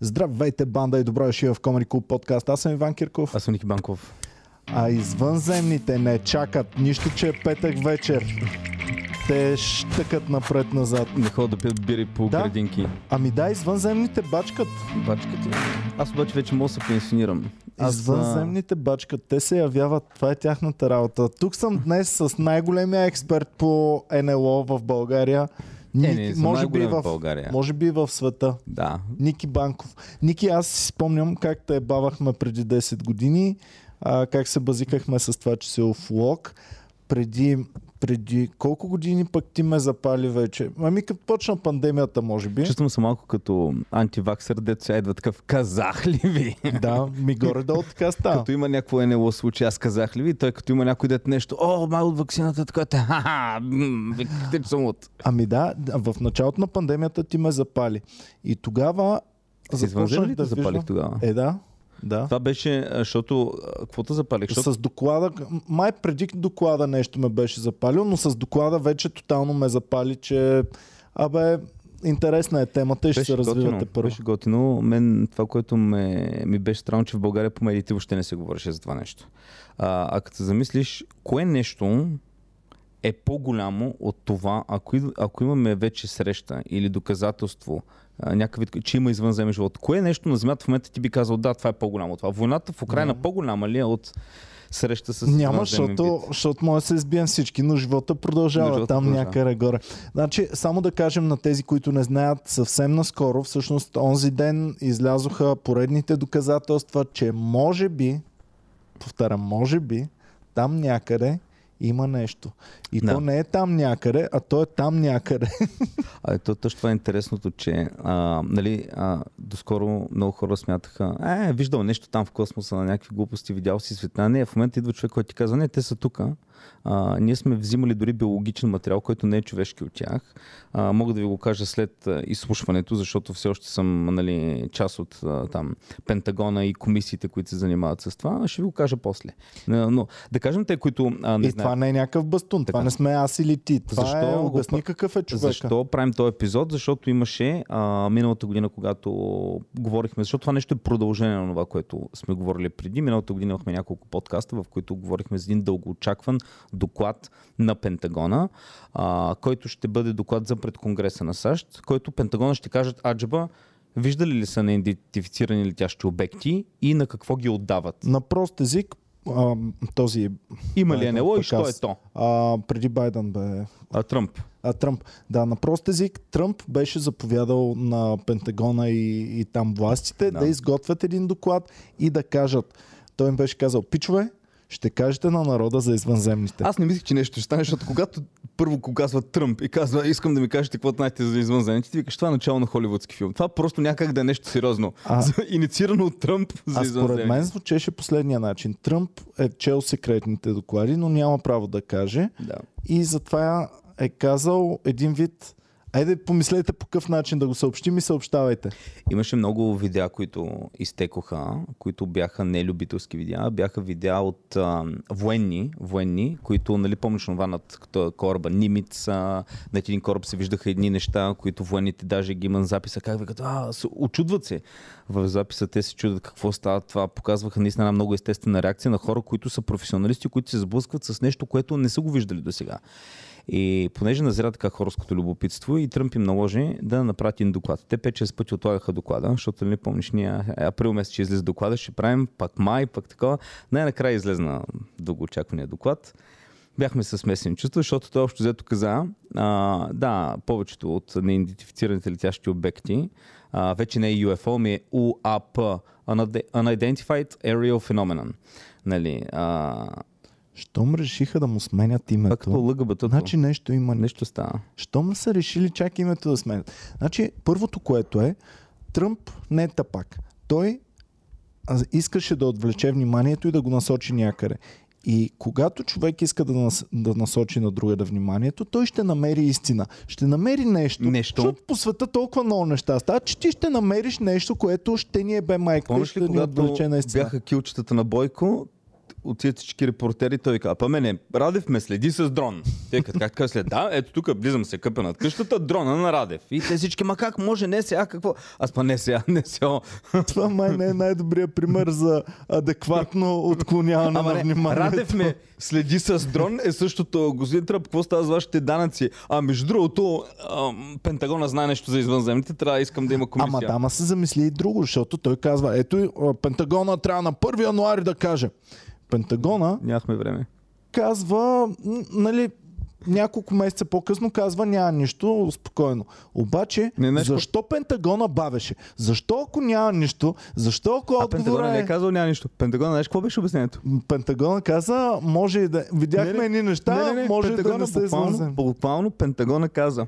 Здравейте, банда и добро дошли в Comedy Club подкаст. Аз съм Иван Кирков. Аз съм Ники Банков. А извънземните не чакат, нищо, че е петък вечер. Те щъкат напред-назад. Не ходят да пият бири по Да. градинки. Ами да, извънземните бачкат. Бачка ти. Аз обаче вече мога да се пенсионирам. Аз, Извънземните бачкат. Те се явяват. Това е тяхната работа. Тук съм днес с най-големия експерт по НЛО в България. Не, Ники- не, може, би в България. може би в света. Да. Ники Банков. Ники, аз си спомням как те бавахме преди 10 години, а, как се базикахме с това, че си уфолог. Преди, преди колко години пък ти ме запали вече? Ами като почна пандемията, може би. Чувствам се малко като антиваксър, дето сега идва такъв казах ли ви? Да, ми горе-долу така става. Като има някакво НЛО случай, аз казах ли ви? Той като има някой дет нещо, о, мал от вакцината, така те, ха-ха, м, викате, че съм от. Ами да, в началото на пандемията ти ме запали. И тогава С извънземните да запалих виждам... тогава. Е, да. Да. Това беше, защото, а, каквото запалих? Защото С доклада, май преди доклада нещо ме беше запалил, но с доклада вече тотално ме запали, че абе, интересна е темата и ще се развивате готино, първо. Беше готино. Мен това, което ме, ми беше странно, че в България по медиите въобще не се говореше за това нещо. А, а като замислиш, кое нещо е по-голямо от това, ако, ако имаме вече среща или доказателство, вид, че има извънземен живот, кое нещо на Земята в момента ти би казал, да, това е по-голямо от това? Войната в Украина по-голяма ли е от среща с Няма, защото, вид? защото може да се избием всички, но живота продължава Но живота там продължава. някъде горе. Значи, само да кажем на тези, които не знаят, съвсем наскоро, всъщност онзи ден излязоха поредните доказателства, че може би, повтарям, може би, там някъде има нещо. И Да. то не е там някъде, а то е там някъде. А ето точно това е интересното, че а, нали, а, доскоро много хора смятаха, е, виждал нещо там в космоса на някакви глупости, видял си света. Не, в момента идва човек, който ти казва, не, те са тук. А, ние сме взимали дори биологичен материал, който не е човешки от тях. А, мога да ви го кажа след изслушването, защото все още съм нали, част от там Пентагона и комисиите, които се занимават с това. Ще ви го кажа после. Но, да кажем те, които а, не И знаят. това не е някакъв бастун. Това Така. не сме аз или ти. Това Защо е, обясни какъв е човека. Защо правим този епизод? Защото имаше а, миналата година, когато говорихме, защото това нещо е продължение на това, което сме говорили преди. Миналата година имахме няколко подкаста, в които говорихме за един дългоочакван доклад на Пентагона, а, който ще бъде доклад за пред Конгреса на САЩ, който Пентагона ще кажат Аджаба, виждали ли са неидентифицирани летящи обекти и на какво ги отдават? На прост език, а, този... Има ли НЛО и що е то? А, преди Байден бе А, Тръмп. А, Тръмп. Да, на прост език Тръмп беше заповядал на Пентагона и, и там властите. Да. да изготвят един доклад и да кажат. Той им беше казал, пичове, ще кажете на народа за извънземните. Аз не мислих, че нещо ще стане, защото когато първо го казва Тръмп и казва, искам да ми кажете какво знаете за извънземните, ти викаш, това е начало на холивудски филм. Това просто някак да е нещо сериозно. А- инициирано от Тръмп за А според мен звучеше последния начин. Тръмп е чел секретните доклади, но няма право да каже. Да. И затова е казал един вид Айде, помислете по какъв начин да го съобщим и съобщавайте. Имаше много видеа, които изтекоха, които бяха нелюбителски видеа. Бяха видеа от а, военни, военни, които, нали, помниш това над като кораба Нимиц, а, над един кораб се виждаха едни неща, които военните даже ги има на записа. Как викат, а, очудват се. В записа те се чудят какво става това. Показваха наистина една много естествена реакция на хора, които са професионалисти, които се сблъскват с нещо, което не са го виждали до сега. И понеже назря така хорското любопитство и Тръмп им наложи да направят един доклад. Те 5-6 пъти отлагаха доклада, защото не помниш, ние е, април месец ще излезе доклада, ще правим пак май, пак такова. Най-накрая излезна дългоочаквания доклад. Бяхме с смесени чувства, защото той общо взето каза, а, да, повечето от неидентифицираните летящи обекти, а, вече не е UFO, ми е UAP, Unidentified Aerial Phenomenon. Нали, а, Щом решиха да му сменят името, като лъгъбата. значи нещо има. нещо става. Щом са решили чак името да сменят. Значи, първото, което е, Тръмп не е тапак. Той искаше да отвлече вниманието и да го насочи някъде. И когато човек иска да, нас, да насочи на друга да вниманието, той ще намери истина. Ще намери нещо. Нещо. Защото по света толкова много неща стават, че ти ще намериш нещо, което ще ни е бе майка Помниш ще ли, ни когато истина. бяха килчетата на Бойко, отиват всички репортери, той казва, па мене, Радев ме следи с дрон. Те като как така след, да, ето тук влизам се къпа над къщата, дрона на Радев. И те всички, ма как може, не сега, какво? Аз па не сега, не сега. Това май не е най-добрият пример за адекватно отклоняване Ама на вниманието. Радев ме следи с дрон е същото. Господин Тръп, какво става с вашите данъци? А между другото, ам, Пентагона знае нещо за извънземните, трябва да искам да има комисия. Ама дама се замисли и друго, защото той казва, ето Пентагона трябва на 1 януари да каже. Пентагона Нямахме време. казва, нали, няколко месеца по-късно казва няма нищо, спокойно. Обаче, Не, нещо- защо Пентагона бавеше? Защо ако няма нищо? Защо ако А Пентагона отговора не е... е казал няма нищо. Пентагона, знаеш какво беше обяснението? Пентагона каза, може и да... Видяхме Не, не. едни неща, може и да Пентагона не се буквално, буквално Пентагона каза.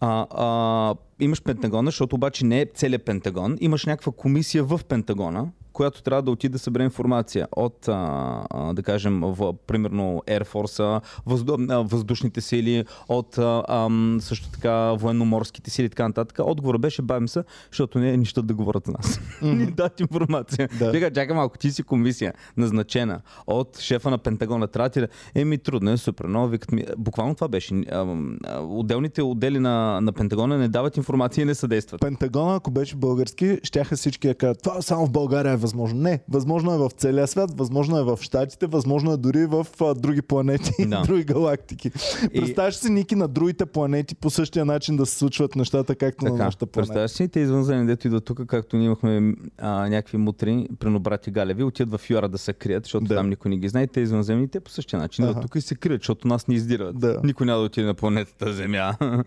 А, а, имаш Пентагона, защото обаче не е целият Пентагон. Имаш някаква комисия в Пентагона, която трябва да отиде да събере информация от, а, а, да кажем, в, примерно Air Force, възду, а, въздушните сили, от а, ам, също така военноморските сили и така нататък. Отговорът беше бавим се, защото не е нищо да говорят за нас. Ни дадат информация. Да. Чакай, чакай малко, ти си комисия, назначена от шефа на Пентагона. Трябва ти да... Еми, трудно е, супер, много викат ми. Буквално това беше. А, Отделните отдели на, на Пентагона не дават информация и не съдействат. Пентагона, ако беше български, щяха всички да кажат, това само в България възможно. Не, възможно е в целия свят, възможно е в Штатите, възможно е дори в а, други планети, Да. други галактики. И- Представяш си, Ники, на другите планети по същия начин да се случват нещата, както на Така, нашата планета. представяш си, те извънземни, дето идват тук, както ние имахме а, някакви мутри, прино брати Галеви, отиват в Юара да се крият, защото Да. там никой не ги знае. Те извънземни, те по същия начин идват тук и се крият, защото нас ни издират. Да. Никой няма да отиде на планетата Земя.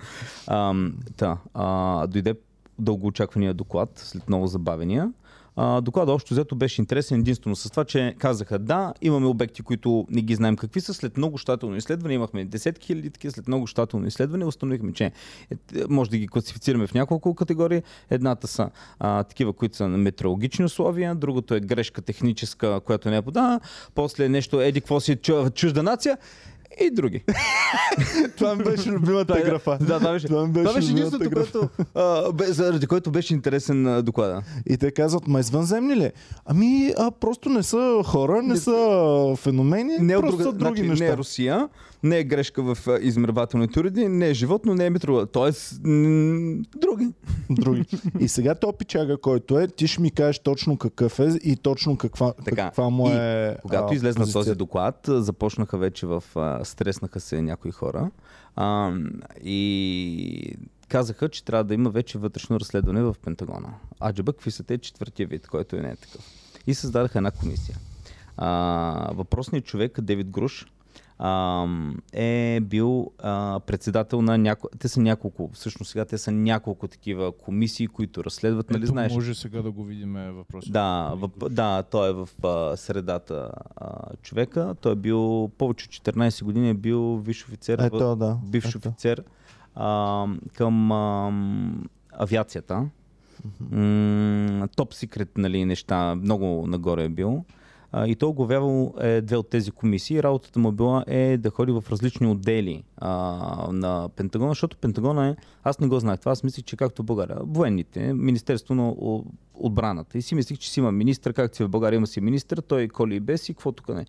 Ам, та, а, дойде дългоочаквания доклад след много забавения. А, докладът общо взето беше интересен единствено с това, че казаха да, имаме обекти, които не ги знаем какви са. След много щателно изследване имахме десетки хиляди такива, след много щателно изследване установихме, че е, може да ги класифицираме в няколко категории. Едната са а, такива, които са на метеорологични условия, другото е грешка техническа, която не е подана, после нещо еди какво си чу- чужда нация и други. Това ми беше любимата графа. Да, това беше, Това беше това беше единственото, което, а, бе, заради което беше интересен а, доклада. И те казват, ма извънземни ли? Ами, а, просто не са хора, не са феномени, Не, е от просто друга, са други значи, неща. не е Русия, не е грешка в измервателните уреди, не е животно, не е метро. Тоест, м- други. други. И сега то пичага, който е, ти ще ми кажеш точно какъв е и точно каква, Така. каква му И е Когато а, излезна този позицията. доклад, започнаха вече в... А, стреснаха се някои хора а, и казаха, че трябва да има вече вътрешно разследване в Пентагона. Аджаба, какви са те четвъртия вид, който е не е такъв. И създадаха една комисия. А, въпросният човек, Девид Груш, а, е бил а, председател на няколко... Те са няколко, всъщност сега те са няколко такива комисии, които разследват, нали Ето, знаеш? може сега да го видим въпроса. Да, в, да, той е в а, средата а, човека. Той е бил повече от 14 години, е бил висш офицер, Ето, да. бивш Ето. офицер а, към а, авиацията. Топ секрет нали, неща, много нагоре е бил. И той оглавявал е, две от тези комисии. Работата му била е да ходи в различни отдели а, на Пентагона, защото Пентагона е, аз не го знаех това, аз мислих, че както България, военните, Министерство на отбраната. И си мислих, че си има министър, както си в България има си министър, той коли и без и какво тук не.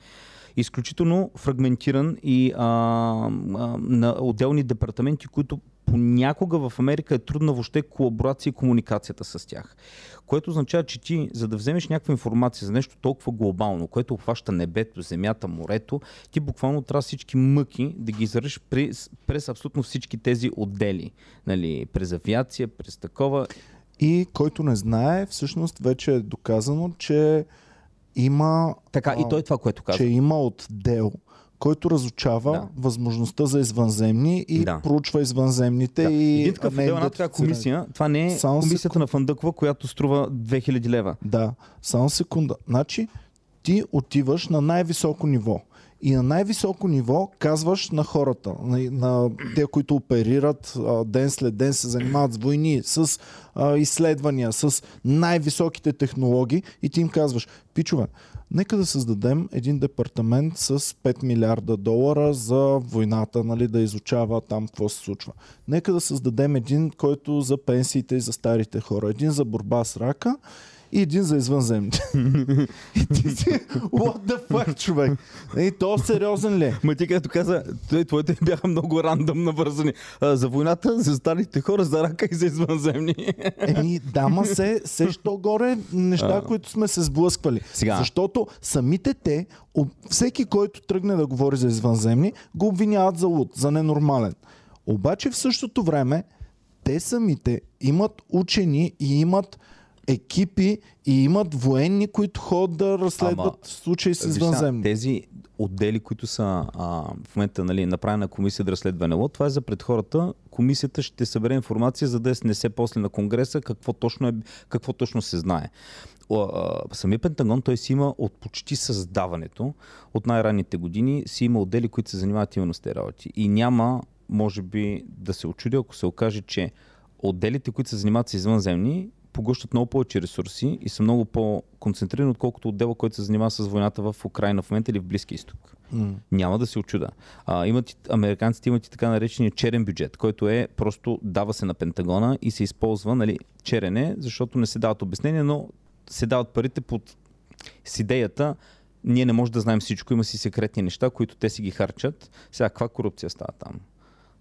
Изключително фрагментиран и а, а, на отделни департаменти, които понякога в Америка е трудна въобще колаборация и комуникацията с тях. Което означава, че ти, за да вземеш някаква информация за нещо толкова глобално, което обхваща небето, земята, морето, ти буквално трябва всички мъки да ги изръж през, през абсолютно всички тези отдели. Нали, през авиация, през такова. И който не знае, всъщност вече е доказано, че има, Така, и А, той е това, което казва. че има отдел, който разучава Да. възможността за извънземни и Да. проучва извънземните Да. и Един такъв отдел, една такава комисия, това не е Само комисията на Фандъкова, която струва 2000 лева. Да, само секунда. Значи, ти отиваш на най-високо ниво. И на най-високо ниво казваш на хората, на, на те, които оперират а, ден след ден, се занимават с войни, с а, изследвания, с най-високите технологии и ти им казваш, пичове, нека да създадем един департамент с 5 милиарда долара за войната, нали, да изучава там какво се случва. Нека да създадем един, който за пенсиите и за старите хора, един за борба с рака и един за извънземните. и ти си, what the fuck, човек? И то сериозен ли е? Ма ти като каза, той, твоите бяха много рандъм навързани. А, за войната, за старите хора, за рака и за извънземни. Еми, да, ма се, се що горе неща, които сме се сблъсквали. Сега. Защото самите те, всеки, който тръгне да говори за извънземни, го обвиняват за луд, за ненормален. Обаче в същото време, те самите имат учени и имат екипи и имат военни, които ходят да разследват Ама, случаи с извънземни. Тези отдели, които са а, в момента нали, направена комисия да разследва НЛО, това е за пред хората. Комисията ще събере информация, за да не се после на Конгреса какво точно, е, какво точно се знае. Самия Пентагон, той си има от почти създаването, от най-ранните години, си има отдели, които се занимават именно с тези работи. И няма, може би, да се очуди, ако се окаже, че отделите, които се занимават с извънземни, поглъщат много повече ресурси и са много по-концентрирани, отколкото отдела, който се занимава с войната в Украина в момента или в Близки изток. М. Няма да се очуда. А, имат, американците имат и така наречения черен бюджет, който е просто дава се на Пентагона и се използва нали, черене, защото не се дават обяснения, но се дават парите под с идеята ние не можем да знаем всичко, има си секретни неща, които те си ги харчат. Сега, каква корупция става там?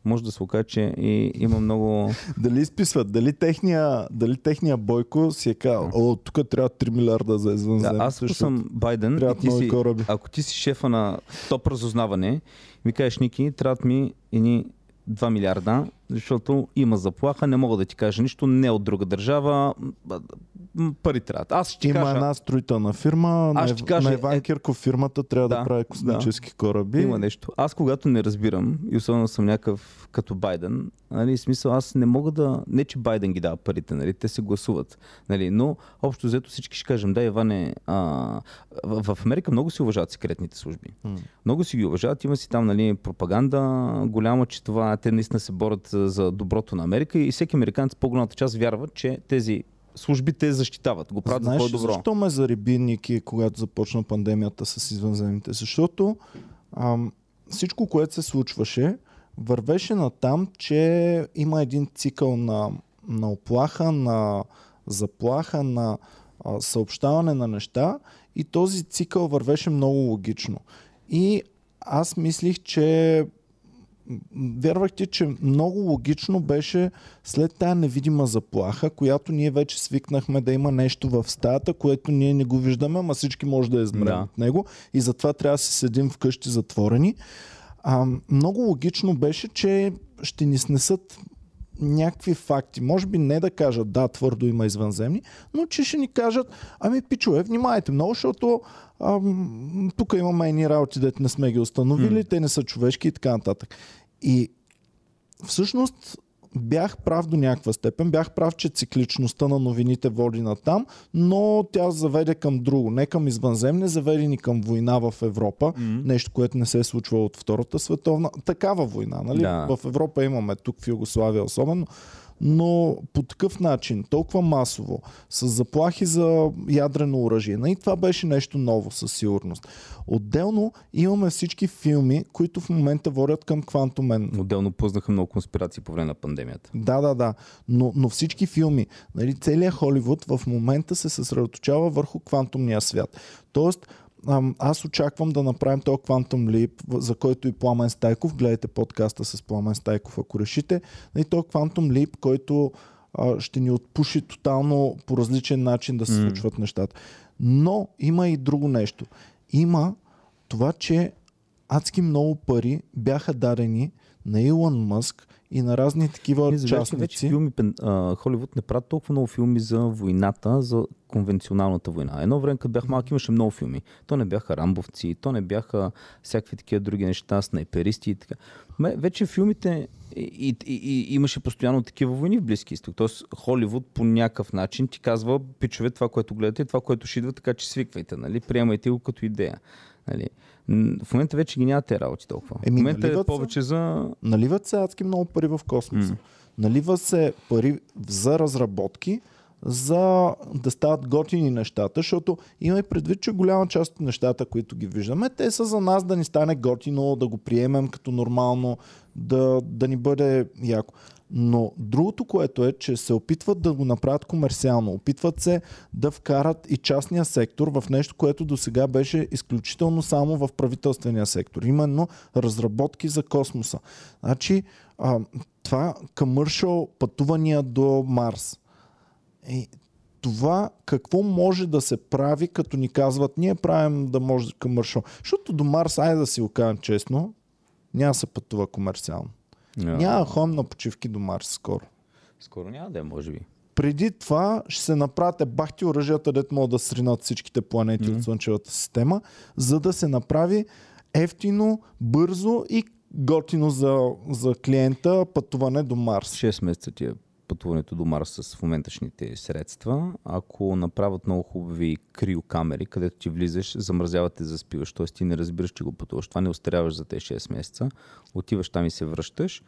Може да се окаже, че и, има много... Дали изписват, дали техния, дали техния Бойко си е казал, о, тук трябва 3 милиарда за Да, извънземни. аз ако защото съм Байден, и ти си, кораби. ако ти си шефа на топ разузнаване, ми кажеш, Ники, трябват ми едни 2 милиарда, защото има заплаха, не мога да ти кажа нищо, не от друга държава, пари трябват. Аз ще Има кажа, една строителна фирма, Аз на, ще ти кажа, на Иван е- Кирков фирмата трябва да, Да, прави космически кораби. има нещо. Аз когато не разбирам, и особено съм някакъв като Байден, нали, смисъл аз не мога да, не че Байден ги дава парите, нали, те се гласуват, нали, но общо взето всички ще кажем, да, Иване, а, в, Америка много си уважават секретните служби. М. Много си ги уважават, има си там нали, пропаганда голяма, че това те наистина се борят за доброто на Америка и всеки американец, по-голямата част вярват, че тези служби те защитават, го правят за Знаеш ли по-добро. защо ме зареби Ники, когато започна пандемията с извънземните? Защото ам, всичко, което се случваше, вървеше на там, че има един цикъл на, на оплаха, на заплаха, на а, съобщаване на неща и този цикъл вървеше много логично. И аз мислих, че м, вярвах ти, че много логично беше след тая невидима заплаха, която ние вече свикнахме да има нещо в стаята, което ние не го виждаме, ама всички може да измрем Да. от него и затова трябва да си седим вкъщи затворени. А, много логично беше, че ще ни снесат някакви факти. Може би не да кажат да, твърдо има извънземни, но че ще ни кажат, ами пичове, внимайте много, защото ам, тук имаме едни работи, дете не сме ги установили, те не са човешки и така нататък. И всъщност бях прав до някаква степен. Бях прав, че цикличността на новините води на там, но тя заведе към друго. Не към извънземне, заведе ни към война в Европа. Мгм. Нещо, което не се е случвало от Втората световна. Такава война, нали? Да. В Европа имаме, тук в Югославия особено. Но по такъв начин, толкова масово, с заплахи за ядрено оръжие. И това беше нещо ново със сигурност. Отделно имаме всички филми, които в момента водят към квантумен. Отделно познаха много конспирации по време на пандемията. Да, да, да. Но, но всички филми, нали, целият Холивуд в момента се съсредоточава върху квантумния свят. Тоест, ам, аз очаквам да направим този Quantum Leap, за който и Пламен Стайков, гледайте подкаста с Пламен Стайков, ако решите, нали, този Quantum Leap, който а, ще ни отпуши тотално по различен начин да се М. случват нещата. Но има и друго нещо. Има това, че адски много пари бяха дадени на Илон Мъск и на разни такива Ние забелязахме вече частници. филми, а, Холивуд не правят толкова много филми за войната, за конвенционалната война. Едно време, като бях малък, имаше много филми. То не бяха рамбовци, то не бяха всякакви такива други неща, снайперисти и така. Ме, вече филмите и, и, и, имаше постоянно такива войни в Близки изток. Тоест Холивуд по някакъв начин ти казва, пичове, това, което гледате, това, което ще идва, така че свиквайте, нали? приемайте го като идея. Нали? В момента вече ги няма те работи толкова. Еми, в момента е наливат се. повече за... Наливат се адски много пари в космоса. М. Налива се пари за разработки, за да стават готини нещата, защото има и предвид, че голяма част от нещата, които ги виждаме, те са за нас да ни стане готино, да го приемем като нормално, да, да ни бъде яко. Но другото, което е, че се опитват да го направят комерциално. Опитват се да вкарат и частния сектор в нещо, което до сега беше изключително само в правителствения сектор. Именно разработки за космоса. Значи, а, това commercial пътувания до Марс. И това какво може да се прави, като ни казват, ние правим да може commercial. Защото до Марс, айде да си го кажем честно, няма да се пътува комерциално. Yeah. Няма ходим на почивки до Марс скоро. Скоро няма да е, може би. Преди това ще се направят е бахти оръжията, дето могат да сринат всичките планети mm-hmm. от Слънчевата система, за да се направи ефтино, бързо и готино за, за клиента пътуване до Марс. 6 месеца ти е пътуването до Марс с в моменташните средства. Ако направят много хубави криокамери, където ти влизаш, замразявате за спиваш, т.е. ти не разбираш, че го пътуваш. Това не остаряваш за тези 6 месеца. Отиваш там и се връщаш.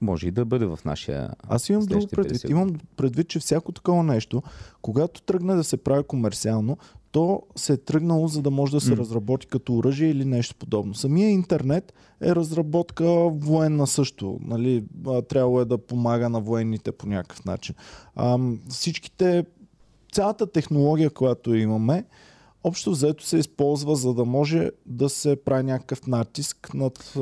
Може и да бъде в нашия. Аз имам друго предвид. 50 Имам предвид, че всяко такова нещо, когато тръгне да се прави комерциално, то се е тръгнало за да може да се М. разработи като оръжие или нещо подобно. Самия интернет е разработка военна също. Нали? А, Трябвало е да помага на военните по някакъв начин. Ам, всичките, цялата технология, която имаме, общо взето се използва, за да може да се прави някакъв натиск над, а,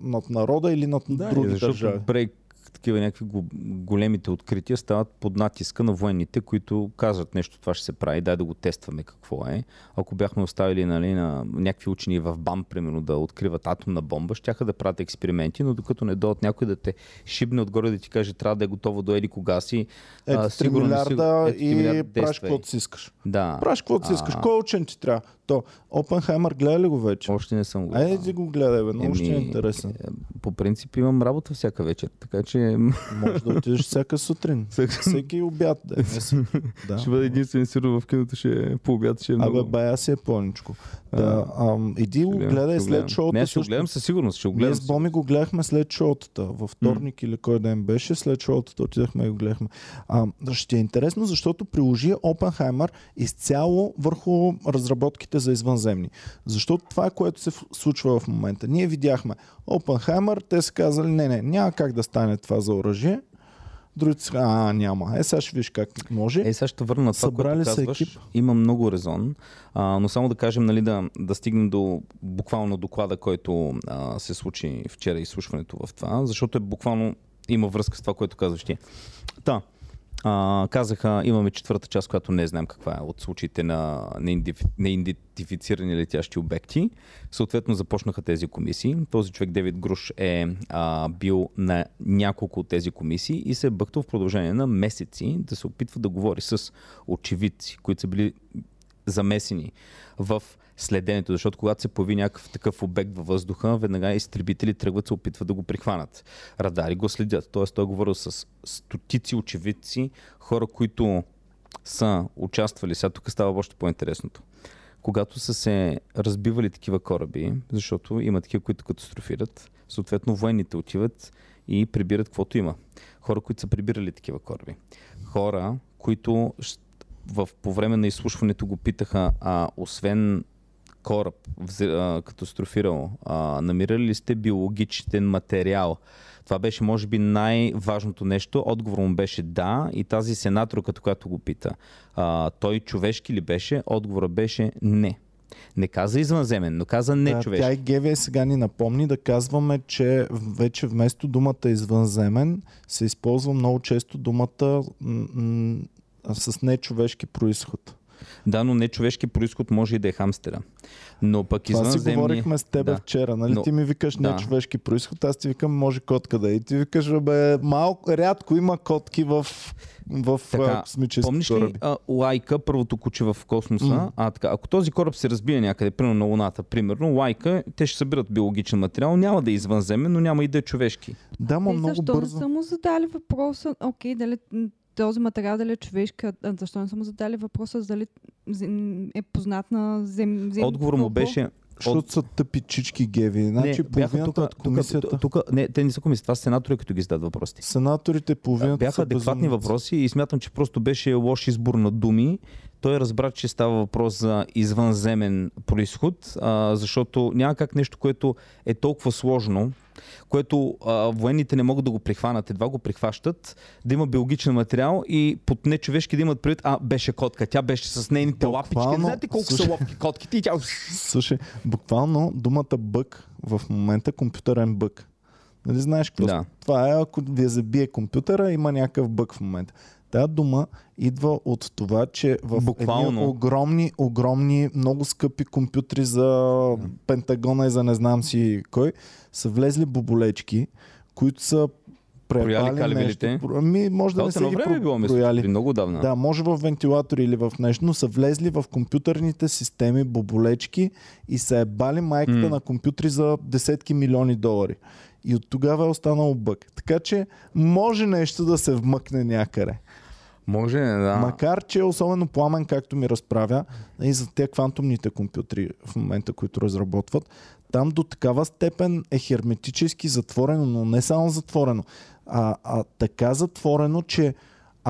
над народа или над други защото държави. брейк, такива някакви го- големите открития стават под натиска на военните, които казват нещо, това ще се прави, дай да го тестваме какво е. Ако бяхме оставили нали, на някакви учени в БАМ, примерно, да откриват атомна бомба, щяха да правят експерименти, но докато не дойдат някой да те шибне отгоре да ти каже, трябва да е готово до еди кога си. Ето 3 сигурно, милиарда ето 3 и милиарда правиш действай. каквото си искаш. Да. Правиш каквото си искаш. А. Кой учен ти трябва? То, Опенхаймер гледа ли го вече? Още не съм го. Айде ти го гледай, бе. Много ще е интересен. е, По принцип имам работа всяка вечер, така че Може да отидеш всяка сутрин. Всеки обяд, да. Да. ще бъде единствен сигурно в киното, ще е по обяд, ще е много. Абе, бая си е пълничко. Да, ам, иди го гледай след шоуто. Не, ще го гледам със сигурност, ще го Ние гледам. с Боми го гледахме след шоутата. Във вторник или кой ден беше, след шоутата отидахме и го гледахме. Ще е интересно, защото приложи Опенхаймер изцяло върху разработките за извънземни. Защото това е което се случва в момента. Ние видяхме Опенхаймер, те са казали, не, не, няма как да стане това за оръжие. Другите са, а, няма. Е, сега ще виж как може. Е, сега ще върна на това, Събрали което казваш. екип. Има много резон, а, но само да кажем, нали, да, да стигнем до буквално доклада, който а, се случи вчера изслушването в това, защото е буквално има връзка с това, което казваш ти. Та, а, казаха, имаме четвърта част, която не знаем каква е от случаите на неидентиф- неидентифицирани летящи обекти. Съответно започнаха тези комисии. Този човек, Девид Груш, е а, бил на няколко от тези комисии и се е бъктал в продължение на месеци да се опитва да говори с очевидци, които са били замесени в следенето, защото когато се появи някакъв такъв обект във въздуха, веднага изтребители тръгват се опитват да го прихванат. Радари го следят. Тоест той е говорил с стотици очевидци, хора, които са участвали. Сега тук става още по-интересното. Когато са се разбивали такива кораби, защото има такива, които катастрофират, съответно военните отиват и прибират каквото има. Хора, които са прибирали такива кораби. Хора, които в, по време на изслушването го питаха, а освен кораб катастрофирал, а, намирали ли сте биологичен материал? Това беше, може би, най-важното нещо. Отговор му беше да и тази сенаторка, която го пита, а, той човешки ли беше? Отговорът беше не. Не каза извънземен, но каза не Да, човешки. Тя и Гевия сега ни напомни да казваме, че вече вместо думата извънземен се използва много често думата м- м- с нечовешки происход. Да, но не човешки происход може и да е хамстера. Но пък Това си извънземни... говорихме с теб Да. вчера, нали? Но- Ти ми викаш да. нечовешки происход, аз ти викам може котка да е. И ти викаш, бе, малко, рядко има котки в, в Така, космически Помниш ли кораби. а, Лайка, първото куче в космоса? М. А, така, ако този кораб се разбие някъде, примерно на Луната, примерно, Лайка, те ще събират биологичен материал, няма да е извънземен, но няма и да е човешки. Да, ма много защо бързо. не са му задали въпроса, окей, дали този материал дали е човешки, а а защо не са му задали въпроса дали е познат на зем, зем Отговор му беше... Защото са тъпи чички геви. Значи не, половината тук, от комисията... тук, тук, не, те не са комисията, това са сенатори, като ги зададат въпросите. Сенаторите половината Бяха са адекватни безумници. въпроси и смятам, че просто беше лош избор на думи. Той разбра, че става въпрос за извънземен происход, а, защото няма как нещо, което е толкова сложно, което а, военните не могат да го прихванат, едва го прихващат, да има биологичен материал и под нечовешки да имат предвид, а, беше котка, тя беше с нейните лапички. Буквално, Знаете колко слушай. са лапки котките и тя... Слушай, буквално думата бък в момента компютърен бък. Нали знаеш какво? Да. Това е ако ви забие компютъра, има някакъв бък в момента. Тая дума идва от това, че в Буквално. едни огромни, огромни, много скъпи компютри за Пентагона и за не знам си кой, са влезли боболечки, които са калибрите? нещо. Ами, може да Това не са ги време е било, много давна. Да, може в вентилатори или в нещо, но са влезли в компютърните системи боболечки и са ебали майката М. на компютри за десетки милиони долари. И от тогава е останал бък. Така че може нещо да се вмъкне някъде. Може, да. Макар, че е особено пламен, както ми разправя, и за те квантумните компютри в момента, които разработват, там до такава степен е херметически затворено, но не само затворено, а, а така затворено, че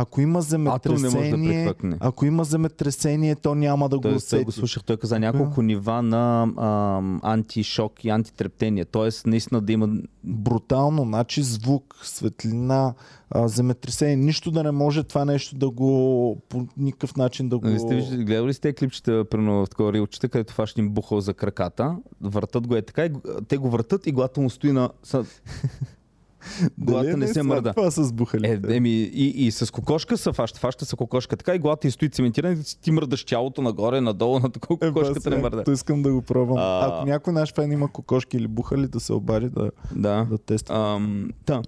ако има не да земетресение, прехвъркне. ако има земетресение, то няма да го Той, той усети. го слушах, той каза няколко нива на ам, антишок и антитрептение. Тоест, наистина да има... Брутално, значи звук, светлина, а, земетресение, нищо да не може това нещо да го по никакъв начин да го... Нали сте гледали сте клипчета, примерно в такова рилчета, където фаща им бухал за краката, въртат го е така, и, те го въртат и главата му стои на... Главата Дали не се мърда. Това с бухалите. Е, еми, и, и с кокошка се фаща, фаща се кокошка така и главата и стои цементирана ти мърдаш тялото нагоре, надолу, на такова Е, кокошката не мърда. То искам да го пробвам. А. Ако някой наш фен има кокошки или бухали, да се обади да, Да. да тества. Ам, да.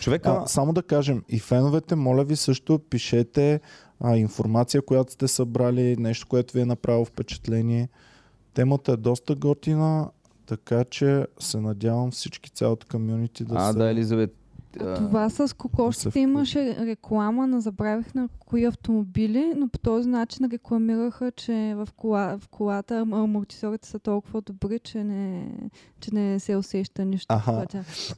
Човека... А, само да кажем, и феновете, моля ви също пишете а, информация, която сте събрали, нещо, което ви е направило впечатление. Темата е доста готина, така че се надявам всички, цялото комюнити да а, се... да, Елизавет. А, Това с кокошките имаше реклама, не забравих на кои автомобили, но по този начин рекламираха, че в, кола, в колата ам- амортисорите са толкова добри, че не, че не се усеща нищо. Аха.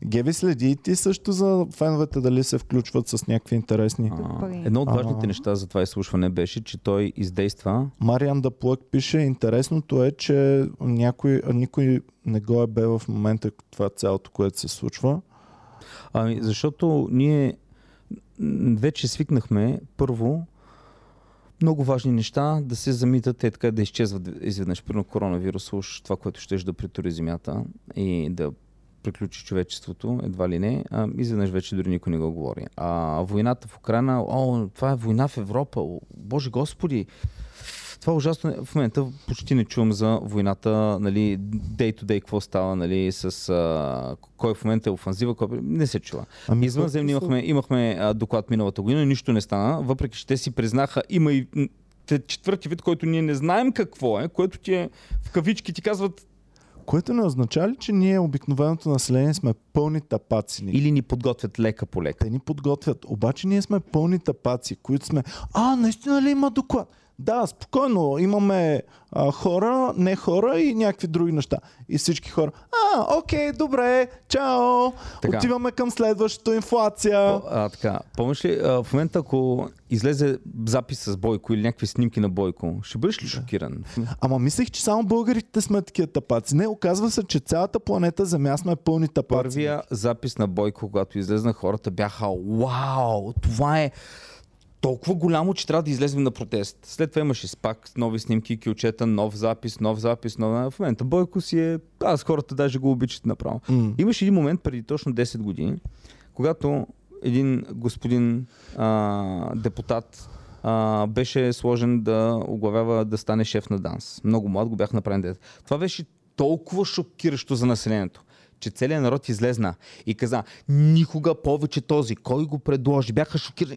Геви, следи и ти също за феновете дали се включват с някакви интересни. а, едно от важните неща за това изслушване беше, че той издейства Мариан да Плък пише, интересното е, че някой, никой не го е бе в момента това цялото, което се случва. Ами, защото ние вече свикнахме първо много важни неща да се замитат, е така да изчезват изведнъж. Примерно коронавирус, уж това, което ще да притори земята и да приключи човечеството, едва ли не, а, изведнъж вече дори никой не го говори. А войната в Украина, о, това е война в Европа, о, Боже Господи, това е ужасно. В момента почти не чувам за войната, нали, day to day, какво става, нали, с а, кой в момента е офанзива, кой... не се чува. Ами, Извънземни имахме, имахме а, доклад миналата година, нищо не стана, въпреки че те си признаха, има и четвърти вид, който ние не знаем какво е, което ти е в кавички ти казват Което не означава ли, че ние, обикновеното население, сме пълни тапаци? Или... или ни подготвят лека по лека. Те ни подготвят. Обаче ние сме пълни тапаци, които сме... А, наистина ли има доклад? Да, спокойно. Имаме а, хора, не хора и някакви други неща. И всички хора. А, окей, добре, чао. Така. Отиваме към следващата инфлация. По- А, така, помниш ли, а, в момента ако излезе запис с Бойко или някакви снимки на Бойко, ще бъдеш ли шокиран? Ама мислех, че само българите сме такива тапаци. Не, оказва се, че цялата планета Земя сме пълни тапаци. Първия запис на Бойко, когато излезна, хората бяха Вау, това е толкова голямо, че трябва да излезем на протест. След това имаше спак, нови снимки, кючета, нов запис, нов запис, нов... В момента Бойко си е... Аз хората даже го обичат направо. М. Имаше един момент преди точно 10 години, когато един господин а, депутат а, беше сложен да оглавява да стане шеф на ДАНС. Много млад го бях направен дете. Това беше толкова шокиращо за населението че целият народ излезна и каза, никога повече този, кой го предложи, бяха шокирани.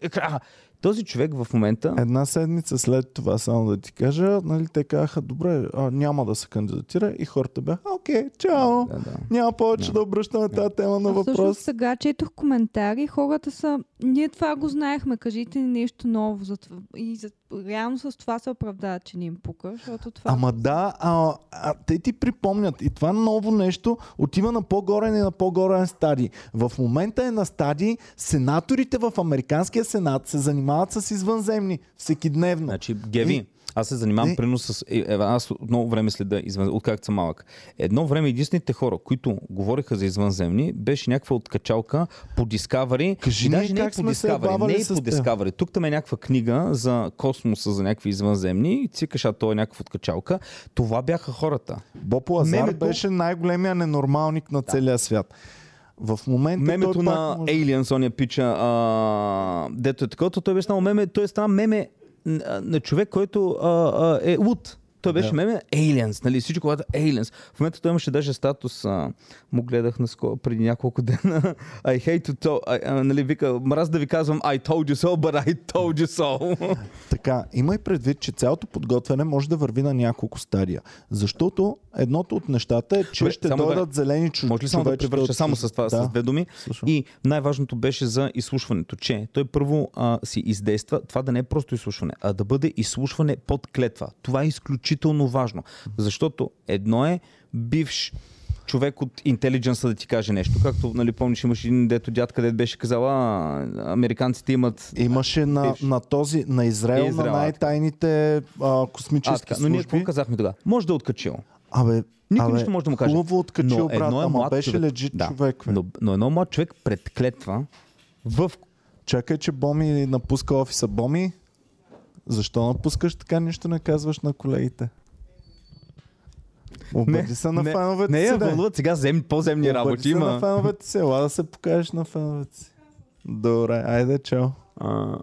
Този човек в момента... Една седмица след това, само да ти кажа, нали, те казаха, добре, а, няма да се кандидатира и хората бяха, окей, чао, Да, да. няма повече Да. да обръщаме тази тема на А всъщност въпрос. сега четох коментари, хората са, ние това го знаехме, кажите ни нещо ново. За това. И за... реално с това се оправдават, че не им пука, защото това... Ама да, а, а, те ти припомнят и това ново нещо отива на по-горен и на по-горен стадий. В момента е на стадий, сенаторите в Американския сенат се занимават с извънземни всекидневно. Значи, Геви, И- Аз се занимавам Не. принос с... Е, е, аз много време следа извън... откакто съм малък. Едно време единствените хора, които говореха за извънземни, беше някаква откачалка по Discovery. Кажи И даже не как по Discovery, не е по. Discovery. Тук там е някаква книга за космоса, за някакви извънземни. И цикаш, а то е някаква откачалка. Това бяха хората. Боб Лазар Мемето- беше най-големия ненормалник на целия свят. В момента Мемето той на пак може... Aliens, ония пича, а, дето е такова, той беше станал меме, той е станал меме на, на човек, който а, а, е луд. Той беше Да. меме Aliens, нали? Всичко, когато е Aliens. В момента той имаше даже статус, а, му гледах наскоро, преди няколко дена. I hate to tell, I, а, нали, вика, мраз да ви казвам I told you so, but I told you so. Така, имай предвид, че цялото подготвяне може да върви на няколко стадия. Защото едното от нещата е, че Добре, ще само да- дойдат зелени чу... Може ли само да превърша от- само с това, да. с две думи? Слушам. И най-важното беше за изслушването, че той първо а, си издейства това да не е просто изслушване, а да бъде изслушване под клетва. Това е изключително важно, защото едно е бивш човек от интелидженса да ти каже нещо. Както, нали, помниш, имаш един дето дядка, където беше казал, а, американците имат... Имаше на, Бивш. на този, на Израел, Израел, на най-тайните а, А, космически така, но ние служби. какво казахме тогава? Може да е откачил. Абе, Никой нищо може да му каже. Хубаво откачил, Но брат, едно е ама беше човек. лежит Да. човек. бе. Но, но едно млад човек пред клетва в Чакай, че Боми напуска офиса. Боми, защо напускаш така нищо не казваш на колегите? Обади се на феновете не си, я де. вълнуват сега зем, по-земни Обади работи. се на Има. феновете си. Ела да се покажеш на феновете си. Добре, айде, чао. А,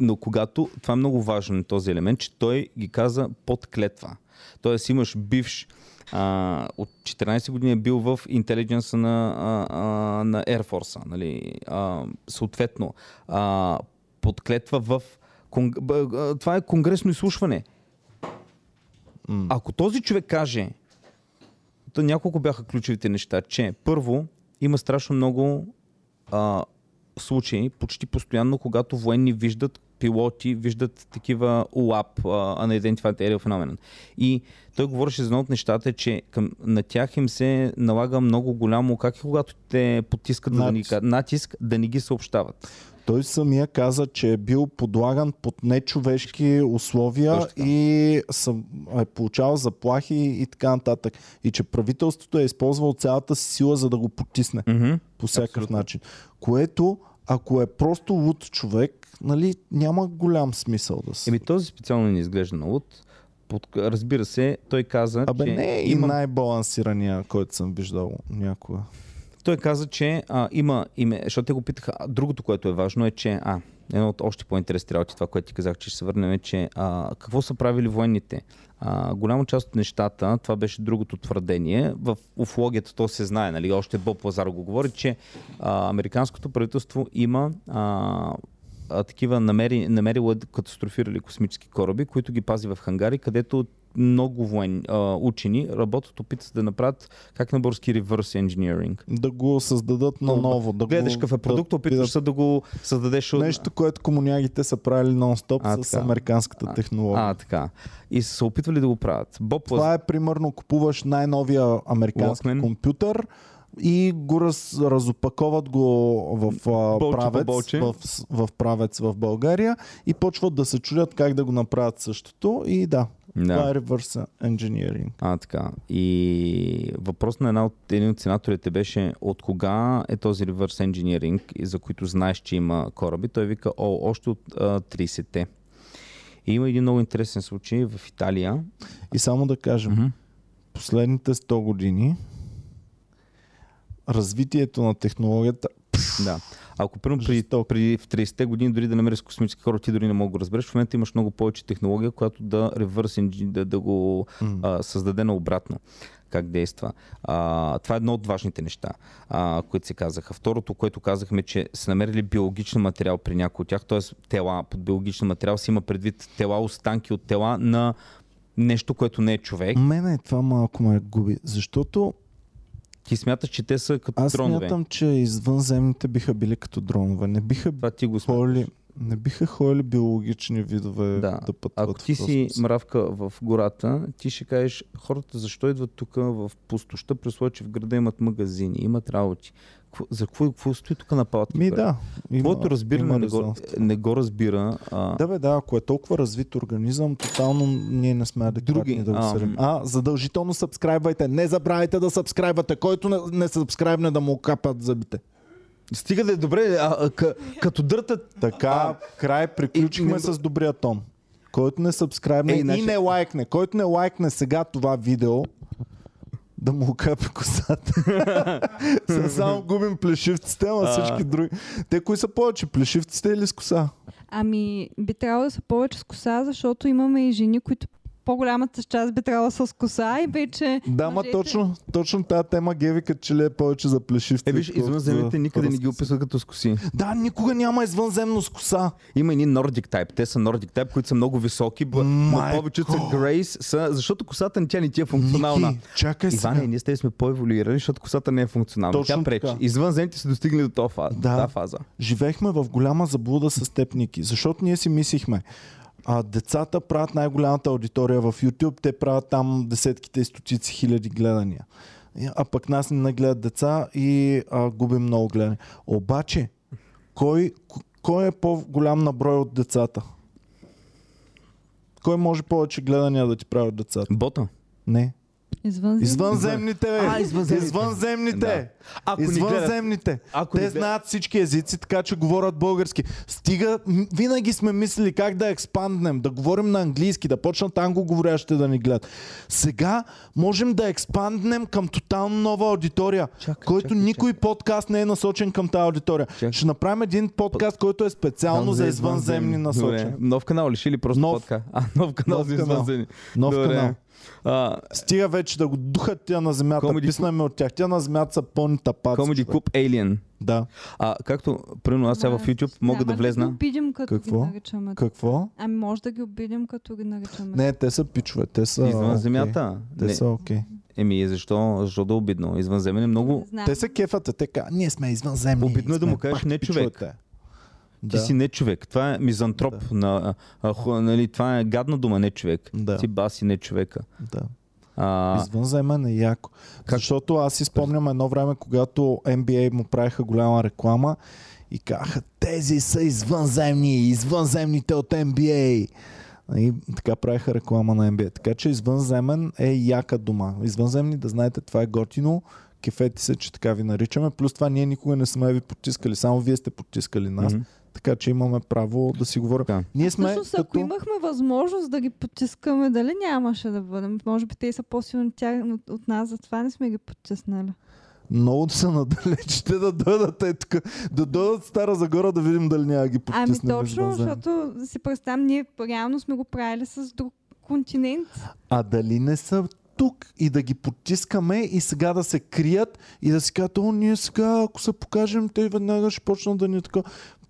но когато, това е много важно този елемент, че той ги каза под клетва. Тоест имаш бивш а, от 14 години е бил в интелидженса на, а, а, на Air Force. Нали? А, съответно, а, под клетва в... Конг... Това е конгресно изслушване. М. Ако този човек каже, то няколко бяха ключовите неща, че първо има страшно много а, случаи, почти постоянно, когато военни виждат пилоти, виждат такива uh, Unidentified Aerial Phenomenon. И той говореше за едно от нещата, че към, на тях им се налага много голямо, как и когато те потискат да ни, Натиск. натиск, да не ги съобщават. Той самия каза, че е бил подлаган под нечовешки условия и съм, е получавал заплахи и така нататък. И че правителството е използвало цялата си сила, за да го потисне Mm-hmm. по всякакъв Абсолютно. начин. Което, ако е просто луд човек, нали, няма голям смисъл да се... Еми този специално не изглежда на луд. Под, разбира се, той каза, Абе, че не е и има... най-балансирания, който съм виждал някога. Той каза, че а, има име, защото те го питаха. Другото, което е важно е, че а, едно от още по-интересни работи, това, което ти казах, че ще се върнем, е, че а, какво са правили военните? А, голяма част от нещата, това беше другото твърдение, в уфологията то се знае, нали, още Боб Лазар го говори, че а, американското правителство има а, а, такива намери, намерила катастрофирали космически кораби, които ги пази в хангари, където много военни, а, учени работят, опитат да направят как на български reverse engineering. Да го създадат наново. Да Гледаш какъв е продукт, опитваш се да го създадеш. Нещо, което комунягите са правили нон-стоп А, с така. американската А, технология. А, така. И са се опитвали да го правят. Боб Лаз... Това е примерно купуваш най-новия американски Walkman. компютър и го раз, разопаковат го в, а, Болче правец, болче. в, в правец в България и почват да се чудят как да го направят същото и да, това е Да. reverse engineering. А, така. И въпрос на една от, един от сенаторите беше от кога е този reverse engineering, за които знаеш, че има кораби. Той вика, о, още от а, 30-те. И има един много интересен случай в Италия. И само да кажем, Мгм. последните 100 години развитието на технологията Да. Ако примерно при, при в 30-те години дори да намериш космически кораб, ти дори не мога да го разбереш. В момента имаш много повече технология, която да реверс да, да го м, а, създаде наобратно как действа. А, това е едно от важните неща, а, които се казаха. Второто, което казахме, че са намерили биологичен материал при някои от тях, т.е. тела под биологичен материал си има предвид тела, останки от тела на нещо, което не е човек. Мене това малко ме губи, защото Ти смяташ, че те са като аз дронове. смятам, че извънземните биха били като дронове. Не биха Това ти го. Поли... Не биха ходили биологични видове да, Да. пътуват Ако ти си мравка в гората, ти ще кажеш, хората защо идват тук в пустоща, при случай, в града имат магазини, имат работи. За какво, какво стои тук на палата? Ми да. Твоето разбиране не го, не го разбира. А, Да, бе, да, ако е толкова развит организъм, тотално ние не сме адекватни Други, да го ам. съдим. А, задължително сабскрайбвайте. Не забравяйте да сабскрайбвате. Който не, не сабскрайбне да му капат зъбите. Стига да е добре, а, а, к, като дъртат. Така, край, приключихме и с добрия тон. Който не сабскрайбне Ей, и не лайкне. Който не лайкне сега това видео, да му капе косата. Сега само губим плешивците, ама всички други. Те кои са повече, плешивците или с коса? Ами, би трябвало да са повече с коса, защото имаме и жени, които по-голямата част би трябвало с коса и вече... Да, ма мъжете- точно, точно тази тема Геви като че ли е повече за плешивците. Е, виж, извънземните за никъде не ги описват като с коси. Да, никога няма извънземно с коса. Има едни Nordic Type. Те са Nordic Type, които са много високи, б- но Майко! повечето са Grace, са, защото косата ни тя не ти е функционална. Ники, чакай Иване, сега. ние с теб сме по-еволюирали, защото косата не е функционална. Точно Тя пречи. Извънземните са достигнали до фаза. Да. тази фаза. Живеехме в голяма заблуда с теб, Ники, защото ние си мислихме, а децата правят най-голямата аудитория в YouTube, те правят там десетките и стотици хиляди гледания. А пък нас не нагледат деца и а, губим много гледания. Обаче, кой, кой е по-голям наброй от децата? Кой може повече гледания да ти прави от децата? Бота. Не. Извън Извънземните, бе! А, извънземните. Извънземните! Да. Ако ни гледат- Извънземните! Ако Те знаят всички езици, така че говорят български. Стига, винаги сме мислили как да експанднем, да говорим на английски, да почнат англоговорящите да ни гледат. Сега можем да експанднем към тотално нова аудитория, Чакай, който чакай, никой подкаст не е насочен към тази аудитория. Чакай. Ще направим един подкаст, който е специално Там за извънземни насочен. Добре. Нов канал ли ще или просто Нов. подка? А, нов канал Нов за канал. извънземни. Нов Добре. канал. А, Стига вече да го духат тя на земята. Comedy Писнаме от тях. Тя на земята са пълни тапаци. Comedy човек. Club Alien. Да. А, както, примерно аз сега в YouTube мога да ли влезна. ги обидим, като Какво? ги наричаме? Какво? Ами може да ги обидим, като ги наричаме. Не, те са пичове. Те са. Извън окей. земята. Те Не. са окей. Еми, защо, защо да е обидно? Извънземен е много... Знам. Те се кефат, а те кажат, ние сме извънземни. Обидно е да му кажеш не човек. пичовете. Ти си не човек. Това е мизантроп. На, а, ху- нали, това е гадна дума, не човек. Да. Ти баси не човека. Да. А, Извънземен е яко. Защото аз си спомням едно време, когато NBA му правиха голяма реклама и казаха, тези са извънземни, извънземните от NBA. И така правиха реклама на NBA. Така че извънземен е яка дума. Извънземни, да знаете, това е готино. Кефети се, че така ви наричаме. Плюс това ние никога не сме ви потискали. Само вие сте потискали нас. мгм. Така че имаме право да си говорим. Така. Ние сме Всъщност, ако като... имахме възможност да ги потискаме, дали нямаше да бъдем? Може би те са по-силни от, от, от нас, затова не сме ги потиснали. Много са надалеч. Те да дойдат е тук. Да дойдат Стара Загора да видим дали няма да ги Ами потиснем. точно, извънземни. защото си представям, ние реално сме го правили с друг континент. А дали не са тук и да ги потискаме и сега да се крият и да си кажат, о, ние сега, ако се покажем, те веднага ще почнат да ни така.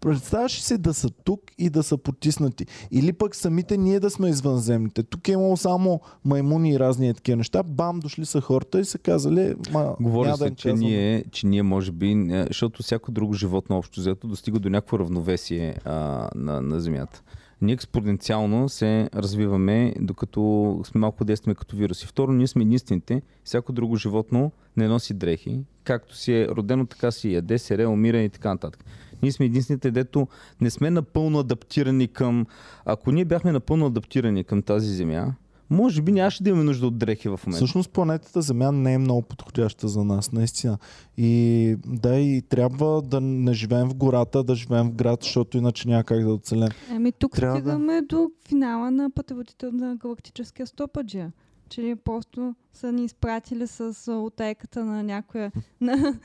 Представяш си да са тук и да са потиснати? Или пък самите ние да сме извънземните. Тук е имало само маймуни и разни е такива неща. Бам, дошли са хората и са казали, ма, Говори да се, им че казвам. ние, че ние може би, не- защото всяко друго животно общо взето достига до някакво равновесие а, на, на Земята. Ние експоненциално се развиваме, докато сме малко действаме като вируси. Второ, ние сме единствените. Всяко друго животно не носи дрехи. Както си е родено, така си яде, сере, умира и така нататък. Ние сме единствените, дето не сме напълно адаптирани към... Ако ние бяхме напълно адаптирани към тази земя, може би нямаше да имаме нужда от дрехи в момента. Всъщност планетата Земя не е много подходяща за нас, наистина. И да, и трябва да не живеем в гората, да живеем в град, защото иначе няма как да оцелем. Ами тук Трябва да- стигаме до финала на пътеводител на галактическия стопаджия. Че ли просто са ни изпратили с а, отайката на някоя, на,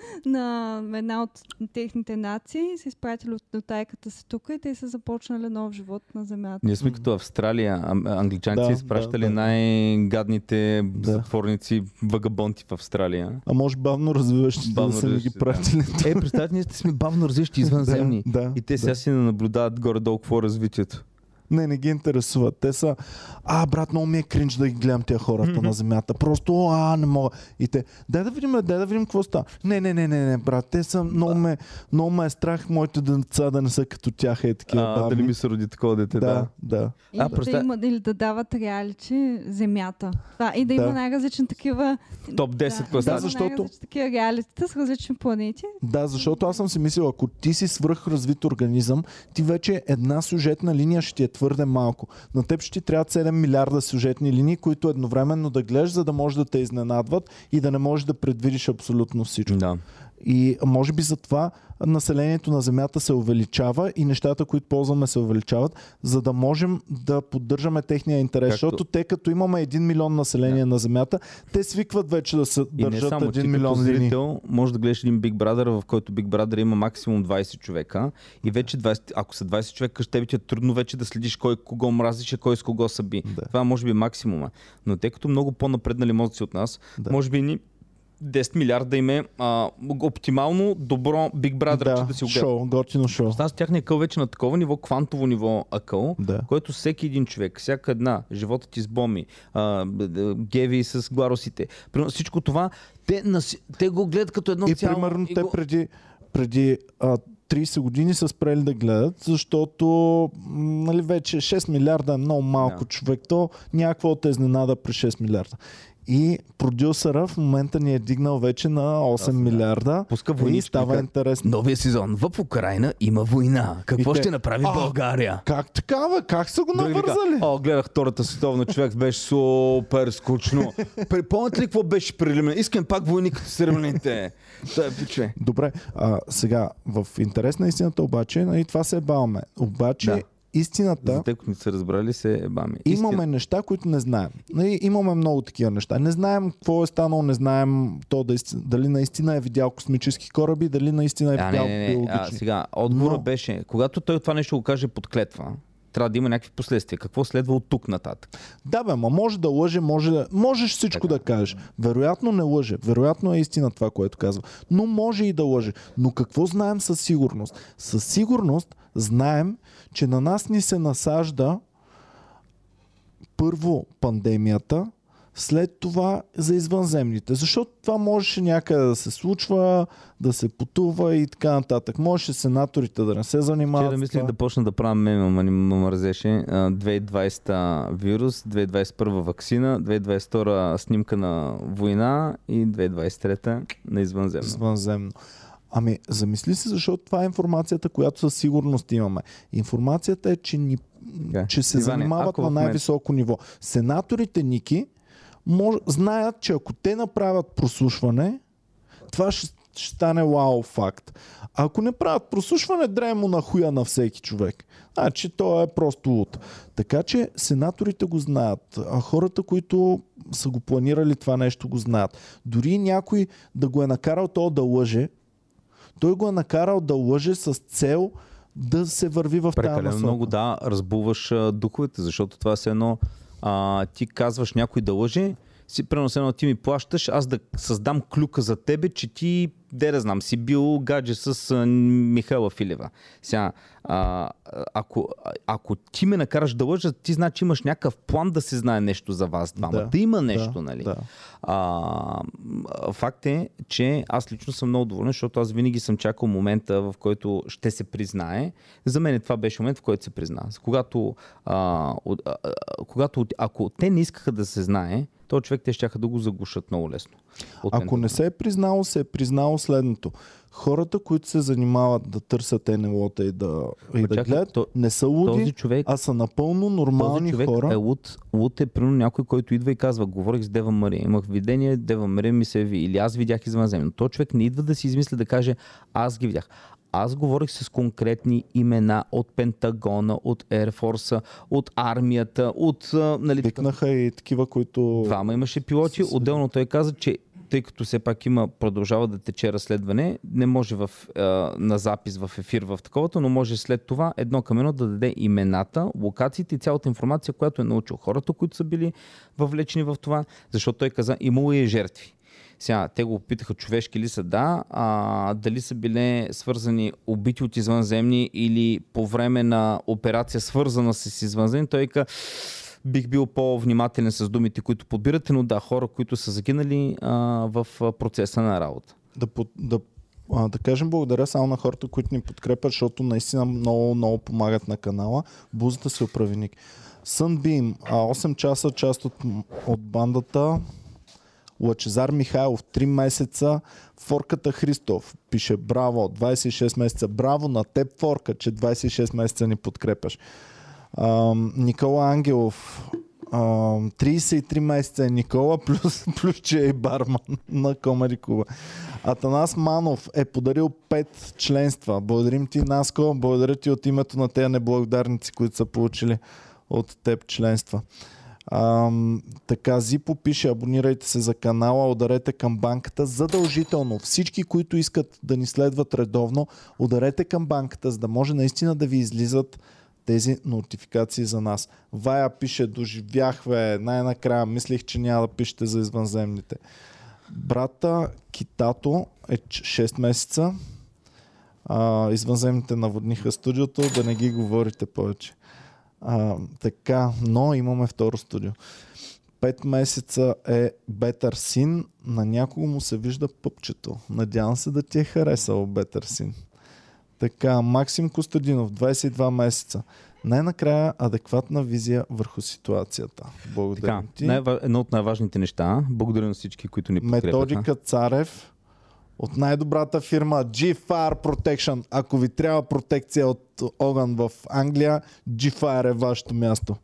на една от техните нации, са изпратили от отайката си тук и те са започнали нов живот на Земята. Ние сме като Австралия. Англичаните Да, са изпращали да, да. най-гадните Да. затворници, вагабонти в Австралия. А може бавно развиващите Бавно да са ни ги развиващи, да. пратили. Е, представете, ние сте сме бавно развиващи извънземни. Да, да, И те сега си наблюдават горе-долу какво е развитието. Не, не ги интересуват. Те са, а, брат, много ми е кринч да ги гледам тия хората на земята. Просто, а, не мога. И те, дай да видим, дай да видим какво става. Не, не, не, не, не, брат, те са, много ме, много ме е страх моите деца да не са като тях е такива А, баби. дали ми се роди такова дете, да. да, да. Или, А, да представя- има, или да дават реалити земята. Това, и да, има Да. най-различни такива... Топ 10 да, класа. да, защото- такива реалитита с различни планети. Да, защото аз съм си мислил, ако ти си свръхразвит организъм, ти вече една сюжетна линия ще ти е твърде малко. На теб ще ти трябват 7 милиарда сюжетни линии, които едновременно да гледаш, за да може да те изненадват и да не можеш да предвидиш абсолютно всичко. Да. И може би затова населението на Земята се увеличава и нещата, които ползваме се увеличават, за да можем да поддържаме техния интерес. Както- Защото те като имаме 1 милион население на Земята, те свикват вече да се И не държат само, 1 ти милион като линии. зрител може да гледаш един Big Brother, в който Big Brother има максимум 20 човека и вече 20, ако са 20 човека, ще ти е трудно вече да следиш кой кого мразиш и кой с кого са би. Да. Това може би е максимума. Но тъй като много по-напреднали мозъци от нас, Да. може би ни 10 милиарда им е а, оптимално добро Big Brother, че да си го шоу, готино шоу. Аз тяхния акъл вече на такова ниво, квантово ниво акъл, Да. който всеки един човек, всяка една, животът ти с боми, а, геви с гларосите, всичко това, те, наси- те го гледат като едно И цяло. примерно и те го... преди, преди а, 30 години са спрели да гледат, защото нали, вече 6 милиарда е много малко Да. човек. То някаква от изненада при 6 милиарда. И продюсъра в момента ни е дигнал вече на 8 Осем, да. милиарда. Пуска и става интересно. Новия сезон. В Украина има война. Какво И те- ще направи А, България? Как така, бе? Как са го Други вика, навързали? О, гледах Втората световна човек, беше супер скучно. Припомняте ли какво беше при Римляните? Искам пак войни като с римляните. Той е пиче. Добре, а, сега, в интерес на истината обаче, нали, това се баваме. Обаче, Да. Истината... За те, които не са разбрали, се е бами. Имаме неща, които не знаем. Нали, имаме много такива неща. Не знаем какво е станало, не знаем то да, дали наистина е видял космически кораби, дали наистина е А, видял не, не, не. А, сега, отговора Но- беше, когато той това нещо го каже под клетва, трябва да има някакви последствия. Какво следва от тук нататък? Да, бе, ма може да лъже, може да... можеш всичко Така. да кажеш. Вероятно не лъже. Вероятно е истина това, което казва. Но може и да лъже. Но какво знаем със сигурност? Със сигурност знаем, че на нас ни се насажда първо пандемията, след това за извънземните. Защото това можеше някъде да се случва, да се потува и така нататък. Можеше сенаторите да не се Ще занимават. да с мислих да почна да правя мема, ама не ме мързеше. А, 2020 вирус, 2021 вакцина, 2022 снимка на война и 2023 на извънземно. Извънземно. Ами, замисли се, защото това е информацията, която със сигурност имаме. Информацията е, че, ни, Така. че се Иване, занимават на най-високо ниво. Сенаторите, Ники, мож, знаят, че ако те направят прослушване, това ще, ще стане вау факт. А ако не правят прослушване, драй му на хуя на всеки човек. Значи то е просто луд. Така че сенаторите го знаят, а хората, които са го планирали това нещо, го знаят. Дори някой да го е накарал то да лъже, той го е накарал да лъже с цел да се върви в тази Прекалено насока. много, да, разбуваш духовете, защото това е едно, а, ти казваш някой да лъже, си, примерно се едно ти ми плащаш, аз да създам клюка за тебе, че ти, де да знам, си бил гадже с а, Михайла Филева. Сега, а, ако, ако ти ме накараш да лъжа, ти значи имаш някакъв план да се знае нещо за вас двамата. Да, Да, има нещо, да, нали? да. А, факт е, че аз лично съм много доволен, защото аз винаги съм чакал момента, в който ще се признае. За мен това беше момент, в който се призна. Когато, а, когато ако те не искаха да се знае, то човек те ще да го заглушат много лесно. От Ако не се е признало, се е признало следното. Хората, които се занимават да търсят НЛО-та и да, и да чакай, гледат, то- не са луди, този човек, а са напълно този нормални човек хора. е луд. Луд е примерно някой, който идва и казва, говорих с Дева Мария, имах видение, Дева Мария ми се яви, или аз видях извънземно. То човек не идва да си измисля да каже, аз ги видях. Аз говорих с конкретни имена от Пентагона, от Force, от армията, от... Нали. Викнаха и такива, които... Двама имаше пилоти. Отделно той каза, че тъй като все пак има, продължава да тече разследване, не може в, а, на запис в ефир в таковато, но може след това едно към едно да даде имената, локациите и цялата информация, която е научил хората, които са били въвлечени в това, защото той каза, имало и жертви. Сега, те го попитаха човешки ли са, да, а, дали са били свързани убити от извънземни или по време на операция свързана с извънземни, той ка бих бил по-внимателен с думите, които подбирате, но да, хора, които са загинали а, в процеса на работа. да, да, а, да кажем благодаря само на хората, които ни подкрепят, защото наистина много, много помагат на канала. Бузата се оправи Ник. Sunbeam, а 8 часа, част от, от бандата. Лачезар Михайлов, 3 месеца. Форката Христов пише браво, 26 месеца. Браво на теб, Форка, че 26 месеца ни подкрепяш. Никола Ангелов, ам, 33 месеца е Никола, плюс, плюс че е барман на Комади Клуба. Атанас Манов е подарил 5 членства. Благодарим ти, Наско. Благодаря ти от името на тези неблагодарници, които са получили от теб членства. Ам, така, Зипо пише, абонирайте се за канала, ударете към банката. Задължително всички, които искат да ни следват редовно, ударете към банката, за да може наистина да ви излизат тези нотификации за нас. Вая пише, доживях, бе, най-накрая мислих, че няма да пишете за извънземните. Брата Китато е 6 месеца. А, извънземните наводниха студиото, да не ги говорите повече. А, така, но имаме второ студио. Пет месеца е Better Sin. На някого му се вижда пъпчето. Надявам се да ти е харесал Better Sin. Така, Максим Костадинов, 22 месеца. Най-накрая адекватна визия върху ситуацията. Благодаря Така, ти. най- едно от най-важните неща. Благодаря на всички, които ни подкрепяха. Методика Царев от най-добрата фирма G-Fire Protection. Ако ви трябва протекция от огън в Англия, G-Fire е вашето място.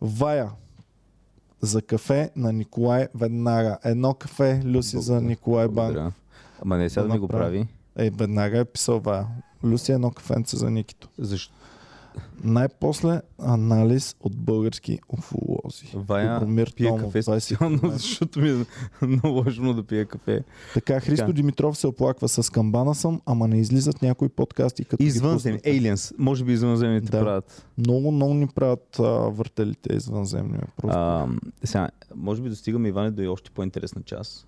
Вая за кафе на Николай веднага. Едно кафе, Люси за Благодаря. Николай Банк. Ама не сега Да ми го прави. Ей, веднага е писал Вая. Люси едно кафенце за Никито. Защо? Най-после анализ от български уфолози. Вая пие Томов, кафе 20 специално, защото ми е наложено да пия кафе. Така, Христо Така. Димитров се оплаква с камбана съм, ама не излизат някои подкасти като Извънземни, aliens. Може би извънземните Да. правят. Много, много ни правят а, въртелите извънземни. Просто. А, сега, може би достигаме, Иване, до и още по-интересна част.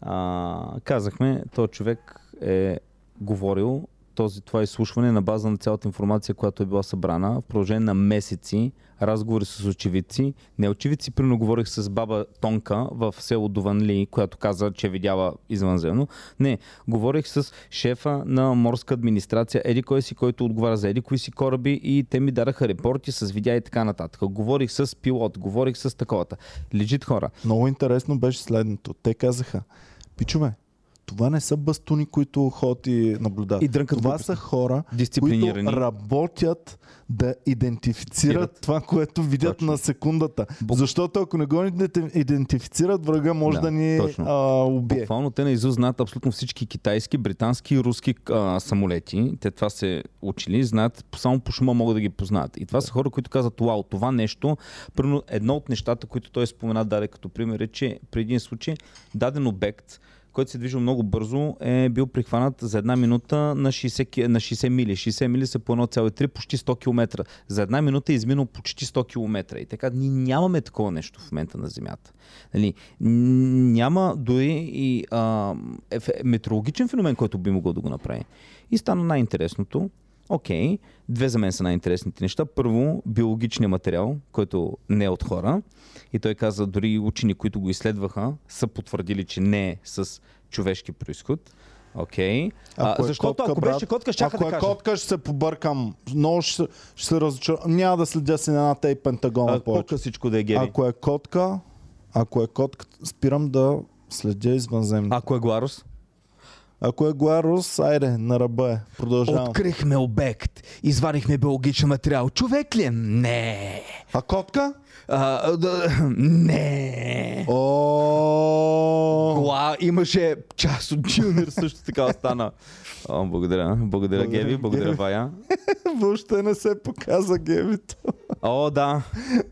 А, казахме, този човек е говорил този, това изслушване на база на цялата информация, която е била събрана в продължение на месеци, разговори с очевидци. Не очевидци, прино говорих с баба Тонка в село Дуванли, която каза, че видяла извънземно. Не, говорих с шефа на морска администрация, еди кой си, който отговаря за еди кои си кораби и те ми дараха репорти с видеа и така нататък. Говорих с пилот, говорих с таковата. Лежит хора. Много интересно беше следното. Те казаха, пичове, това не са бастуни, които ходят и наблюдават. И дрънкат това са хора, които работят да идентифицират Цират. това, което видят Точно. на секундата. Бу- Защото ако не го иденти- идентифицират, врага може да, Да, ни точно. а, убие. Буквално те наизуст знаят абсолютно всички китайски, британски и руски а, самолети. Те това се учили, знаят, само по шума могат да ги познаят. И това са хора, които казват, вау, това нещо, едно от нещата, които той спомена, даде като пример, е, че при един случай даден обект, който се движил много бързо, е бил прихванат за една минута на 60, ки- на 60 мили. 60 мили са по 1,3, почти 100 км. За една минута е изминал почти 100 км. И така, ние нямаме такова нещо в момента на Земята. Нали, няма дори и а, ефе- метеорологичен феномен, който би могъл да го направи. И стана най-интересното. Окей, две за мен са най-интересните неща. Първо, биологичният материал, който не е от хора. И той каза, дори учени, които го изследваха, са потвърдили, че не е с човешки происход. Окей. Ако е защото котка, ако брат, беше котка, ще Ако да е кажа. котка, ще се побъркам. Много ще, ще се разочаровам. Няма да следя си на едната и пентагона А, повече. по-късичко да е геви. Ако е котка, ако е котка, спирам да следя извънземни. Ако е Гларус? Ако е Гуарус, айде, на ръба е. Продължавам. Открихме обект. Извадихме биологичен материал. Човек ли е? Не. А котка? А, да, не. О, Кола имаше част от Джунир също така остана. О, благодаря. Благодаря, Геви. Благодаря. Вая. въобще не се показа гевито. О, да.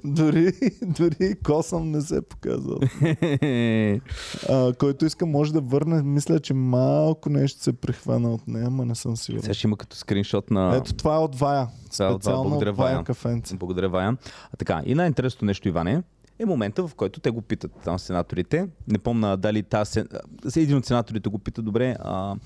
Дори, дори косъм не се показва. А, който иска може да върне. Мисля, че малко нещо се прехвана от нея, ама не съм сигурен. Сега ще има като скриншот на... Ето това е от Вая. Това е. Специално Благодаря, от Вая Вая. кафенце. Благодаря, Вая. А така, и най-интересното нещо, Иване, е момента, в който те го питат там сенаторите. Не помна дали тази, един от сенаторите го пита добре. А,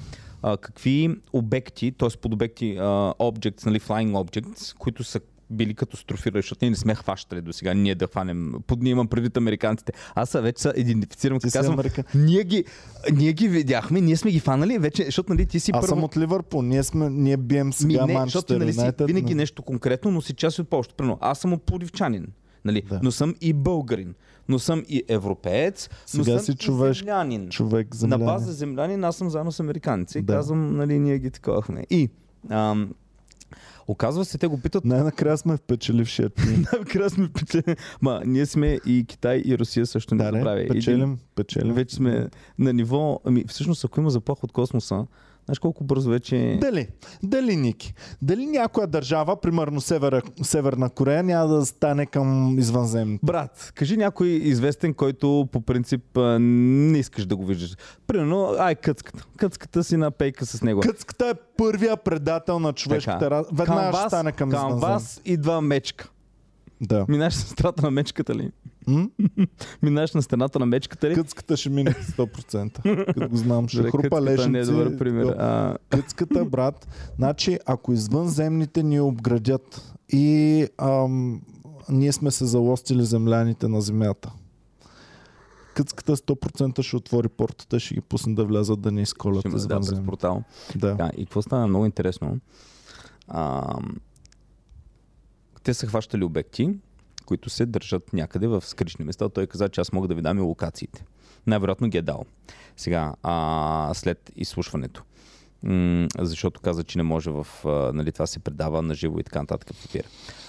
а, какви обекти, т.е. под обекти, а, objects, нали, flying objects, които са били катастрофирали, защото ние не сме хващали до сега, ние да хванем, под ние имам предвид американците. Аз са вече се идентифицирам, Ти като казвам, Америка. ние ги, ние ги видяхме, ние сме ги фанали, вече, защото нали, ти си Аз първо... съм от Ливърпул. Ние, сме, ние бием сега Ми, не, защото Манчестър нали, си винаги но- нещо конкретно, но си част от повечето. Аз съм от Пловдивчанин, нали? Да. но съм и българин, но съм и европеец, но Сега съм си и човешк- землянин. Човек На база землянин аз съм заедно с американци. Да. Казвам, нали, ние ги таковахме. И ам, оказва се, те го питат Най-накрая сме впечелившия тим. Накрая сме печели. Ма, ние сме и Китай, и Русия също не да, не, печелим, печелим. Вече сме на ниво... Ами, всъщност, ако има заплаха от космоса, знаеш колко бързо вече... Дали? Дали, Ники? Дали някоя държава, примерно Севера, Северна Корея, няма да стане към извънземните? Брат, кажи някой известен, който по принцип не искаш да го виждаш. Примерно, ай, къцката. Къцката си на пейка с него. Къцката е първия предател на човешката раса. Веднага към ще вас, стане към, към извънземните. вас идва мечка. Да. Минаш на страната на мечката ли? Минаш на стената на мечката ли? Къцката ще мине 100%. Като го знам, ще Добре, хрупа лежници. не е добър пример. А, Къцката, брат, значи ако извънземните ни обградят и ам, ние сме се залостили земляните на земята, къцката 100% ще отвори портата, ще ги пусне да влязат да ни изколят ще има да, портал. Да. Да, и какво стана много интересно? А, те са хващали обекти, които се държат някъде в скришни места. Той каза, че аз мога да ви дам и локациите. Най-вероятно ги е дал. Сега, а, след изслушването. М- защото каза, че не може в... А, нали, това се предава на живо и така нататък ефир.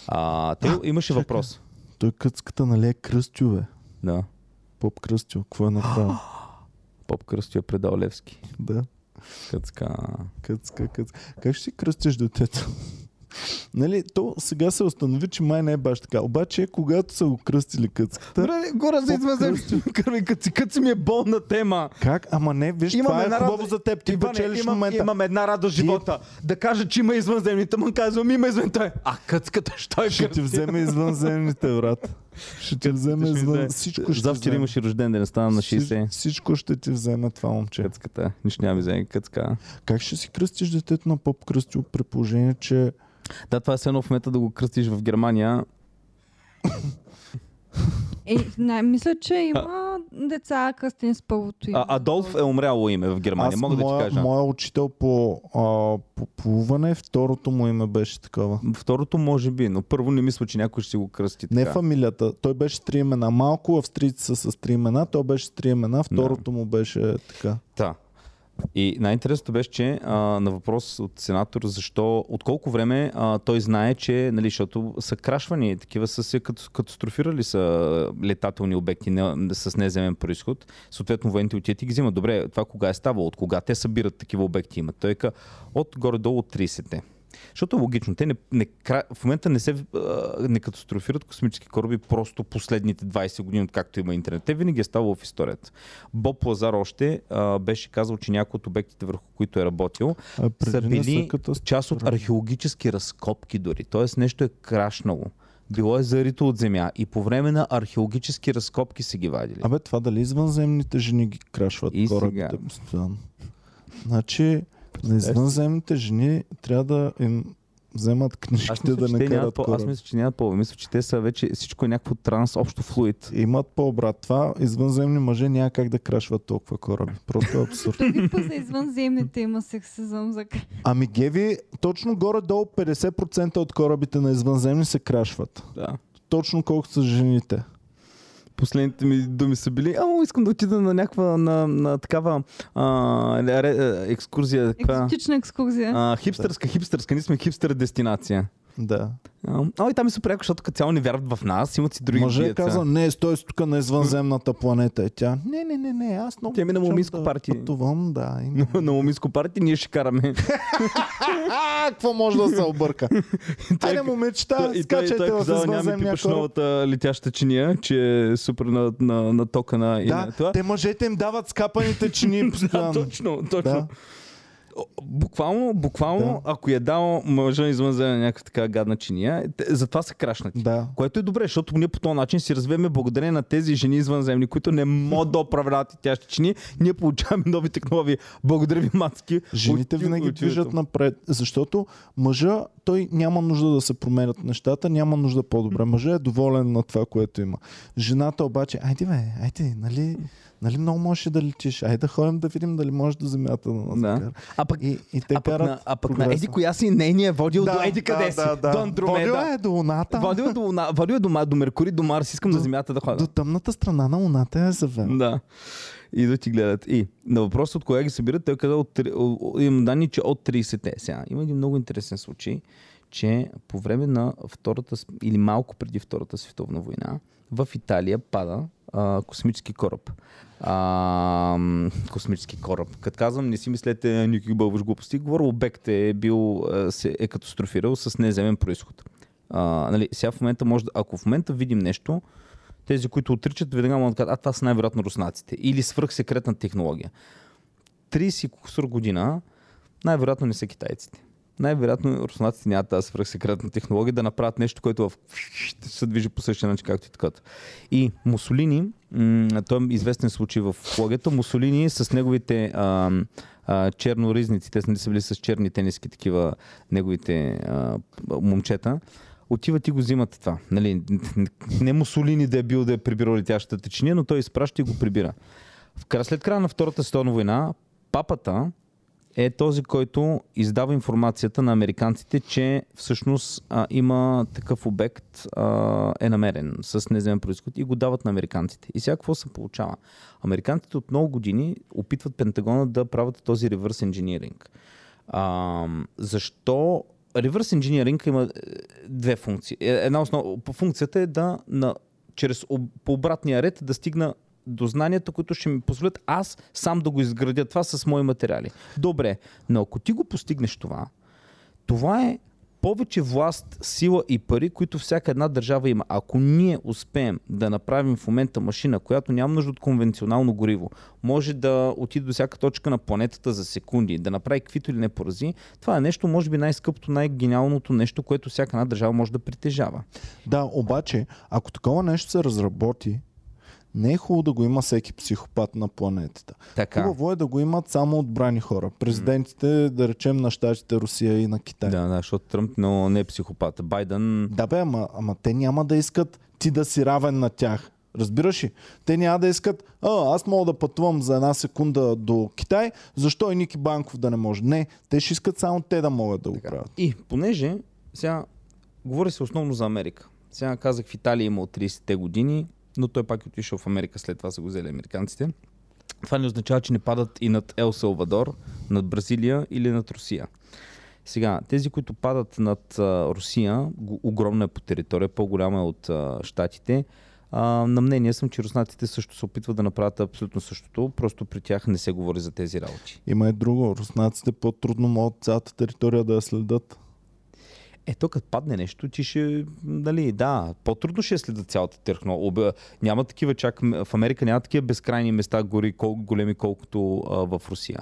А, те, имаше въпрос. Той къцката, нали е кръстю, бе? Да. Поп кръстю, какво е направил? Поп Кръстю е предал Левски. да. Къцка. Къцка, къцка. Как ще си кръстиш детето? Нали, то сега се установи, че май не е баш така. Обаче, когато са го кръстили къцката, Добре, гора за Поп извънземни кърви. Къци, къци ми е болна тема. как? Ама не, виж, Имам това е хубаво радост. за теб. Ти Иване, печелиш имам, момента. имам една радост в живота. Да кажа, че има извънземните, му казвам, има извънземните. А къцката, що е Ще ти вземе извънземните, брат. Ще ти вземе извън... Всичко ще Завчера имаше рожден ден, стана на Всич- 60. Всичко ще ти вземе това момче. Къцката. Нищо няма вземе къцка. Как ще си кръстиш детето на поп кръстю при положение, че Да, това е едно в момента да го кръстиш в Германия. Е, не, мисля, че има деца кръстени с първото име. А, Адолф е умряло име в Германия, аз мога да моя, ти кажа. моя учител по, а, по плуване, второто му име беше такова. Второто може би, но първо не мисля, че някой ще си го кръсти Не така. фамилията. Той беше три имена. Малко австрийци са с три имена. Той беше с три имена. Второто му беше така. Да. И най-интересното беше, че а, на въпрос от сенатор, защо, от колко време а, той знае, че, нали, защото са крашвани, такива са се кат- катастрофирали са летателни обекти не, с неземен происход, съответно военните отиват и ги взимат. Добре, това кога е ставало, от кога те събират такива обекти имат? Той ка от горе-долу от 30-те. Защото е логично, те не, не, в момента не се не катастрофират космически кораби просто последните 20 години, откакто има интернет. Те винаги е ставало в историята. Боб Лазар още а, беше казал, че някои от обектите, върху които е работил, А са били катастрофирали. част от археологически разкопки дори. Тоест нещо е крашнало. Било е зарито от земя и по време на археологически разкопки са ги вадили. Абе, това дали извънземните жени ги крашват И корабите сега. постоянно? Значи, на извънземните жени трябва да им вземат Аз книжките мисля, да не карат по, аз мисля, че нямат по. Мисля, че те са вече всичко е някакво транс, общо флуид. Имат по-брат. Това извънземни мъже няма как да крашват толкова кораби. Просто е абсурд. Па за извънземните има сексизъм за Ами Геви, точно горе-долу 50% от корабите на извънземни се крашват. Да. Точно колкото са жените. Последните ми думи са били, ама искам да отида на някаква, на, на такава а, ре- екскурзия. Каква? екзотична екскурзия. А, хипстърска, хипстърска, ние сме хипстър дестинация. Да. А, и там е супер яко, защото като цяло не вярват в нас, имат си други Мъже деца. каза, не, стой си тук на извънземната планета. И тя, не, не, не, не, аз много Тя ми на момиско да парти. Пътувам, да. Има. на момиско парти ние ще караме. А, какво може да се обърка? Айде, момичета, и той, и скачайте в ми извънземния кораб. новата летяща чиния, че е супер на, на, на тока на, и Да, на това. те мъжете им дават скапаните чини Да, точно, точно. Да. Буквално, буквално, Да. ако я дал мъжа извънземна някаква така гадна чиния, затова са крашнати. Да. Което е добре, защото ние по този начин си развиваме благодарение на тези жени извънземни, които не могат да оправляват и тящи чини. Ние получаваме нови технологии. Благодаря ви, мацки. Жените От- винаги от- движат напред, защото мъжа, той няма нужда да се променят нещата, няма нужда по-добре. Мъжа е доволен на това, което има. Жената обаче, айде бе, айде, нали, нали много можеш да летиш, айде да ходим да видим дали можеш да земята да нас Да. А пък, И, и те а пък, на, а пък на. Еди коя си нейния е водил до Еди къде си? До Андромеда. Водил е до Луната. Водил е до, Луна- водил е до, до Меркурий, до Марс. Искам До- на Земята да ходя. До тъмната страна на Луната е завел. Да. И да ти гледат. И на въпроса от кога ги събират, той каза, от, имам данни, че от 30-те. Сега, има един много интересен случай, че по време на втората, или малко преди Втората световна война, в Италия пада а, космически кораб. А, космически кораб. Като казвам, не си мислете никакви бълваш глупости. Говоря, обект е бил, се е катастрофирал с неземен происход. А, нали, сега в момента може да, ако в момента видим нещо, тези, които отричат, веднага могат да кажат, а това са най-вероятно руснаците. Или свръхсекретна технология. 30 кусор година, най-вероятно не са китайците. Най-вероятно руснаците нямат тази свръхсекретна технология да направят нещо, което в... се движи по същия начин, както и така. И Мусолини, м- той е известен случай в логията, Мусолини с неговите а, а, черноризници, те са, били с черни тениски, такива неговите а, момчета, отиват и го взимат това. Нали, не Мусолини да е бил да е прибирал летящата течения, но той изпраща и го прибира. В След края на Втората световна война, папата е този, който издава информацията на американците, че всъщност а, има такъв обект, а, е намерен с неземен происход и го дават на американците. И сега какво се получава? Американците от много години опитват Пентагона да правят този реверс инжиниринг. Защо реверс инжиниринг има е, две функции. Е, Една основа, функцията е да на, чрез по обратния ред да стигна до знанията, които ще ми позволят аз сам да го изградя това с мои материали. Добре, но ако ти го постигнеш това, това е повече власт, сила и пари, които всяка една държава има. Ако ние успеем да направим в момента машина, която няма нужда от конвенционално гориво, може да отиде до всяка точка на планетата за секунди, да направи каквито или не порази, това е нещо, може би най-скъпото, най-гениалното нещо, което всяка една държава може да притежава. Да, обаче, ако такова нещо се разработи, не е хубаво да го има всеки психопат на планетата. Така. Хубаво е да го имат само отбрани хора. Президентите, да речем, на щатите, Русия и на Китай. Да, да, защото Тръмп но не е психопат. Байден Да бе, ама, ама те няма да искат ти да си равен на тях. Разбираш ли? Те няма да искат, а, аз мога да пътувам за една секунда до Китай, защо и Ники Банков да не може? Не, те ще искат само те да могат да го правят. И понеже сега говори се основно за Америка. Сега казах в Италия има от 30-те години, но той пак е отишъл в Америка, след това са го взели американците. Това не означава, че не падат и над Ел Салвадор, над Бразилия или над Русия. Сега, тези, които падат над а, Русия, огромна е по територия, по-голяма е от а, щатите. А, на мнение съм, че руснаците също се опитват да направят абсолютно същото, просто при тях не се говори за тези работи. Има и друго. Руснаците по-трудно могат цялата територия да я следят. Ето, като падне нещо, ти ще, нали, да, по-трудно ще следят цялата технология. Няма такива чак, в Америка няма такива безкрайни места гори, кол, големи колкото а, в Русия.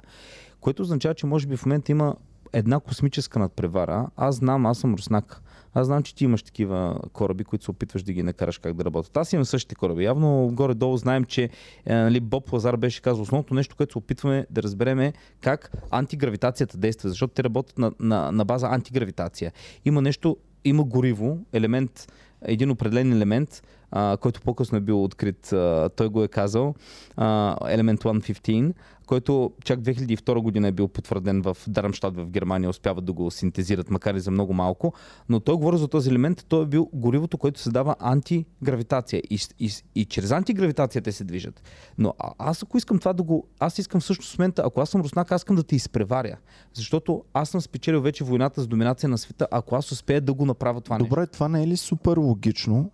Което означава, че може би в момента има една космическа надпревара. Аз знам, аз съм руснак. Аз знам, че ти имаш такива кораби, които се опитваш да ги накараш как да работят. Аз имам същите кораби. Явно горе-долу знаем, че е, нали, Боб Лазар беше казал, основното нещо, което се опитваме да разберем е как антигравитацията действа, защото те работят на, на, на база антигравитация. Има нещо, има гориво, елемент, един определен елемент, а, който по-късно е бил открит, а, той го е казал, а, елемент 115, който чак 2002 година е бил потвърден в Дармштадт в Германия, успяват да го синтезират, макар и за много малко, но той говори за този елемент, той е бил горивото, което създава антигравитация и, и, и чрез антигравитация те се движат. Но а, аз ако искам това да го... Аз искам всъщност в момента, ако аз съм руснак, аз искам да те изпреваря. Защото аз съм спечелил вече войната с доминация на света, ако аз успея да го направя това нещо. Добре, това не е ли супер логично?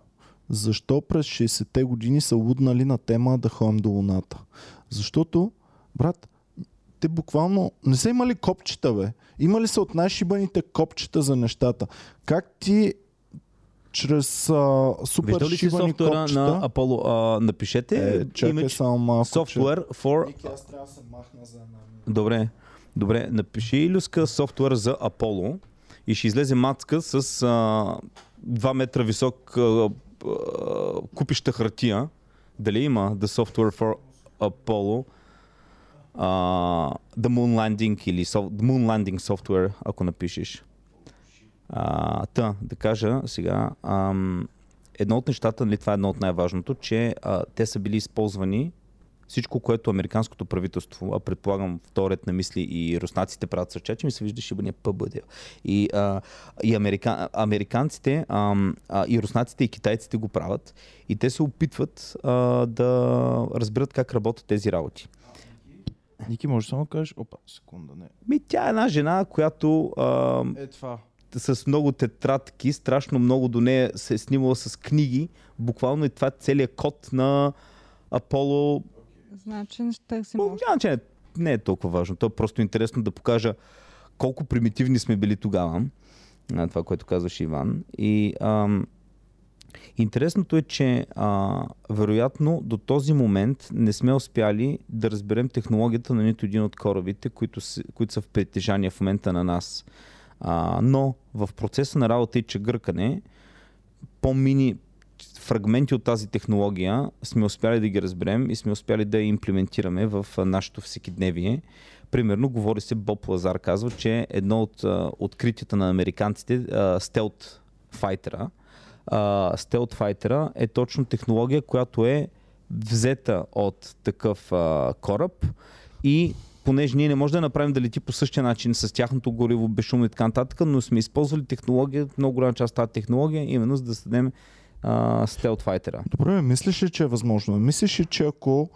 Защо през 60-те години са луднали на тема да ходим до Луната? Защото, брат, те буквално не са имали копчета, бе. Имали са от най-шибаните копчета за нещата. Как ти чрез а, супер Виждал ли си софтуера копчета... на Apollo? А, напишете Е, чакай image само малко. software for... аз трябва да се махна за една. Добре. Добре, напиши Илюска софтуер за Аполо и ще излезе мацка с а, 2 метра висок а, купища хартия. Дали има The Software for Apollo? А, the Moon Landing или so, The Moon Landing Software, ако напишеш. А, та, да кажа сега, ам, едно от нещата, нали, това е едно от най-важното, че а, те са били използвани всичко, което американското правителство, а предполагам вторият на мисли и руснаците правят съча, че ми се вижда шибания ПБД. И, а, и америка, американците, а, а, и руснаците, и китайците го правят. И те се опитват а, да разберат как работят тези работи. Ники, може само да кажеш, опа, секунда, не. Ми, тя е една жена, която а, Е това. с много тетрадки, страшно много до нея се е снимала с книги. Буквално и това е целият код на Аполо Значи ще търсим още. Няма, че не, не е толкова важно. То е просто интересно да покажа колко примитивни сме били тогава. Това, което казваше Иван. И ам, интересното е, че а, вероятно до този момент не сме успяли да разберем технологията на нито един от корабите, които, които са в притежание в момента на нас. А, но в процеса на работа и чегъркане, по-мини фрагменти от тази технология сме успяли да ги разберем и сме успяли да я имплементираме в нашето всекидневие. Примерно, говори се, Боб Лазар казва, че едно от откритията на американците, стелт файтера, стелт файтера е точно технология, която е взета от такъв а, кораб и понеже ние не можем да направим да лети по същия начин с тяхното гориво, безшумно и така нататък, но сме използвали технология, много голяма част от тази технология, именно за да създадем а, стелт файтера. Добре, мислиш ли, че е възможно? Мислиш ли, че ако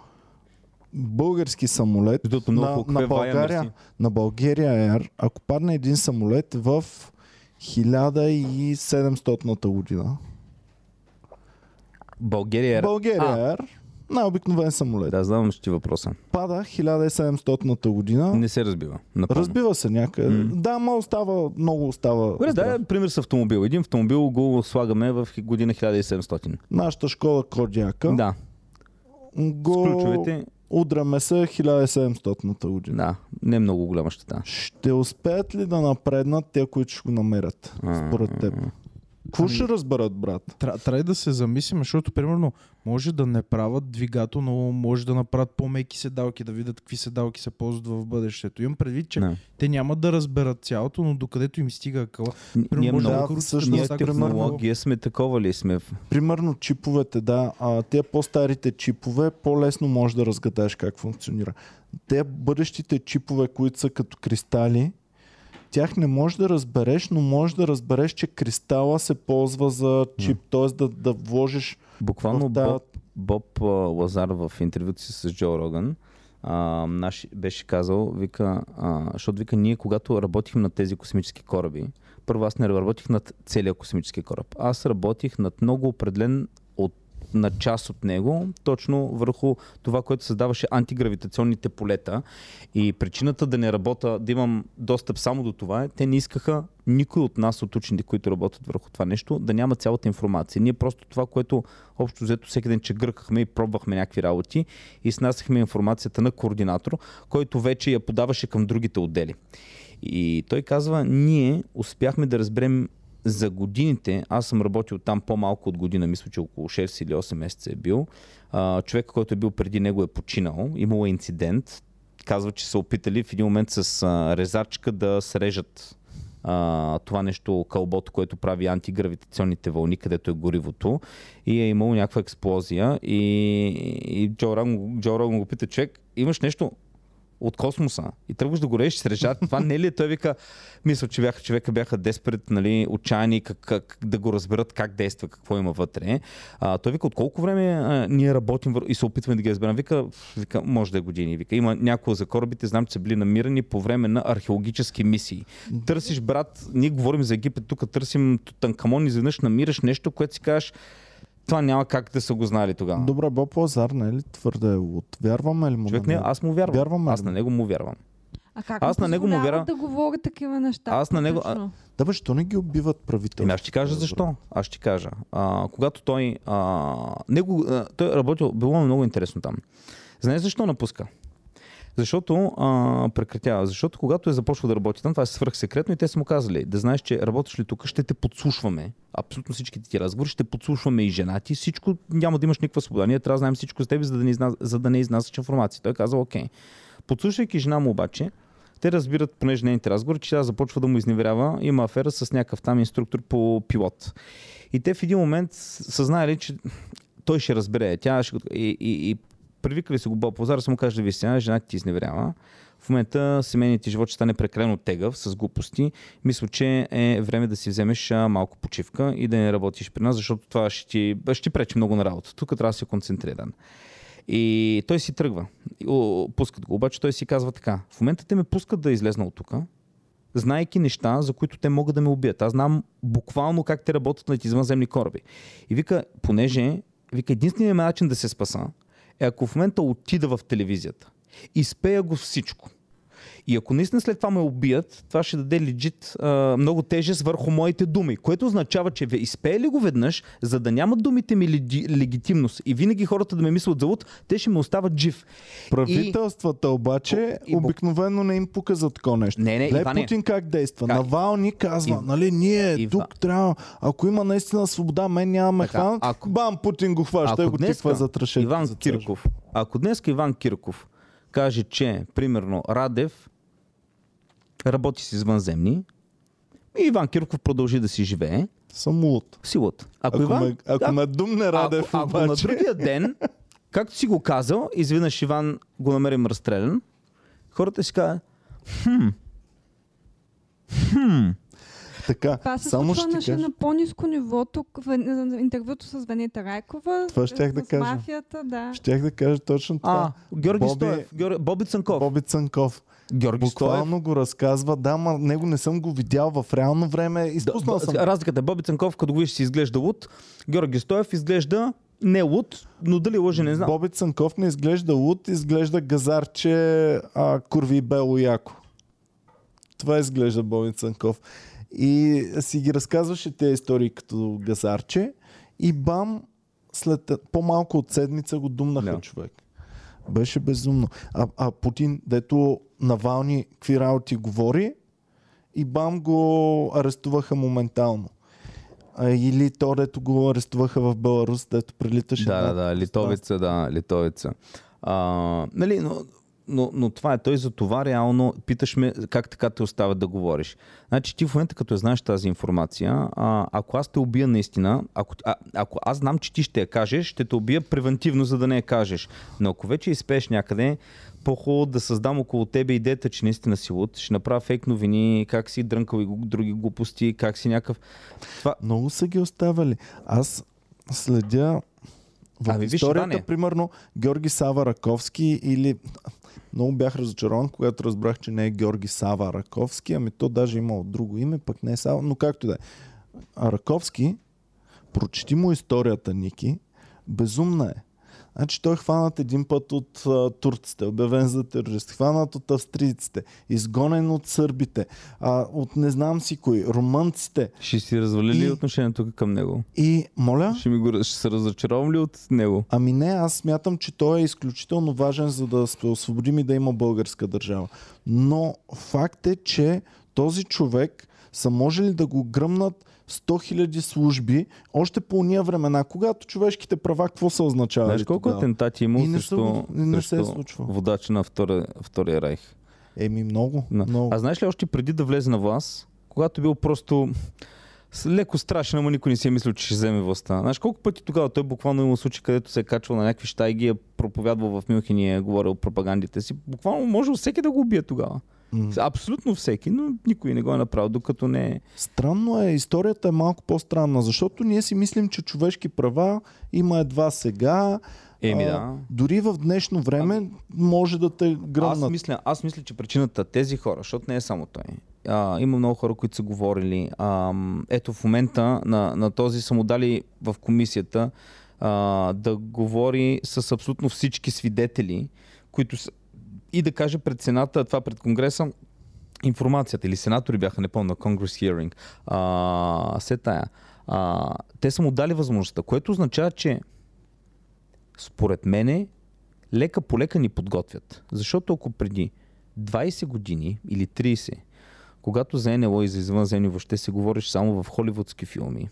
български самолет на, на, е България, на България Air, ако падне един самолет в 1700-та година. България е... България А. Air, най-обикновен самолет. Да, знам, ти въпроса. Пада 1700-та година. Не се разбива. Напълно. Разбива се някъде. М. Да, ма остава, много остава. Добре, да, пример с автомобил. Един автомобил го слагаме в година 1700. Нашата школа Кодяка Да, го с ключовете, удряме се 1700-та година. да, не е много голяма щета. Ще успеят ли да напреднат те, които ще го намерят? Според теб. Какво Ами- ще разберат, брат? Тря- Трябва да се замислим, защото примерно може да не правят двигател, но може да направят по-меки седалки, да видят какви седалки се ползват в бъдещето. Имам предвид, че Не. те няма да разберат цялото, но докъдето им стига акъла. Н- Примерно, Ние може много, да всъщност, като примерно- технология сме такова ли сме? Примерно чиповете, да. А, те по-старите чипове по-лесно можеш да разгадаеш как функционира. Те бъдещите чипове, които са като кристали, тях не можеш да разбереш, но можеш да разбереш, че кристала се ползва за чип, т.е. Да, да вложиш Буквално в тази- Боб, Боб Лазар в интервюто си с Джо Роган а, наш, беше казал, вика, а, защото вика, ние когато работихме на тези космически кораби, първо аз не работих над целия космически кораб. Аз работих над много определен на част от него, точно върху това, което създаваше антигравитационните полета. И причината да не работя, да имам достъп само до това е, те не искаха никой от нас, от учените, които работят върху това нещо, да няма цялата информация. Ние просто това, което общо взето всеки ден, че гъркахме и пробвахме някакви работи и снасяхме информацията на координатор, който вече я подаваше към другите отдели. И той казва, ние успяхме да разберем за годините, аз съм работил там по-малко от година, мисля, че около 6 или 8 месеца е бил. Човек, който е бил преди него е починал, имало е инцидент. Казва, че са опитали в един момент с резачка да срежат това нещо, кълбото, което прави антигравитационните вълни, където е горивото. И е имало някаква експлозия. И, и Джо Роган го пита, човек, имаш нещо от космоса и тръгваш да го режеш с режат, това не е ли? Той вика, мисля, че бяха, човека бяха деспред, нали, отчаяни как, как, да го разберат как действа, какво има вътре. А, той вика, от колко време а, ние работим вър- и се опитваме да ги разберем? Вика, вика, може да е години. Вика, има някои за корабите, знам, че са били намирани по време на археологически мисии. Търсиш, брат, ние говорим за Египет, тук търсим Тутанкамон, изведнъж намираш нещо, което си кажеш, това няма как да са го знали тогава. Добре, Боб Лазар, не е ли твърде луд? Вярваме ли му Човек не, него? аз му вярвам. Вярваме аз на него му вярвам. А как Аз на него му вярвам. да говори такива неща? Аз на него- а-? Да, бе, що не ги убиват правителството? Ами аз ще кажа защо. Аз ще кажа. А, когато той... А, него, а, той е работил... Било много интересно там. Знаеш защо напуска? Защото а, прекратява. Защото когато е започвал да работи там, това е свръхсекретно и те са му казали, да знаеш, че работиш ли тук, ще те подслушваме. Абсолютно всичките ти разговори, ще подслушваме и жена ти, всичко, няма да имаш никаква свобода. Ние трябва да знаем всичко с теб, за да не, изна... да не изнасяш информация. Той каза, окей. Подслушвайки жена му обаче, те разбират, понеже нейните разговори, че тя започва да му изневерява. Има афера с някакъв там инструктор по пилот. И те в един момент са че той ще разбере. Тя ще... И, и, и привикали се го Боб Лазар, са му кажа, ви сега, жена ти изневерява. В момента семейният ти живот ще стане прекалено тегъв с глупости. Мисля, че е време да си вземеш малко почивка и да не работиш при нас, защото това ще ти, ще ти пречи много на работа. Тук трябва да си концентриран. И той си тръгва. Пускат го. Обаче той си казва така. В момента те ме пускат да излезна от тук, знайки неща, за които те могат да ме убият. Аз знам буквално как те работят на извънземни кораби. И вика, понеже, вика, единственият начин да се спаса е ако в момента отида в телевизията и спея го всичко. И ако наистина след това ме убият, това ще даде легит а, много тежест върху моите думи, което означава, че изпее ли го веднъж, за да нямат думите ми леги, легитимност и винаги хората да ме мислят за луд, те ще ме остават жив. Правителствата обаче И- и- обикновено не им пука за такова нещо. Не, не, Гледай Иване. Путин как действа. Как? Навални казва, Ив- нали, ние Ива- тук трябва, ако има наистина свобода, мен няма ме Така, хванат. ако- Бам, Путин го хваща и го тиква за трашет. Иван за. Кирков, ако днес Иван Кирков каже, че примерно Радев работи с извънземни и Иван Кирков продължи да си живее, Съм луд. силата. Ако, Ако, Иван, ме, ако ме думне Радев, ако, ако на обаче, другия ден, както си го казал, изведнъж Иван го намерим разстрелян, хората си казват, така, Това се само ще ти кажа. на по-низко ниво. Тук в интервюто с Венета Райкова. Това щях да кажа. мафията, да. Щях да кажа точно това. а, Георги Боби- Стоев, Георги, Боби Цанков. Боби Цанков. Георги Стоев. Буквално го разказва. Да, ма него не съм го видял в реално време. Изпуснал Да, съм. Разликата е Боби Цанков, като го видиш, си изглежда луд. Георги Стоев изглежда не луд, но дали лъже не знам. Боби Цанков не изглежда луд, изглежда газарче, а, курви бело яко. Това изглежда Боби Цанков. И си ги разказваше тези истории като газарче и бам, след по-малко от седмица го думнаха Да. човек. Беше безумно. А, а Путин, дето Навални какви работи говори и бам го арестуваха моментално. А, или то, дето го арестуваха в Беларус, дето прилиташе. Да, да, да, литовица, да, литовица. А, нали, но, но, но това е той за това реално питаш ме как така те оставят да говориш. Значи ти в момента като я знаеш тази информация, а, ако аз те убия наистина, ако, а, ако аз знам, че ти ще я кажеш, ще те убия превентивно, за да не я кажеш. Но ако вече изпееш някъде, по-хубаво да създам около тебе идеята, че наистина си луд, ще направя фейк новини, как си дрънкал и други глупости, как си някакъв... Това, Много са ги оставали. Аз следя в Ами, виж, историята, Иване. примерно, Георги Сава Раковски или... Много бях разочарован, когато разбрах, че не е Георги Сава Раковски, ами то даже имало друго име, пък не е Сава, но както и да е. Раковски, прочети му историята, Ники, безумна е. Значи той е хванат един път от а, турците, обявен за терорист, хванат от австрийците, изгонен от сърбите, а, от не знам си кои, румънците. ще си развали ли И- отношението към него? И, моля, Ще, ми го, ще се разочаровам ли от него? Ами не, аз смятам, че той е изключително важен, за да се освободим и да има българска държава. Но факт е, че този човек са можели да го гръмнат 100 000 служби, още по уния времена, когато човешките права, какво са означавали Знаеш колко тогава? атентати има не, срещу, го- не се е случва. водач на втория, втория райх? Еми много, Да. много. А знаеш ли още преди да влезе на власт, когато бил просто леко страшен, ама никой не си е мислил, че ще вземе властта. Знаеш колко пъти тогава той буквално има случаи, където се е качвал на някакви щайги, е проповядвал в Мюнхен и е говорил пропагандите си. Буквално може всеки да го убие тогава. М. Абсолютно всеки, но никой не го е направил, докато не е. Странно е, историята е малко по-странна, защото ние си мислим, че човешки права има едва сега. Еми А, да. Дори в днешно време може да те Аз гръмнат. мисля, аз мисля, че причината тези хора, защото не е само той. А, има много хора, които са говорили. А, ето в момента на, на този са му дали в комисията а, да говори с абсолютно всички свидетели, които са, и да каже пред Сената, това пред Конгреса, информацията или сенатори бяха, не помня, Hearing. А, се тая. А, те са му дали възможността, което означава, че според мене лека по лека ни подготвят. Защото ако преди 20 години или 30, когато за НЛО и за извънземни въобще се говориш само в холивудски филми,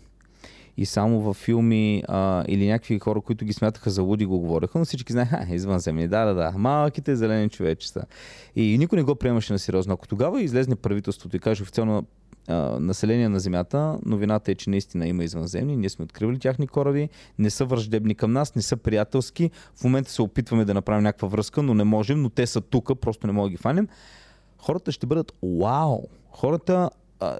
и само във филми а, или някакви хора, които ги смятаха за луди, го говореха, но всички знаеха, извънземни, да, да, да, малките зелени човечества. И никой не го приемаше на сериозно. Ако тогава излезне правителството и каже официално население на Земята, новината е, че наистина има извънземни, ние сме откривали тяхни кораби, не са враждебни към нас, не са приятелски. В момента се опитваме да направим някаква връзка, но не можем, но те са тук, просто не мога да ги фанем. Хората ще бъдат вау! Хората а,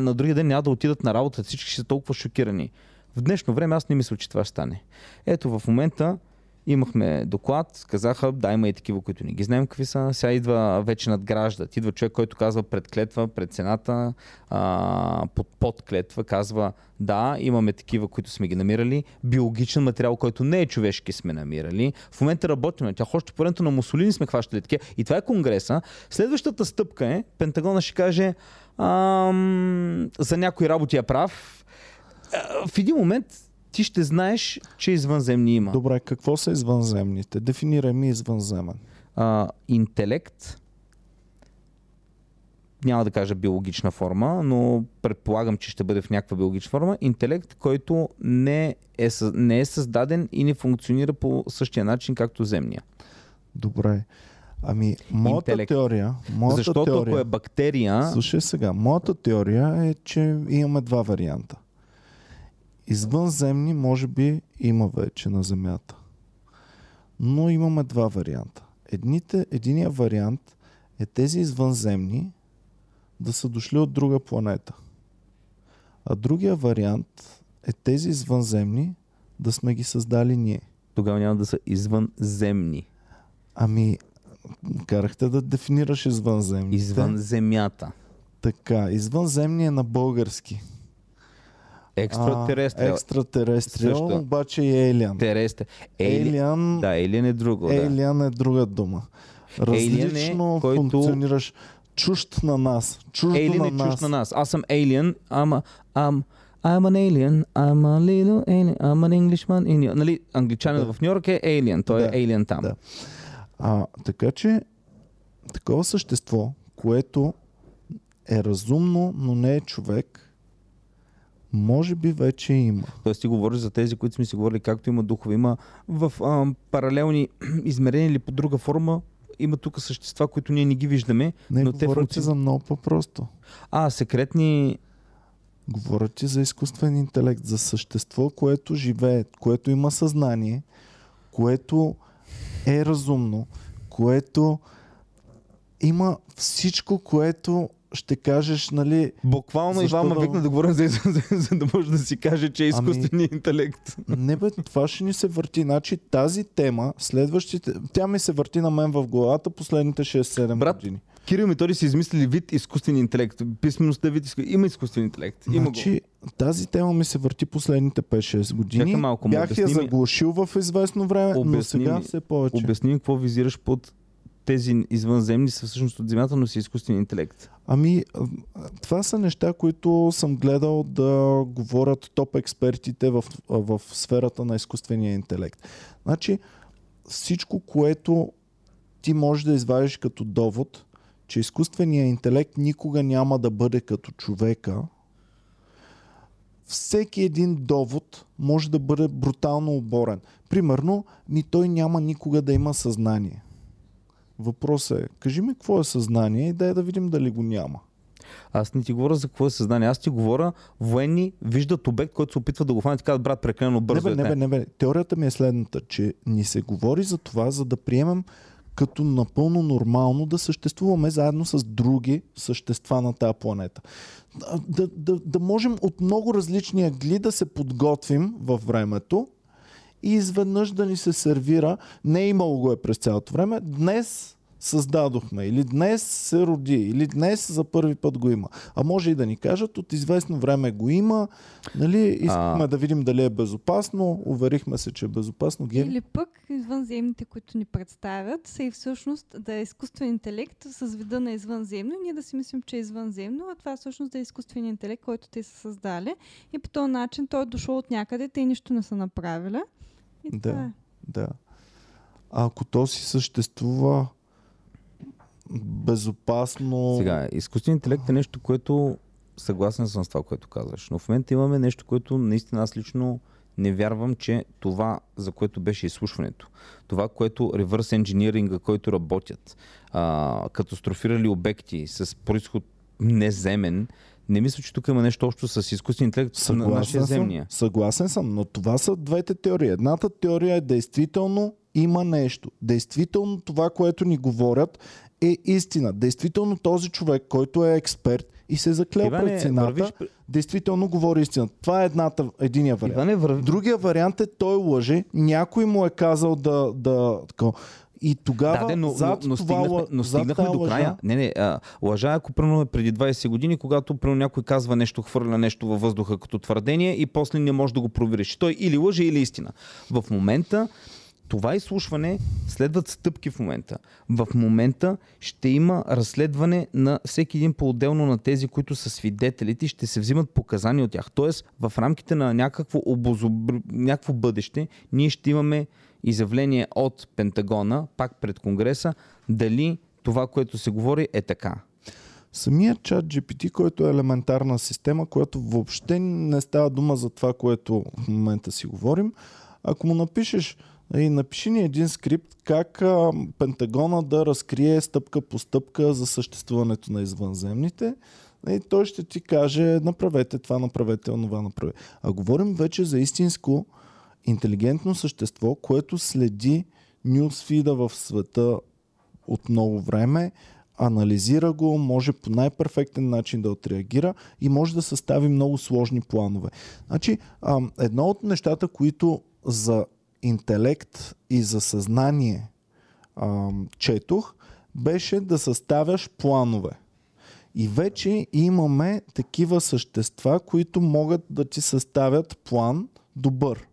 на, другия ден няма да отидат на работа, всички ще са толкова шокирани. В днешно време аз не мисля, че това ще стане. Ето в момента имахме доклад, казаха, да, има и такива, които не ги знаем какви са. Сега идва вече надграждат. Идва човек, който казва пред клетва, пред цената, а, под, под клетва, казва, да, имаме такива, които сме ги намирали. Биологичен материал, който не е човешки, сме намирали. В момента работим на тях. Още по времето на Мусолини сме хващали такива. И това е конгреса. Следващата стъпка е, Пентагона ще каже, ам, за някои работи е прав. А, В един момент ти ще знаеш, че извънземни има. Добре, какво са извънземните? Дефинирай ми извънземен. а, интелект, няма да кажа биологична форма, но предполагам, че ще бъде в някаква биологична форма, интелект, който не е, не е създаден и не функционира по същия начин, както земния. Добре. Ами, моята Интелект. теория, моята Защото теория, ако е бактерия, Слушай сега, моята теория е, че имаме два варианта. Извънземни може би има вече на Земята. Но имаме два варианта. Едните, единия вариант е тези извънземни да са дошли от друга планета. А другия вариант е тези извънземни да сме ги създали ние. тогава няма да са извънземни. Ами, карахте да дефинираш извънземните. Извън земята. Така, извънземни е на български. Екстратерестриал. Екстратерестриал, Също. обаче и Елиан. Тересте. Ели... Елиан, Да, Елиан е друго. Да. Елиан е друга дума. Е, Различно който- функционираш чужд на нас. Alien на е нас. чуж на нас. Аз съм alien, ама... Ам, I'm an alien, I'm a little alien, I'm an Englishman in Нали, англичанин Да. в Нью Йорк е alien, той Да. е alien там. Да. А, така че, такова същество, което е разумно, но не е човек, може би вече има. Тоест ти говориш за тези, които сме си говорили, както има духове, има в ам, паралелни измерения или по друга форма, има тук същества, които ние не ги виждаме, Не но те функци... за много по-просто. А, секретни... Говоря ти за изкуствен интелект, за същество, което живее, което има съзнание, което е разумно, което има всичко, което ще кажеш, нали, Буквално Иван ме да- викна да говоря за, за, за, за да може да си каже, че е Ами- изкуственият интелект. не бе, това ще ни се върти. Значи тази тема, следващите, тя ми се върти на мен в главата последните 6-7 Брат, години. Кирил Методи са измислили вид изкуствен интелект. Писмеността вид изку... Има изкуствен интелект. Има го. Значи, тази тема ми се върти последните 5-6 години. Чакай малко, ма Бях я обясни заглушил в известно време, но сега все повече. Обясни какво визираш под тези извънземни са всъщност от Земята, но са изкуствен интелект. Ами, това са неща, които съм гледал да говорят топ експертите в, в сферата на изкуствения интелект. Значи, всичко, което ти можеш да извадиш като довод, че изкуственият интелект никога няма да бъде като човека, всеки един довод може да бъде брутално оборен. Примерно, ми той няма никога да има съзнание. Въпросът е, кажи ми какво е съзнание и дай да видим дали го няма. Аз не ти говоря за какво е съзнание. Аз ти говоря, военни виждат обект, който се опитва да го хванат и казват, брат, прекалено Не бързо бе, е. не бе, не бе. Теорията ми е следната, че ни се говори за това, за да приемем като напълно нормално да съществуваме заедно с други същества на тази планета. Да, да, да можем от много различни агли да се подготвим във времето и изведнъж да ни се сервира, не имало го е през цялото време, днес създадохме, или днес се роди, или днес за първи път го има. А може и да ни кажат, от известно време го има, нали, искахме А. да видим дали е безопасно, уверихме се, че е безопасно. Геви? Или пък извънземните, които ни представят, са и всъщност да е изкуствен интелект с вида на извънземно и ние да си мислим, че е извънземно, а това всъщност да е изкуствен интелект, който те са създали. И по този начин той е дошъл от някъде, те нищо не са направили. И Да. това е. Да. А ако то си съществува безопасно... Сега, изкуственият интелект е нещо, което съгласен съм с това, което казваш. Но в момента имаме нещо, което наистина аз лично не вярвам, че това, за което беше изслушването, това, което реверс енджиниринга, който работят, а, катастрофирали обекти с происход неземен, не мисля, че тук има нещо общо с изкуствен интелект на нашия Съгласен съм, земния. съгласен съм, но това са двете теории. Едната теория е действително има нещо. Действително това, което ни говорят е истина. Действително този човек, който е експерт и се е заклел Иване, пред цената, вървиш действително говори истина. Това е едната, единия вариант. Иване, върви... Другия вариант е той лъже, някой му е казал да... да и тогава Да, но, зад но, но, това, стигнахме, но стигнахме до лъжа- края. Не, не, а, лъжа, ако примерно е преди 20 години, когато примерно някой казва нещо, хвърля нещо във въздуха като твърдение и после не може да го провериш. Той или лъже, или истина. В момента това изслушване следват стъпки в момента. В момента ще има разследване на всеки един по-отделно на тези, които са свидетелите и ще се взимат показания от тях. Тоест, в рамките на някакво, обозобр... някакво бъдеще, ние ще имаме изявление от Пентагона, пак пред Конгреса, дали това, което се говори е така. Самият чат GPT, който е елементарна система, която въобще не става дума за това, което в момента си говорим, ако му напишеш и напиши ни един скрипт как а, Пентагона да разкрие стъпка по стъпка за съществуването на извънземните, и той ще ти каже направете това, направете онова, направете. А говорим вече за истинско интелигентно същество, което следи нюсфида в света от много време, анализира го, може по най-перфектен начин да отреагира и може да състави много сложни планове. Значи, едно от нещата, които за интелект и за съзнание а, четох, беше да съставяш планове. И вече имаме такива същества, които могат да ти съставят план добър.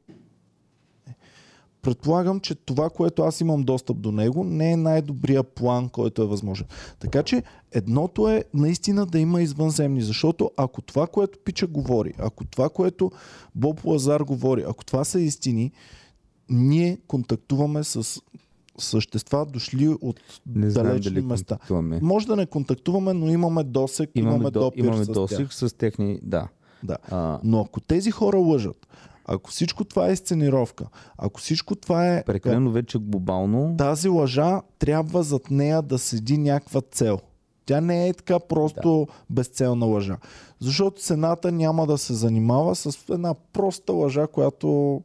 Предполагам, че това, което аз имам достъп до него, не е най-добрия план, който е възможен. Така че едното е наистина да има извънземни, защото ако това, което Пича говори, ако това, което Боб Лазар говори, ако това са истини, ние контактуваме с същества, дошли от Не далечни дали места. Може да не контактуваме, но имаме досек, имаме, Имаме, до, допир имаме с досик тях. с техни... Да. Да. А, Но ако тези хора лъжат, ако всичко това е сценировка, ако всичко това е... прекалено вече глобално. Тази лъжа трябва зад нея да седи някаква цел. Тя не е така просто да. безцелна лъжа. Защото Сената няма да се занимава с една проста лъжа, която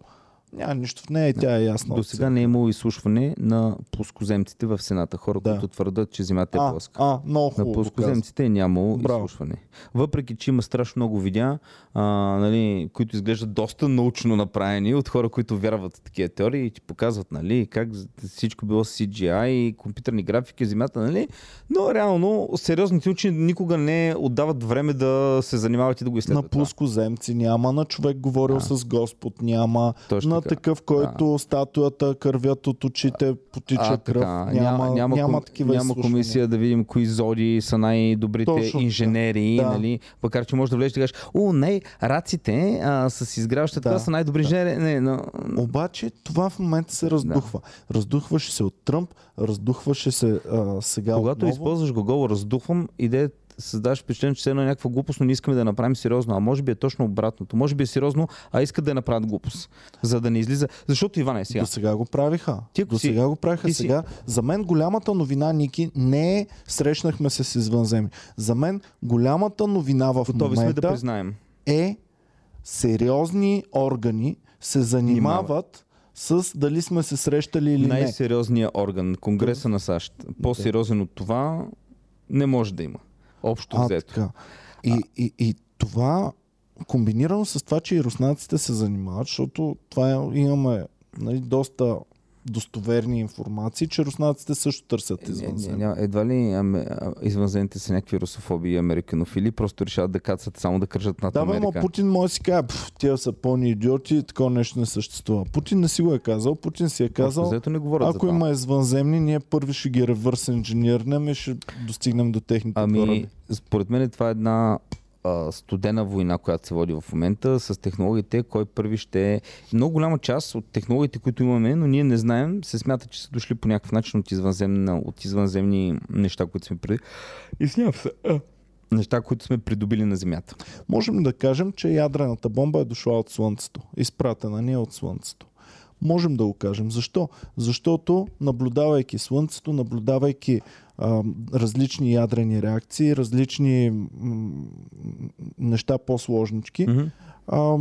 няма нищо в нея и тя е ясна. До сега не е имало изслушване на плоскоземците в Сената. Хора, Да. които твърдат, че Земята е плоска. а, много На хубаво. каза. плоскоземците е нямало Браво. изслушване. Въпреки, че има страшно много видеа, а, нали, които изглеждат доста научно направени от хора, които вярват в такива теории и ти показват нали, как всичко било CGI и компютърни графики, Земята, нали? Но реално сериозните учени никога не отдават време да се занимават и да го На изследват. това. плоскоземци няма, на човек говорил Да. с Господ няма, Точно на. Такъв, който статуята кървят от очите, потича А, кръв. така. Няма, няма, няма, ком- такива няма комисия да видим кои зоди са най-добрите Точно инженери, Да. нали? Макар, че може да влезеш и да кажеш, о, не, раците а, с изгряваща Да, са най-добри да. инженери. Не, но... Обаче това в момента се раздухва. Раздухваше се от Тръмп, раздухваше се а, сега Когато отново. използваш глагола раздухвам, идея създаваш впечатление, че все едно е някаква глупост, но не искаме да я направим сериозно. А може би е точно обратното. Може би е сериозно, а искат да я направят глупост. За да не излиза. Защото Иване сега. До сега го правиха. Ти До си- сега го правиха. ти си- Сега, за мен голямата новина, Ники, не е срещнахме се с извънземни. За мен голямата новина в Готови сме да момента признаем. е сериозни органи се занимават с дали сме се срещали или не. Най-сериозният орган, Конгреса на САЩ. По-сериозен от това не може да има. Общо А, взето. така. И, и, и това комбинирано с това, че и руснаците се занимават, защото това имаме нали, доста достоверни информации, че руснаците също търсят не, извънземни. едва ли аме, извънземните са някакви русофоби и американофили, просто решават да кацат само да кържат над Да, бе, ма Америка. Путин може да си каже, «Пф, тия са пълни идиоти, такова нещо не съществува. Путин не си го е казал, Путин си е казал, не ако това. има извънземни, ние първи ще ги ревърс инженернем и ще достигнем до техните Ами, кораби. според мен това е една студена война, която се води в момента, с технологиите, кой първи ще е. Много голяма част от технологиите, които имаме, но ние не знаем, се смята, че са дошли по някакъв начин от, извънземна, от извънземни неща, които сме преди. Извинявам се. Неща, които сме придобили на Земята. Можем да кажем, че ядрената бомба е дошла от Слънцето. Изпратена ни е от Слънцето. Можем да го кажем. Защо? Защото наблюдавайки Слънцето, наблюдавайки а, различни ядрени реакции, различни м- неща по-сложнички, а,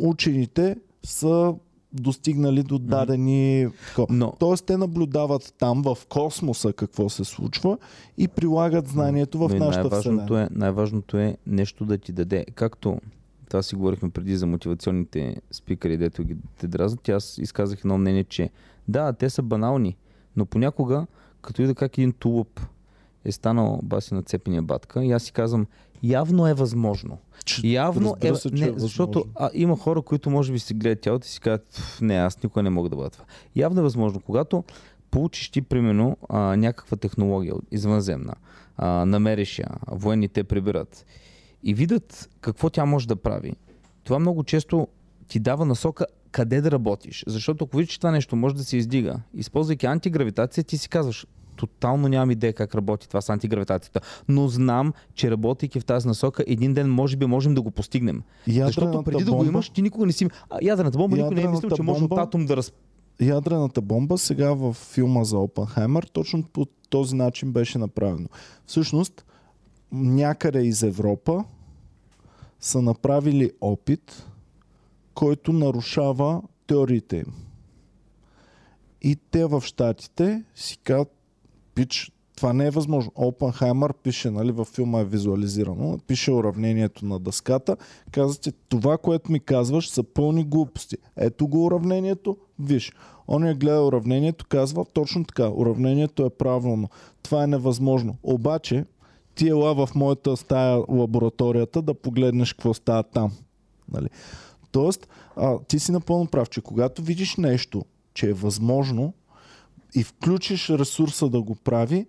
учените са достигнали до дадени... Mm-hmm. Но Тоест те наблюдават там в космоса какво се случва и прилагат знанието в Но и нашата най-важното е, най-важното е нещо да ти даде. Както това си говорихме преди за мотивационните спикъри, дето ги те дразнат. Аз изказах едно мнение, че да, те са банални, но понякога, като и да как един тулъп е станал баси на цепения батка, и аз си казвам, явно е възможно. Че- Явно е, се, не, е защото а, има хора, които може би си гледат тялото и си казват, «Пф, не, аз никога не мога да бъда това. Явно е възможно, когато получиш ти, примерно, а, някаква технология извънземна, а, намериш я, военните прибират и видят какво тя може да прави, това много често ти дава насока къде да работиш. Защото ако видиш, че това нещо може да се издига, използвайки антигравитация, ти си казваш, тотално нямам идея как работи това с антигравитацията, но знам, че работейки в тази насока, един ден може би можем да го постигнем. Защото Ядрената преди да го бомба- имаш, ти никога не си... А, ядрената бомба никой не е мислил, Ядрената че може от бомба- атом да раз... ядрената бомба сега в филма за Опенхаймер точно по този начин беше направено. Всъщност, някъде из Европа са направили опит, който нарушава теориите им. И те в Штатите си казват, пич, това не е възможно. Опенхаймер пише, нали, във филма е визуализирано, пише уравнението на дъската, каза, че това, което ми казваш, са пълни глупости. Ето го уравнението, виж. Он е гледа уравнението, казва точно така, уравнението е правилно. Това е невъзможно. Обаче, ти ела в моята стая лабораторията да погледнеш какво става там. Нали? Тоест, а, ти си напълно прав, че когато видиш нещо, че е възможно и включиш ресурса да го прави,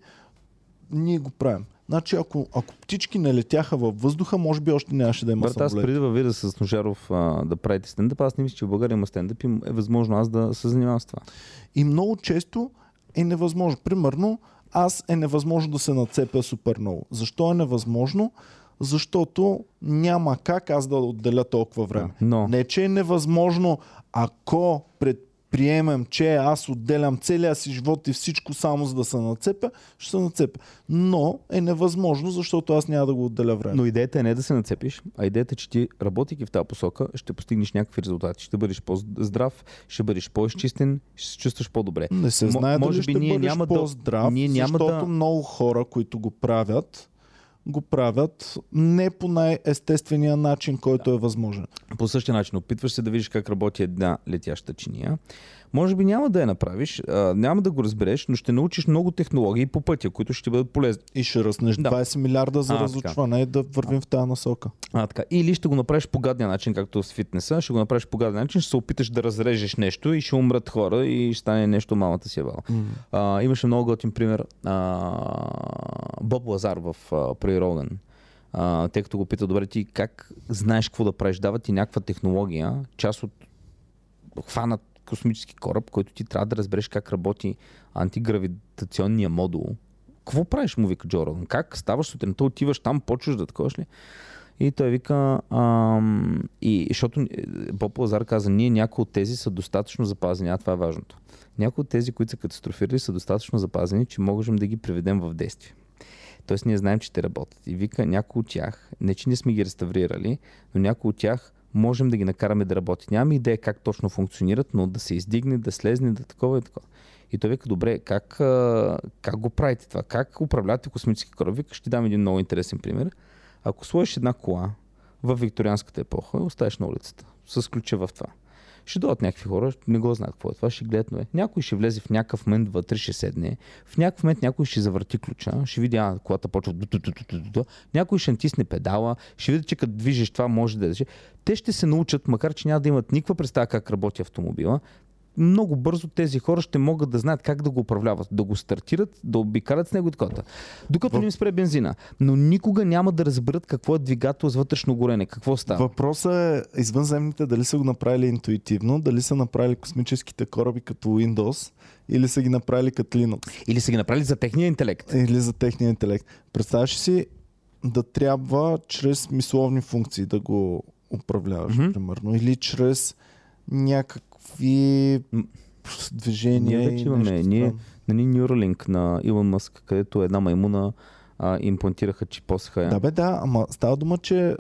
ние го правим. Значи, ако, ако птички не летяха във въздуха, може би още нямаше да има Брат, аз преди да видя с Ножаров а, да правите стендъп, аз не мисля, че в България има стендъп и е възможно аз да се занимавам с това. И много често е невъзможно. Примерно, аз е невъзможно да се нацепя супер много. Защо е невъзможно? Защото няма как аз да отделя толкова време. Но, Не, че е невъзможно, ако предприемем, че аз отделям целия си живот и всичко само за да се нацепя, ще се нацепя. Но е невъзможно, защото аз няма да го отделя време. но идеята е не да се нацепиш, а идеята е, че ти, работейки в тази посока, ще постигнеш някакви резултати. Ще бъдеш по-здрав, ще бъдеш по-изчистен, ще се чувстваш по-добре. Не се знае може дали би ще ние бъдеш няма да- по-здрав, ние няма защото да- много хора, които го правят, го правят не по най-естествения начин, който е възможен. По същия начин опитваш се да видиш как работи една летяща чиния. Може би няма да я направиш, а, няма да го разбереш, но ще научиш много технологии по пътя, които ще ти бъдат полезни. И ще ръснеш Да. 20 милиарда за А, така. разучване и да вървим в тази насока. А, така. Или ще го направиш по гадния начин, както с фитнеса, ще го направиш по гадния начин, ще се опиташ да разрежеш нещо и ще умрат хора и ще стане нещо малата си ебала. А, имаше много готин пример. А, Боб Лазар в а, при Роган. А, тъй като го пита, добре, ти как знаеш какво да правиш? Дава ти някаква технология, част от хванат космически кораб, който ти трябва да разбереш как работи антигравитационния модул. Какво правиш, му вика Джо? Как ставаш сутринта, отиваш там, почваш да таковаш ли? И той вика, ам, и, защото е, Боб Лазар каза, ние някои от тези са достатъчно запазени, а това е важното. Някои от тези, които са катастрофирали, са достатъчно запазени, че можем да ги приведем в действие. Тоест ние знаем, че те работят. И вика, някои от тях, не че не сме ги реставрирали, но някои от тях можем да ги накараме да работят. Нямаме идея как точно функционират, но да се издигне, да слезне, да такова и такова. И той вика, добре, как, как го правите това? Как управлявате космически кораб? Вика, ще дам един много интересен пример. Ако сложиш една кола в викторианската епоха оставиш на улицата с ключа в това, ще дойдат някакви хора, не го знаят какво е това, ще гледат, но е. Някой ще влезе в някакъв момент вътре, ще седне, в някакъв момент някой ще завърти ключа, ще види, а, колата почва някой ще натисне педала, ще види, че като движиш това може да е. Те ще се научат, макар че няма да имат никаква представа как работи автомобила, много бързо тези хора ще могат да знаят как да го управляват, да го стартират, да обикалят с него такова. Докато В- не им спре бензина. Но никога няма да разберат какво е двигател с вътрешно горене, какво става. Въпросът е извънземните дали са го направили интуитивно, дали са направили космическите кораби като Windows или са ги направили като Linux Или са ги направили за техния интелект. или за техния интелект. Представяш си да трябва чрез мисловни функции да го управляваш, Мгм. примерно, или чрез някакви М. движения Ние вече имаме, ние- странно. Нали, Neuralink на Илон Мъск, където една маймуна а, имплантираха чипосха я. Да бе, да, ама става дума, че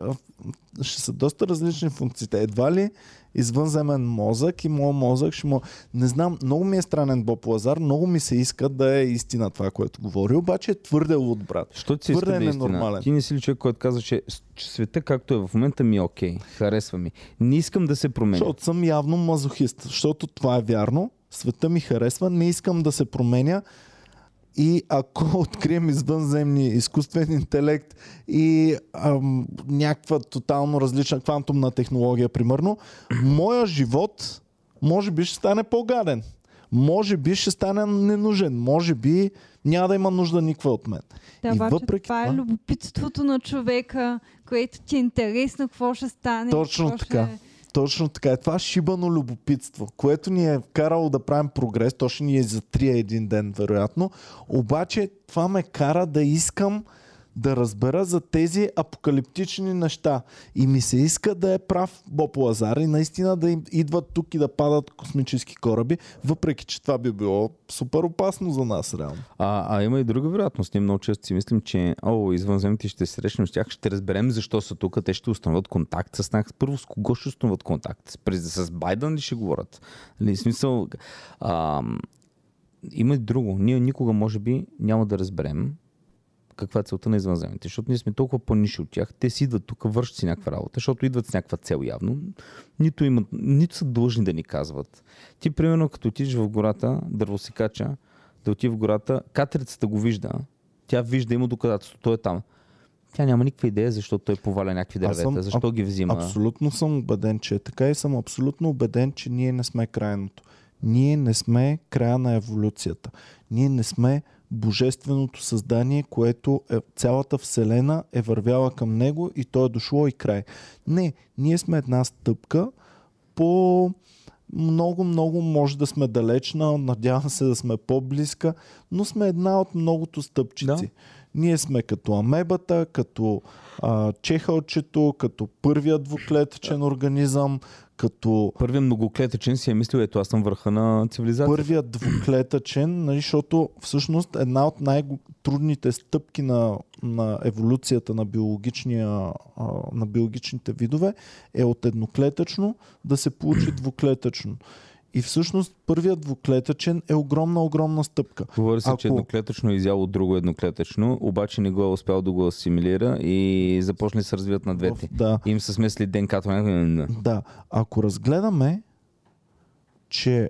ще са доста различни функциите. Едва ли извънземен мозък и моят мозък ще му... Не знам, много ми е странен Боб Лазар, много ми се иска да е истина това, което говори, обаче е твърде луд, брат. Що ти се иска Твърде да е ненормален. Ти не си ли човек, който казва, че, че света както е в момента ми е окей, харесва ми. Не искам да се променя. Защото съм явно мазохист, защото това е вярно, света ми харесва, не искам да се променя и ако открием извънземни изкуствен интелект и ам, някаква тотално различна квантумна технология, примерно, моя живот може би ще стане по-гаден. Може би ще стане ненужен. Може би няма да има нужда никаква от мен. Да, И въпреки това е любопитството на човека, което ти е интересно какво ще стане. Точно така. Ще... Точно така е. Това е шибано любопитство, което ни е карало да правим прогрес. То ще ни е за трия един ден, вероятно. Обаче това ме кара да искам да разбера за тези апокалиптични неща. И ми се иска да е прав Боб Лазар и наистина да им идват тук и да падат космически кораби, въпреки че това би било супер опасно за нас, реално. А, а има и друга вероятност. Ние много често си мислим, че о, извънземните ще се срещнем с тях, ще разберем защо са тук, те ще установят контакт с нас. Първо с кого ще установят контакт? С, с Байден ли ще говорят? Нали, в смисъл, а, има и друго. Ние никога, може би, няма да разберем каква е целта на извънземните, защото ние сме толкова по-ниши от тях. Те си идват тук, вършат си някаква работа, защото идват с някаква цел явно. Нито, имат, нито са длъжни да ни казват. Ти, примерно, като отидеш в гората, дървосекача, да отиде в гората, катерицата го вижда, тя вижда, има доказателство, той е там. Тя няма никаква идея защо той поваля някакви Аз съм дървета, защо аб- ги взима. Абсолютно съм убеден, че е така и съм абсолютно убеден, че ние не сме крайното. Ние не сме края на еволюцията. Ние не сме божественото създание, което е, цялата Вселена е вървяла към него и то е дошло и край. Не, ние сме една стъпка по много, много може да сме далечна, надявам се да сме по-близка, но сме една от многото стъпчици. Да. Ние сме като амебата, като а, чехълчето, като първият двуклетъчен организъм, като Първият многоклетъчен си е мислил, ето аз съм върха на цивилизацията. първият двуклетъчен, нали, защото всъщност една от най-трудните стъпки на, на еволюцията на, биологичния, на биологичните видове е от едноклетъчно да се получи двуклетъчно. И всъщност първият двуклетъчен е огромна, огромна стъпка. Говори се, че Ако- едноклетъчно е изяло друго едноклетъчно, обаче не го е успял да го асимилира и започне да се развиват на двете. Да, И им са смесли ДНК-то. да. Ако разгледаме, че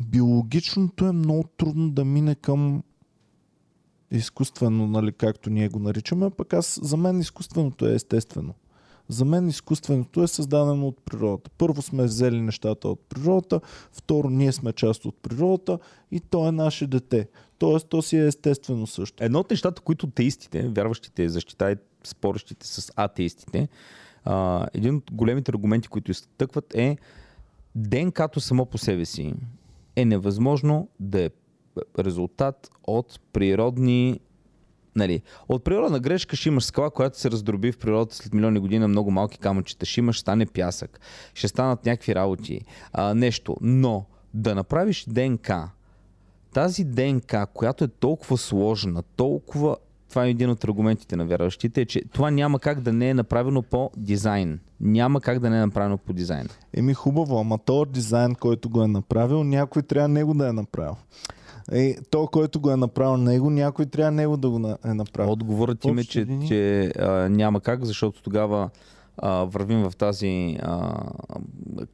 биологичното е много трудно да мине към изкуствено, нали, както ние го наричаме, пък аз, за мен изкуственото е естествено. За мен изкуственото е създадено от природата. Първо сме взели нещата от природата, второ ние сме част от природата и то е наше дете. Тоест, то си е естествено също. Едно от нещата, които теистите, вярващите, защитават спорещите с атеистите, а, един от големите аргументи, които изтъкват е ДНК-то само по себе си е невъзможно да е резултат от природни Нали, от природна грешка ще имаш скала, която се раздроби в природата след милиони години на много малки камъчета. Ще имаш, стане пясък. Ще станат някакви работи. А, нещо. Но да направиш ДНК, тази ДНК, която е толкова сложна, толкова... Това е един от аргументите на вярващите, е, че това няма как да не е направено по дизайн. Няма как да не е направено по дизайн. Еми хубаво, ама този дизайн, който го е направил, някой трябва него да е направил. И то, който го е направил него, някой трябва него да го е направил. Отговорът им е, че, че а, няма как, защото тогава а, вървим в тази а,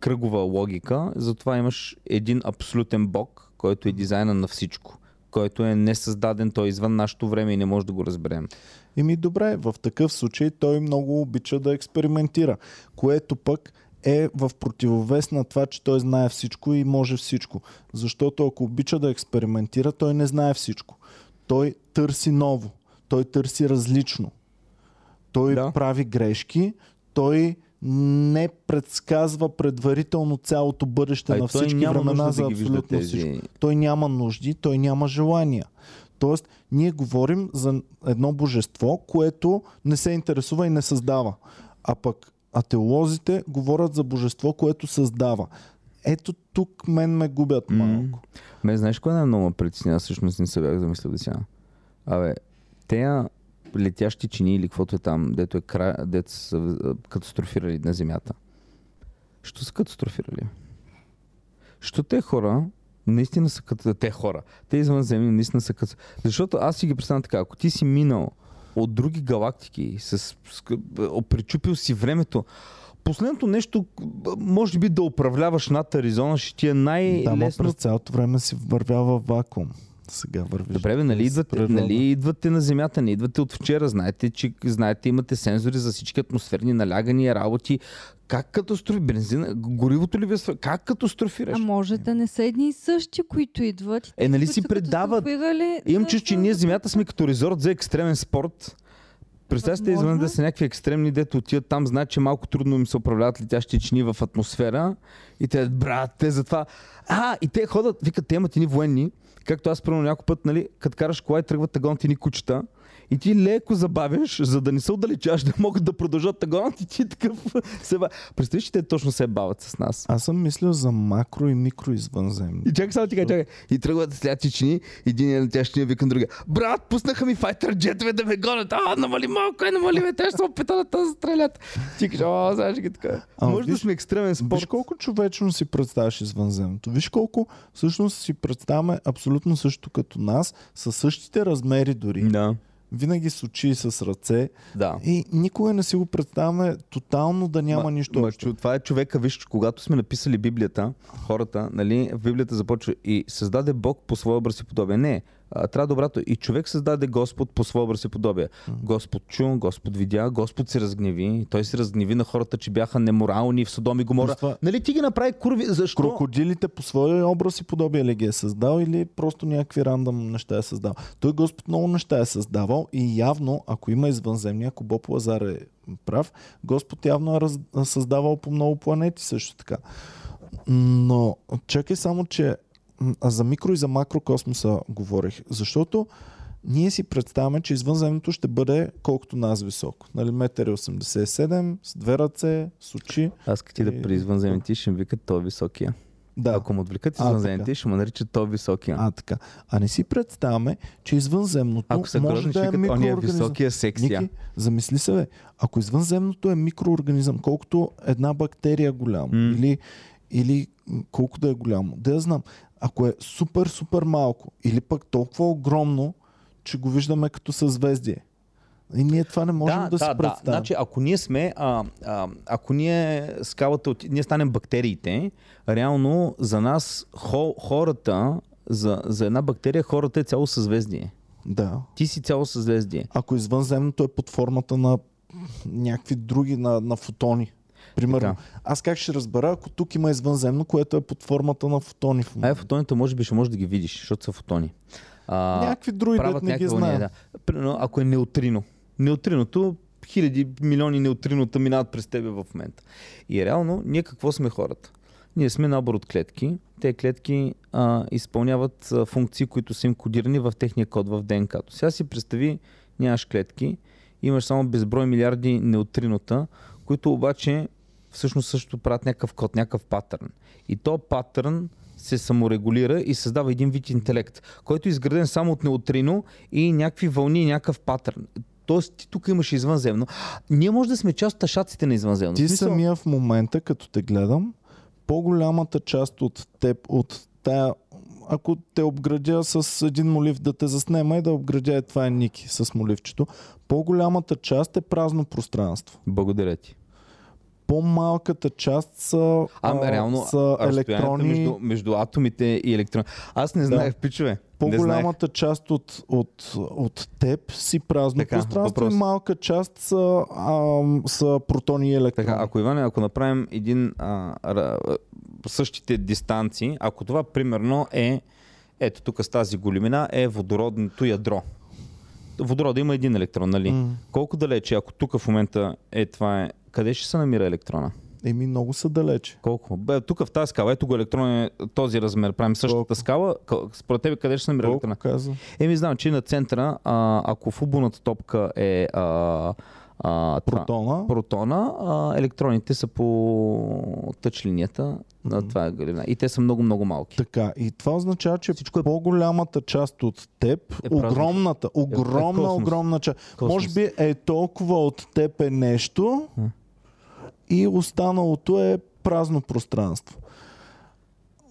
кръгова логика. Затова имаш един абсолютен бог, който е дизайна на всичко. Който е несъздаден, той е извън нашето време и не може да го разберем. Еми добре, в такъв случай той много обича да експериментира, което пък е в противовес на това, че той знае всичко и може всичко. Защото ако обича да експериментира, той не знае всичко. Той търси ново. Той търси различно. Той Да. прави грешки. Той не предсказва предварително цялото бъдеще А и на всички няма времена за да абсолютно тези- всичко. Той няма нужди, той няма желания. Тоест, ние говорим за едно божество, което не се интересува и не създава. А пък атеолозите говорят за божество, което създава. Ето тук мен ме губят малко. Ме, знаеш кое най-много ме притеснява? Всъщност не се бях замислил до сега. Абе, тея летящи чини или каквото е там, дето е край, дето са а, катастрофирали на земята. Що са катастрофирали? Що те хора наистина са като те хора. Те извънземни наистина са като... Защото аз си ги представям така, ако ти си минал от други галактики, с, с, причупил си времето, последното нещо, може би да управляваш над Аризона, ще ти е Да, най-лесно през цялото време си вървял във вакуум. Сега вървиш. Добре, бе, нали идвате, нали идвате на Земята, не идвате от вчера. Знаете, че знаете, имате сензори за всички атмосферни налягания, работи. Как катастрофи? Бензина, горивото ли ви е Как катастрофираш? А може да не са едни и същи, които идват. Е, нали си предават? Имам да чувство, че ние Земята сме като резорт за екстремен спорт. Представете си Възможно извън да са някакви екстремни, дето отиват там, знаят, че малко трудно им се управляват летящи чини в атмосфера. И те, брат, те затова... А, и те ходят, викат, те имат едни военни, както аз примерно някой път, нали, като караш кола и тръгват тъгонят едни кучета. И ти леко забавяш, за да не се отдалечаш, да могат да продължат тъгонът и ти такъв се ба... Представиш, че те точно се бават с нас. Аз съм мислил за макро и микро извънземни. И чакай само ти чакай. И тръгват след чини, един е летящия вика на другия. Брат, пуснаха ми файтер джетове да ме гонят. А, намали малко, е, намали ме, те ще се опитат да стрелят. Ти кажа, о, знаеш ги така. Ама Може да виж- сме екстремен Виж спорт. колко човечно си представяш извънземното. Виж колко всъщност си представяме абсолютно също като нас, със същите размери дори. Да. Винаги с очи и с ръце. Да. И никога не си го представяме тотално да няма Ма- нищо ма, общо. това е човека, виж, когато сме написали Библията, хората, нали, Библията започва и създаде Бог по своя образ и подобие. Не, а, трябва добрато. И човек създаде Господ по своя образ и подобие. Господ чу, Господ видя, Господ се разгневи. Той се разгневи на хората, че бяха неморални в Содом и Гомора. Това- Нали ти ги направи курви? Защо? Крокодилите по своя образ и подобие ли ги е създал или просто някакви рандъм неща е създал? Той Господ много неща е създавал и явно, ако има извънземни, ако Боб Лазар е прав, Господ явно е раз... създавал по много планети също така. Но чакай само, че а за микро и за макро космоса говорих, защото ние си представяме, че извънземното ще бъде колкото нас високо. Нали, метър и 87, с две ръце, с очи. Аз като ти да при извънземните ще ми викат той е високия. Да. Ако му отвлекат извънземните, ще му наричат той е високия. А, така. А не си представяме, че извънземното Ако са може да е микроорганизъм. високия сексия. Ники, замисли се, бе. Ако извънземното е микроорганизъм, колкото една бактерия голямо, М. или, или колко да е голямо, да я знам. Ако е супер, супер малко, или пък толкова огромно, че го виждаме като съзвездие. И ние това не можем да, да си представим. Значи, ако ние сме, а, а, ако ние скалата, от, ние станем бактериите, реално за нас хо, хората, за, за една бактерия хората е цяло съзвездие. да. Ти си цяло съзвездие. Ако извънземното е под формата на някакви други, на, на фотони. Примерно, Така. аз как ще разбера, ако тук има извънземно, което е под формата на фотони в А е, момента? фотоните може би ще можеш да ги видиш, защото са фотони. А, Някакви други, дет не ги знаем. да. Примерно, ако е неутрино. Неутриното, хиляди, милиони неутринота минават през тебе в момента. И реално, ние какво сме хората? Ние сме набор от клетки. Те клетки а, изпълняват а, функции, които са им кодирани в техния код в ДНК-то. Сега си представи, нямаш клетки, имаш само безброй милиарди неутринота, които обаче всъщност също правят някакъв код, някакъв патърн. И то патърн се саморегулира и създава един вид интелект, който е изграден само от неутрино и някакви вълни, някакъв патърн. Тоест, ти тук имаш извънземно. Ние може да сме част от ташаците на извънземно. Ти смисъл- самия в момента, като те гледам, по-голямата част от теб, от тая ако те обградя с един молив да те заснема и да обградя е това е Ники с моливчето, по-голямата част е празно пространство. Благодаря ти. По-малката част са, А, а, реално, са електрони. Между, между атомите и електрони. Аз не знаех, пичове. Не знаех. По-голямата част от, от, от теб си празно Така, пространство въпрос. и малка част са, а, са протони и електрони. Така, ако Иване, ако направим един а, същите дистанции, ако това примерно е, ето тук с тази големина е водородното ядро. Водорода има един електрон, нали? М. Колко далече, ако тук в момента е това е, къде ще се намира електрона? Еми, много са далече. Колко? Бе, тук в тази скала, ето го електрон е този размер, правим същата Колко? скала, според тебе къде ще се намира електрона? каза? Еми, знам, че на центъра, а, ако футболната топка е а, а, това, Протона. протона, а, електроните са по тъч линията на Мгм. това е големина. И те са много-много малки. Така, и това означава, че Всичко е- по-голямата част от теб, Е огромната, огромна, космос. огромна част, може би е толкова от теб е нещо М. и останалото е празно пространство.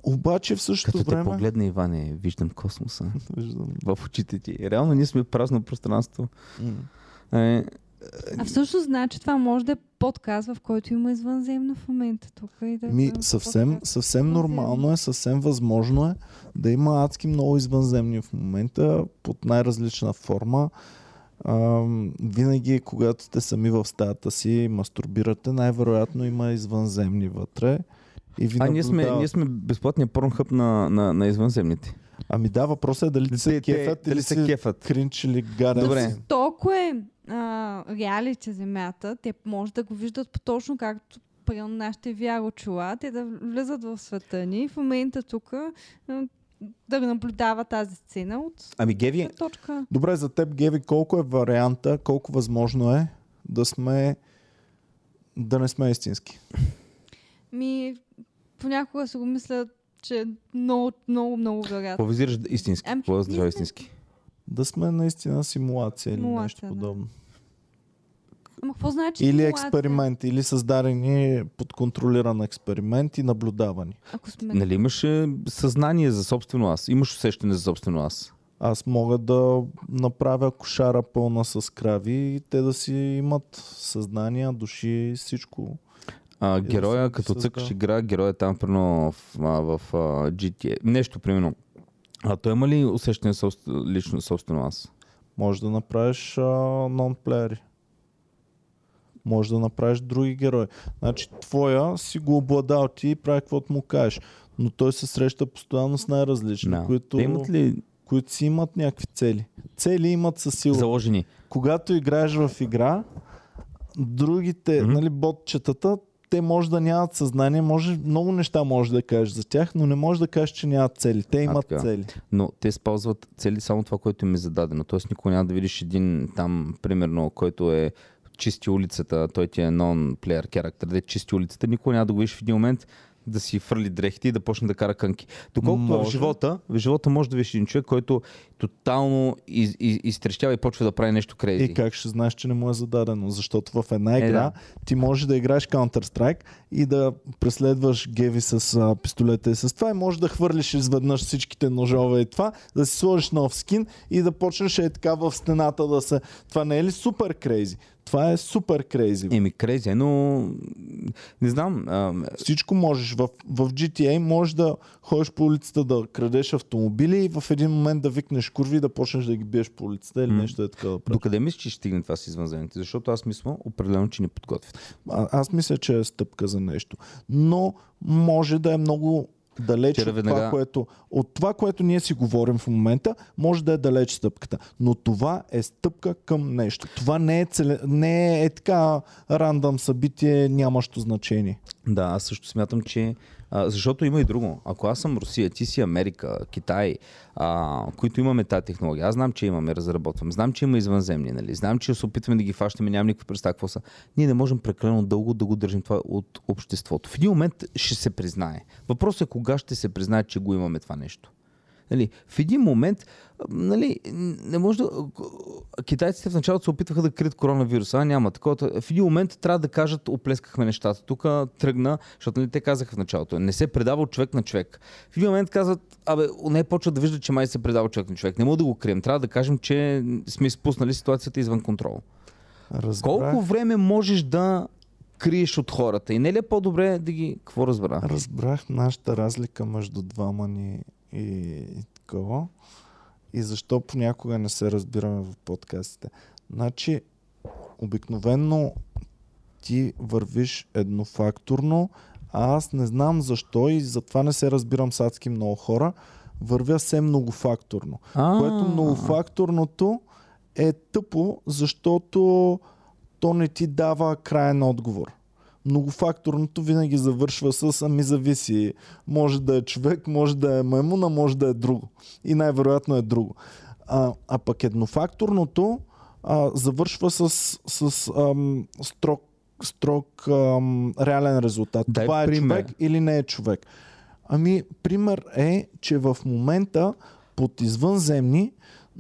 Обаче в същото Като те време... погледна, Иване, виждам космоса Виждам. в очите ти. Реално ние сме празно пространство. М. Е, А всъщност значи това може да е подкаст, в който има извънземно в момента тук. И да Ми, съвсем, подкаст. съвсем нормално е, съвсем възможно е да има адски много извънземни в момента под най-различна форма. Винаги, когато сте сами в стаята си мастурбирате, най-вероятно има извънземни вътре. И ви а ние сме, ние сме безплатния порнхъб на, на, на извънземните. Ами да, въпросът е дали ти се кефят дали или се кефят. кринч или гаден. Добре. Толкова е а, реалити земята, те може да го виждат по точно както при нашите VR очила, те да влизат в света ни. В момента тук да наблюдава тази сцена от Ами Геви, точка. Добре, за теб, Геви, колко е варианта, колко възможно е да сме да не сме истински? Ми, понякога си го мисля, че е много, много, много вероятно. какво визираш истински? Ами, Какво означава ние- истински? Да сме наистина симулация, или Симулация, нещо да. подобно. Ама какво значи Или симулация? експеримент, или създадени под контролиран експеримент и наблюдавани. Ако сме... Нали имаше съзнание за собствено аз? Имаш усещане за собствено аз? Аз мога да направя кошара пълна с крави и те да си имат съзнания, души, всичко. А, да героя, ги като цъкаш игра, героя е там примерно в, а, в а, GTA. Нещо примерно. А той има ли усещане собствено, лично собствено аз? Може да направиш нон-плеери. Може да направиш други герои. Значи твоя си го обладал ти и прави каквото му кажеш. Но той се среща постоянно с най-различни, Да. които, Те имат ли които си имат някакви цели. Цели имат със сила. заложени? когато играеш в игра, другите, Мгм. нали, ботчетата, те може да нямат съзнание, може, много неща може да кажеш за тях, но не може да кажеш, че нямат цели. Те имат така. цели. Но те спазват цели само това, което им е зададено. Тоест никога няма да видиш един там, примерно, който е чисти улицата, той ти е non-player character, да е чисти улицата, никога няма да го видиш в един момент да си фърли дрехите и да почне да кара кънки. Доколкото в Може. живота, в живота може да видиш един човек, който тотално из, из, изтрещява и почва да прави нещо крейзи. И как ще знаеш, че не му е зададено? Защото в една Е, игра да. ти можеш да играеш Counter-Strike и да преследваш геви с а, пистолета и с това и можеш да хвърлиш изведнъж всичките ножове и това, да си сложиш нов скин и да почнеш е така в стената да се... Това не е ли супер крейзи? Това е супер крейзи. Еми, крейзи, но не знам. А, Всичко можеш. В, в GTA можеш да ходиш по улицата да крадеш автомобили и в един момент да викнеш курви и да почнеш да ги биеш по улицата или М. нещо е така да правиш. докъде мислиш, че ще стигне това с извънземните? Защото аз мисля определено, че ни подготвят. А, аз мисля, че е стъпка за нещо. Но може да е много далеч Вчера от веднага- това, което, от това, което ние си говорим в момента, може да е далеч стъпката. Но това е стъпка към нещо. Това не е, целе, не е, е така рандъм събитие, нямащо значение. Да, аз също смятам, че. Защото има и друго. Ако аз съм Русия, ти си Америка, Китай, а, които имаме тази технология, аз знам, че имаме, разработвам, знам, че има извънземни, нали? знам, че се опитваме да ги фащаме, нямам никаква представа какво са. Ние не можем прекалено дълго да го държим това от обществото. В един момент ще се признае. Въпросът е кога ще се признае, че го имаме това нещо. Нали, в един момент, нали, не може да... Китайците в началото се опитваха да крият коронавируса, а няма такова. В един момент трябва да кажат, оплескахме нещата. Тук тръгна, защото нали, те казаха в началото, не се предава от човек на човек. В един момент казват, абе, не почват да виждат, че май се предава от човек на човек. Не мога да го крием. Трябва да кажем, че сме изпуснали ситуацията извън контрол. Разбрах. Колко време можеш да криеш от хората. И не ли е по-добре да ги... Какво разбра? Разбрах нашата разлика между двама ни и, и такова. И защо понякога не се разбираме в подкастите. Значи, обикновенно ти вървиш еднофакторно, а аз не знам защо и затова не се разбирам с адски много хора. Вървя все многофакторно. А, Което многофакторното е тъпо, защото то не ти дава краен отговор. Многофакторното винаги завършва с ами зависи. Може да е човек, може да е маймуна, може да е друго. И най-вероятно е друго. А, а пък еднофакторното а, завършва с, с ам, строг, строг ам, реален резултат. Дай Това е пример. човек или не е човек. Ами, пример е, че в момента под извънземни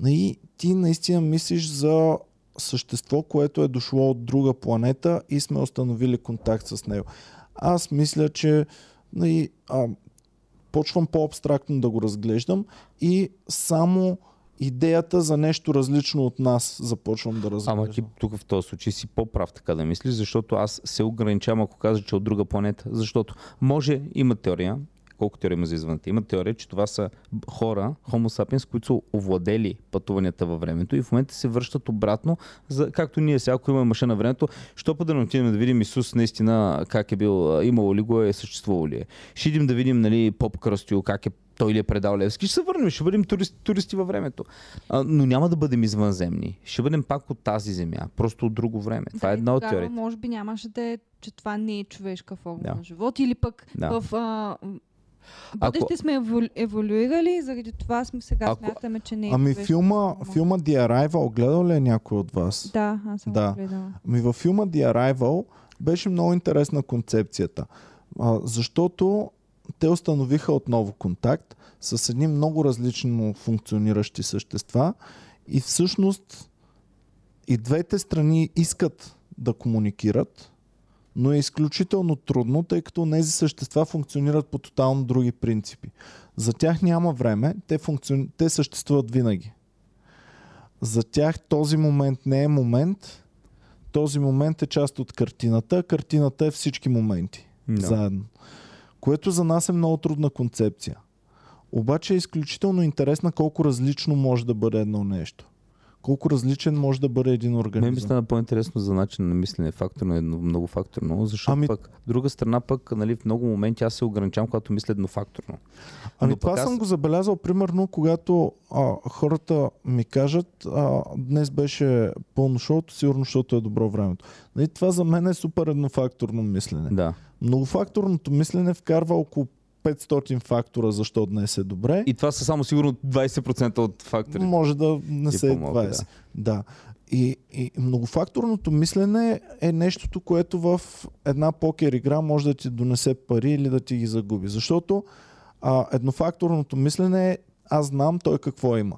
и ти наистина мислиш за същество, което е дошло от друга планета и сме установили контакт с него. Аз мисля, че нали, а, почвам по-абстрактно да го разглеждам и само идеята за нещо различно от нас започвам да разглеждам. Ама ти тук в този случай си по-прав така да мислиш, защото аз се ограничавам, ако кажа, че е от друга планета. Защото може, има теория, колко теория има за извънта, има теория, че това са хора, Homo sapiens, които са овладели пътуванията във времето и в момента се връщат обратно, за, както ние сега, ако имаме машина на времето, що път да не отидем да видим Исус наистина как е бил, имало ли го е, съществувало ли е. Ще идем да видим, нали, поп Кръстил, как е той ли е предал Левски. Ще се върнем, ще бъдем туристи, туристи във времето. А, но няма да бъдем извънземни. Ще бъдем пак от тази земя, просто от друго време. Това Да, е и една от теориите. Може би нямаше да е, че това не е човешка форма Да. на живот или пък Да. в а, Ако- бъдеще сме еволю, еволюирали, заради това сме сега Ако- смятаме, че не е Ами филма, филма The Arrival, гледал ли е някой от вас? Да, аз съм Да. гледала. Ами във филма The Arrival беше много интересна концепцията. А, защото те установиха отново контакт с едни много различно функциониращи същества и всъщност и двете страни искат да комуникират, но е изключително трудно, тъй като тези същества функционират по тотално други принципи. За тях няма време, те, функциони... те съществуват винаги. За тях този момент не е момент, този момент е част от картината, картината е всички моменти Да. заедно. Което за нас е много трудна концепция. Обаче е изключително интересна колко различно може да бъде едно нещо. Колко различен може да бъде един Мен ми организъм. стана по-интересно за начин на мислене, факторно многофакторно, защото Ами- пък, друга страна пък, нали, в много моменти аз се ограничавам, когато мисля еднофакторно. Ами Но това аз- съм го забелязал, примерно, когато а, хората ми кажат, а, днес беше пълно шоуто, сигурно, защото е добро времето. Нали, това за мен е супер еднофакторно мислене. Да. Многофакторното мислене вкарва около 500 фактора, защо днес е добре. И това са само сигурно 20% от факторите. Може да не И се е по-малко, 20. Да. И, и многофакторното мислене е нещото, което в една покер игра може да ти донесе пари или да ти ги загуби. Защото а, еднофакторното мислене е аз знам той какво има.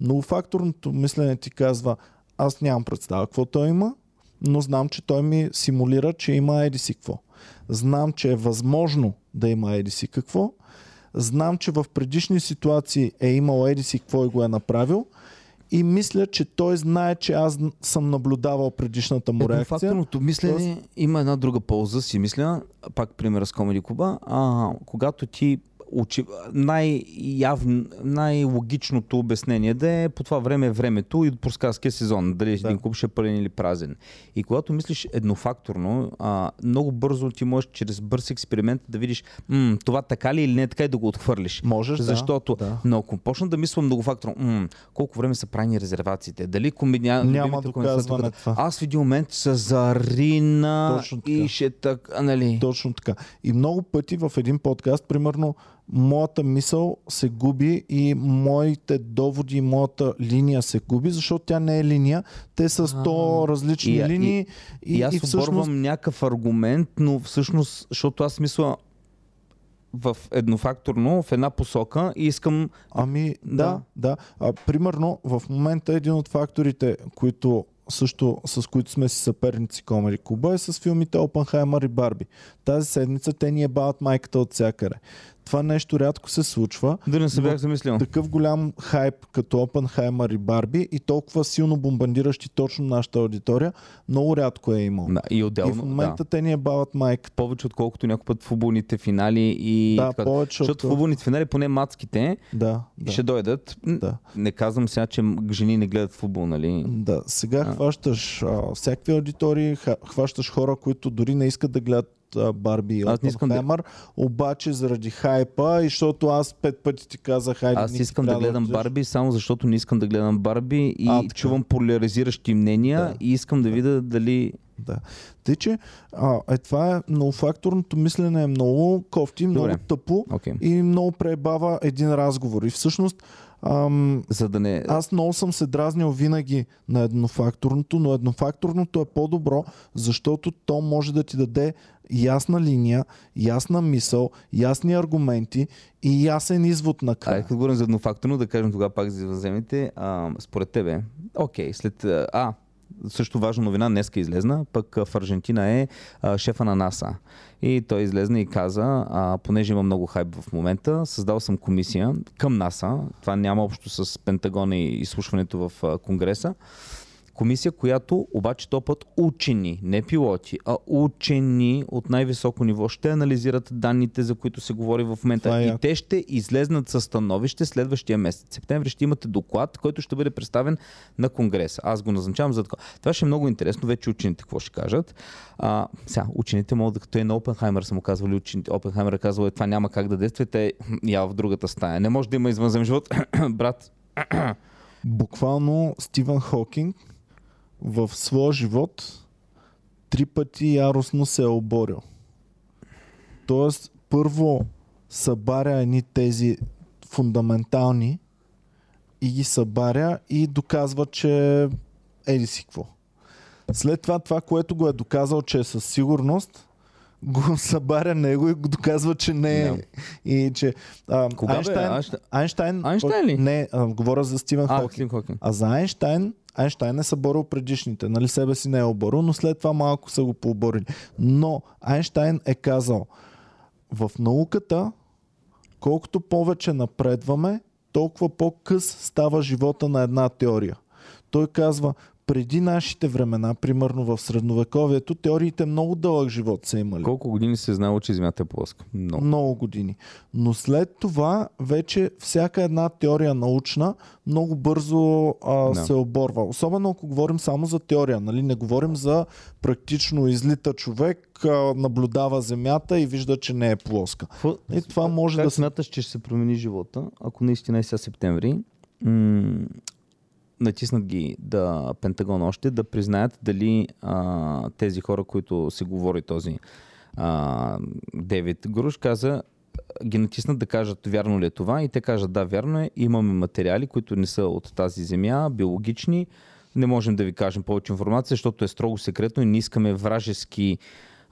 Многофакторното мислене ти казва аз нямам представа какво той има, но знам, че той ми симулира, че има еди си какво. Знам, че е възможно да има еди си какво. Знам, че в предишни ситуации е имал еди си какво и го е направил. И мисля, че той знае, че аз съм наблюдавал предишната му реакция. Еднофакторното мислене има една друга полза, си мисля, пак пример с Комеди Куба, а, когато ти учи, най-явно, най-логичното обяснение да е по това време е времето и проскарския сезон, дали Да. един клуб ще е пълен или празен. И когато мислиш еднофакторно, а, много бързо ти можеш чрез бърз експеримент да видиш м, това така ли или не е така и да го отхвърлиш. Можеш, да, Защото, да. но ако почна да мисля многофакторно, м, колко време са правени резервациите, дали комедия... Няма доказване това. аз в един момент се зарина и ще така, нали? Точно така. И много пъти в един подкаст, примерно, моята мисъл се губи и моите доводи и моята линия се губи, защото тя не е линия. Те са 100 А. различни И- и- линии и, И, аз и всъщност оборвам някакъв аргумент, но всъщност, защото аз мисля в еднофакторно, в една посока и искам... Ами, да, Да. да. А, примерно, в момента един от факторите, които също с които сме си съперници Комери Куба е с филмите Опенхаймер и Барби. Тази седмица те ни ебават майката от всякъде. Това нещо рядко се случва. Дори не се бях замислил. Такъв голям хайп като Опенхаймер и Барби и толкова силно бомбандиращи точно нашата аудитория, много рядко е имал. Да, и отделно, и в момента да. те ни е бават майката. повече отколкото някой път футболните финали и Да, така. повече Защото от... футболните финали поне мацките Да, да. ще да. дойдат. Да. Не казвам сега, че жени не гледат футбол, нали? Да, сега А. хващаш а, всякакви аудитории, хващаш хора, които дори не искат да гледат Барби и Аз не искам да- обаче заради хайпа и защото аз пет пъти ти казах, хайде, Аз искам да гледам отидеш. Барби, само защото не искам да гледам Барби и А, така. чувам поляризиращи мнения Да. и искам да видя дали... Да. Тъй, че а, е, това е многофакторното мислене е много кофти, много Добре. тъпо Окей. и много пребава един разговор. И всъщност ам, За да не... аз много съм се дразнил винаги на еднофакторното, но еднофакторното е по-добро, защото то може да ти даде ясна линия, ясна мисъл, ясни аргументи и ясен извод Айде, накрая. като говорим за еднофакторно, да кажем тогава пак за въземите. А, според тебе, окей, след... а, също важна новина, днеска излезна, пък в Аржентина е а, шефа на НАСА. И той излезна и каза, а, понеже има много хайп в момента, създал съм комисия към НАСА, това няма общо с Пентагона и изслушването в а, Конгреса, комисия, която обаче то път учени, не пилоти, а учени от най-високо ниво ще анализират данните, за които се говори в момента. Това е и яко. те ще излезнат със становище следващия месец. Септември ще имате доклад, който ще бъде представен на Конгреса. Аз го назначавам за такова. Това ще е много интересно, вече учените какво ще кажат. А, сега, учените могат да... Той на Опенхаймер са му казвали учените. Опенхаймер е казал, е, това няма как да действа, и те я в другата стая. Не може да има извънземен живот. Брат, Буквално Стивън Хокинг в своя живот три пъти яростно се е оборил. Тоест, първо събаря едни тези фундаментални и ги събаря и доказва, че еди си какво. След това, това, което го е доказал, че е със сигурност, го събаря него и го доказва, че не е. Да. И че а, кога Айнштайн, бе? Айнштайн, Айнщайн ли? Не, а, говоря за Стивен А, Хокинг. Стивен Хокинг. А за Айнштайн, Айнштайн не са борил предишните, нали себе си не е оборил, но след това малко са го пооборили. Но Айнштайн е казал, в науката, колкото повече напредваме, толкова по-къс става живота на една теория. Той казва, преди нашите времена, примерно в средновековието, теориите много дълъг живот са имали. Колко години се е знало, че Земята е плоска? Много. Много години. Но след това вече всяка една теория научна много бързо а, Да. се оборва. Особено ако говорим само за теория. Нали? Не говорим за практично излита човек, а, наблюдава Земята и вижда, че не е плоска. Какво- И това може как да се... смяташ, че ще се промени живота, ако наистина е сега септември, м- натиснат ги да Пентагон още, да признаят дали а, тези хора, които се говори този а, Девид Груш, каза ги натиснат да кажат вярно ли е това и те кажат да, вярно е, имаме материали, които не са от тази земя, биологични, не можем да ви кажем повече информация, защото е строго секретно и не искаме вражески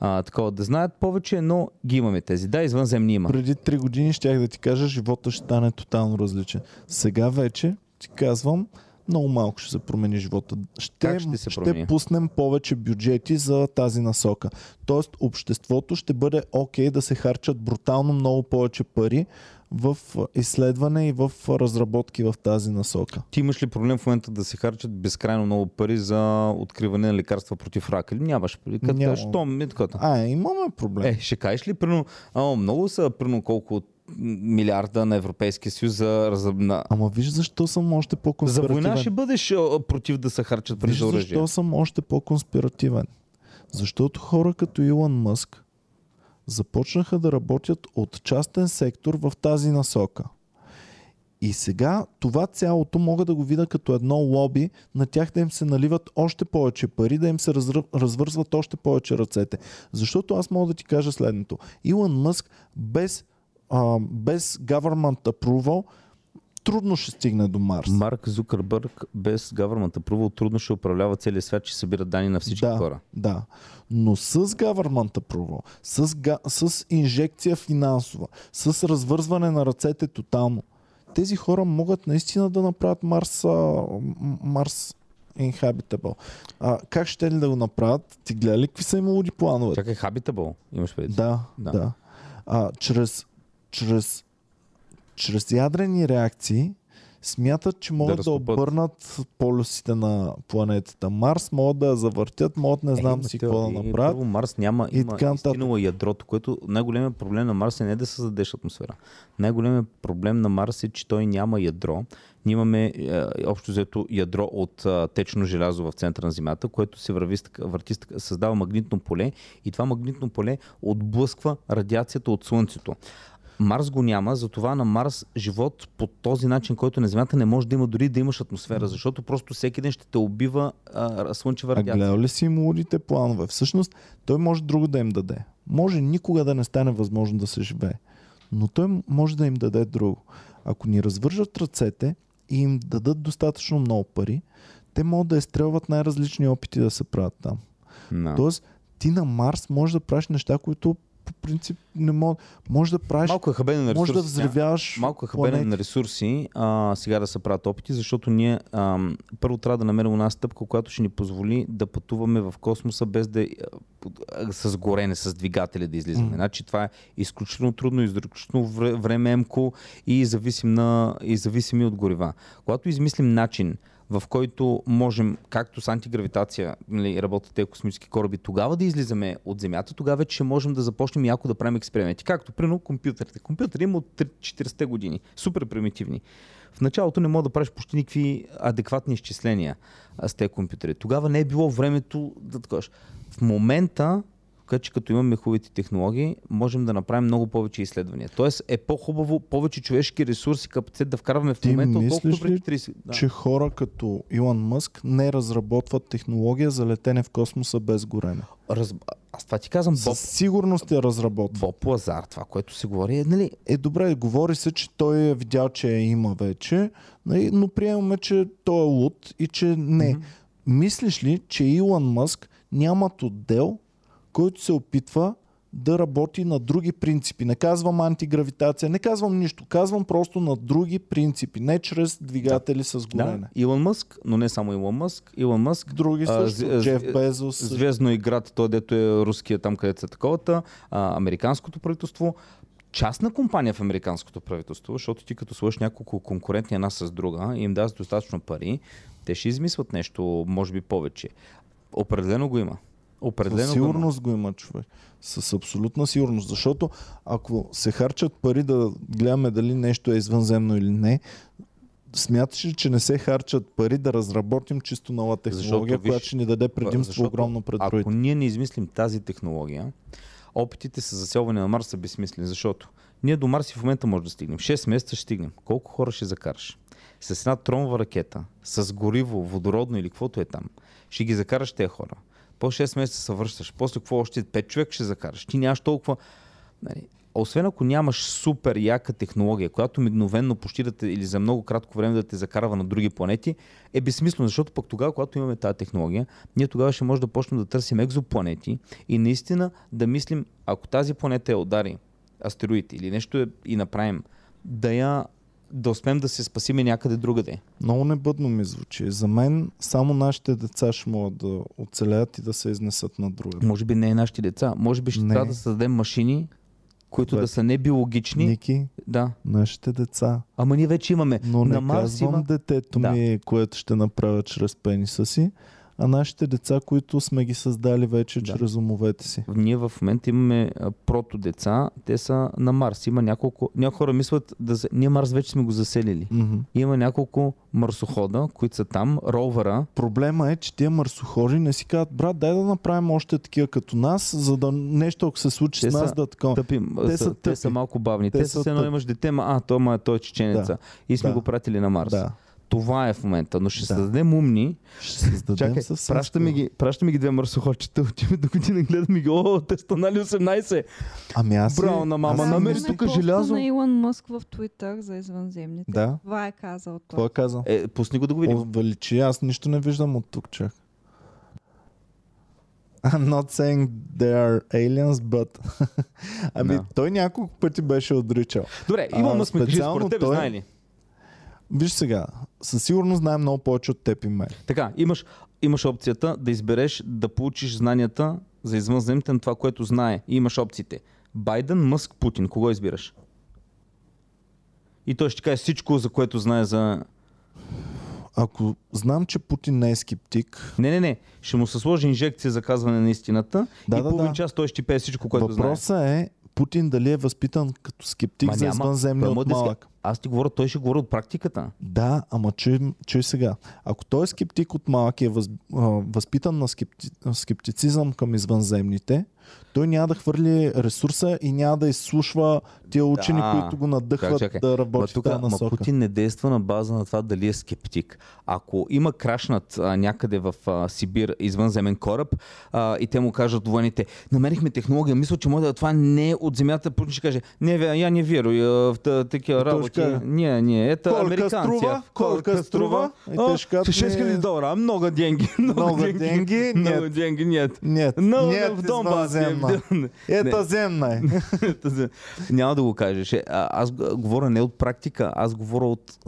а, такова да знаят повече, но ги имаме тези. Да, извънземни има. Преди три години щях да ти кажа, живота ще стане тотално различен. Сега вече ти казвам, много малко ще се промени живота. Ще, Как ще се промени? пуснем повече бюджети за тази насока. Тоест, обществото ще бъде окей да се харчат брутално много повече пари в изследване и в разработки в тази насока. Ти имаш ли проблем в момента да се харчат безкрайно много пари за откриване на лекарства против рака? Или нямаш? Като ми така? А, имаме проблем. Е, ще кажеш ли, прино, а, много са, прино колко от милиарда на Европейския съюз за, за, на, Ама виж защо съм още за по-конспиративен. война ще бъдеш против да се харчат пари за оръжие. защо съм още по-конспиративен. Защото хора като Илон Мъск започнаха да работят от частен сектор в тази насока. И сега това цялото мога да го видя като едно лоби, на тях да им се наливат още повече пари, да им се развързват още повече ръцете. Защото аз мога да ти кажа следното. Илон Мъск без, а, без government approval трудно ще стигне до Марс. Марк Зукърбърг без government approval трудно ще управлява целия свят, че събира данни на всички да, хора. Да. Но с government approval, с, га, с инжекция финансова, с развързване на ръцете тотално, тези хора могат наистина да направят Марс, а, Марс inhabitable. А, как ще ли да го направят? Ти гледа ли какви са им луди планове? Чакай, Habitable имаш преди. Да, Да. да. да. А, чрез чрез, чрез ядрени реакции смятат, че могат да, разтопят. обърнат полюсите на планетата Марс, могат да я завъртят, могат не знам Е, си какво да е, направят. Първо, Марс няма, и има изтинало ядрото, което най-големият проблем на Марс е не да създадеш атмосфера. Най-големият проблем на Марс е, че той няма ядро. Ние имаме е, общо взето ядро от е, течно желязо в центъра на Земята, което се върви, върти, създава магнитно поле и това магнитно поле отблъсква радиацията от Слънцето. Марс го няма, затова на Марс живот по този начин, който на Земята не може да има дори да имаш атмосфера, защото просто всеки ден ще те убива а, слънчева А радиация. гледал ли си им лудите планове? Всъщност, той може друго да им даде. Може никога да не стане възможно да се живее. Но той може да им даде друго. Ако ни развържат ръцете и им дадат достатъчно много пари, те могат да изстрелват най-различни опити да се правят там. Да. Тоест, ти на Марс можеш да правиш неща, които по принцип не може. Може да правиш. Малко е хабене на може ресурси. да взривяваш. Малко е хабене на ресурси а, сега да се правят опити, защото ние ам, първо трябва да намерим една стъпка, която ще ни позволи да пътуваме в космоса без да е, а, с горене, с двигатели да излизаме. М. Значи това е изключително трудно, изключително вре- времеемко и, зависим на, и зависими от горива. Когато измислим начин, в който можем, както с антигравитация, нали, работят тези космически кораби, тогава да излизаме от Земята, тогава вече можем да започнем яко да правим експерименти. Както, примерно, компютрите. Компютъри има от 40-те години. Супер примитивни. В началото не мога да правиш почти никакви адекватни изчисления с тези компютъри. Тогава не е било времето да такаш. В момента, така че като имаме хубавите технологии, можем да направим много повече изследвания. Тоест е по-хубаво повече човешки ресурси, капацитет да вкарваме в Ти момента, отколкото преди ли, 30. Да. че хора като Илон Мъск не разработват технология за летене в космоса без горене. Раз... Аз това ти казвам, Боб, Със сигурност я разработват. Боб Лазар, това, което се говори, е, нали, Е, добре, говори се, че той е видял, че я има вече, нали, но приемаме, че той е луд и че не. Мгм. Мислиш ли, че Илон Мъск нямат отдел, който се опитва да работи на други принципи? Не казвам антигравитация, не казвам нищо, казвам просто на други принципи, не чрез двигатели с да, горене. Илон Мъск, но не само Илон Мъск, Илон Мъск, Други А, също. з- Джеф Безос. Звездно играта, той дето е руския там, където са таковата, а, американското правителство, частна компания в американското правителство, защото ти като сложиш няколко конкурентни една с друга и им дадеш достатъчно пари, те ще измислят нещо, може би повече. Определено го има. Определено Със го има. сигурност го има човек. С абсолютна сигурност. Защото ако се харчат пари да гледаме дали нещо е извънземно или не, смяташ ли, че не се харчат пари да разработим чисто нова технология, Защото, виж, която ще ни даде предимство Защото огромно пред Ако другите? ние не измислим тази технология, опитите с заселване на Марс са безсмислени, защото ние до Марс и в момента може да стигнем. 6 месеца ще стигнем. Колко хора ще закараш? С една тромова ракета, с гориво, водородно или каквото е там, ще ги закараш тези хора. По 6 месеца се връщаш. После какво още 5 човек ще закараш? Ти нямаш толкова... Нали, освен ако нямаш супер яка технология, която мигновенно почти да те, или за много кратко време да те закарва на други планети, е безсмислено, защото пък тогава, когато имаме тази технология, ние тогава ще може да почнем да търсим екзопланети и наистина да мислим, ако тази планета я удари астероид или нещо е, и направим, да я да успеем да се спасиме някъде другаде. Много небъдно ми звучи. За мен само нашите деца ще могат да оцелеят и да се изнесат на друга. Може би не е нашите деца. Може би ще Не. трябва да създадем машини, които Това е- да са небиологични. Ники, Да. нашите деца. Ама ние вече имаме. Но не на Марс казвам има... детето Да. ми, което ще направя чрез пениса си, а нашите деца, които сме ги създали вече Да. чрез умовете си. Ние в момента имаме прото деца, те са на Марс. Има няколко... Някои хора мислят, да ние Марс вече сме го заселили. Мгм. Има няколко марсохода, които са там, ровъра. Проблема е, че тия марсохори не си казват, брат, дай да направим още такива като нас, за да нещо, ако се случи Те с нас, са да такова. Тъпи, Те са са, те са тъпи. малко бавни. Те Те, са едно тъпи. имаш дете, ма, а, той, ма, е- той е чеченеца. Да. И сме Да. го пратили на Марс. Да. Това е в момента, но ще Да. създадем умни. Ще създадем Чакай, съвсем праща ми, скоро. ги, праща ми ги две марсоходчета, отиваме до година, гледаме ги, о, те станали 18. Ами аз Браво на мама, аз намери тук поста желязо. на Илон Мъск в Твитър за извънземните. Да, Това е казал той. какво е казал? Е, пусни го да го видим. Увеличи, аз нищо не виждам от тук, чак. I'm not saying they are aliens, but... ами Да. той няколко пъти беше отричал. Добре, А, имам сме кажи, според тебе той- знае ли? Виж сега, със сигурност знаем много повече от теб и мен. Така, имаш, имаш опцията да избереш да получиш знанията за извънземните на това, което знае. И имаш опциите. Байден, Мъск, Путин. Кого избираш? И той ще каже всичко, за което знае за... Ако знам, че Путин не е скептик, Не, не, не. Ще му се сложи инжекция за казване на истината Да, и да, половин да. час той ще ти пее всичко, което знае. въпросът е Путин дали е възпитан като скептик Ма за извънземни от малък. Аз ти говоря, той ще говори от практиката. Да, ама чуй, чуй сега. Ако той е скептик от малък и е въз, а, възпитан на скепти, скептицизъм към извънземните, той няма да хвърли ресурса и няма да изслушва тия учени, Да. които го надъхват Чакай, чакай. да в тук, тази ма насока. Путин не действа на база на това дали е скептик. Ако има крашнат а, някъде в а, Сибир извънземен кораб а, и те му кажат военните, намерихме технология, мисля, че може да това не е от земята, Путин ще каже, не, я не вярвам в та- такива работи. Не, не, ето Колко струва? Колко струва? И те ще кажат, 6 не- 000 долара, много деньги. Много деньги, Много нет. деньги, нет. Нет, Много нет, в Донбас. Извънземна. Ета земна е. Няма да го кажеш. Е, Аз говоря не от практика, аз говоря от,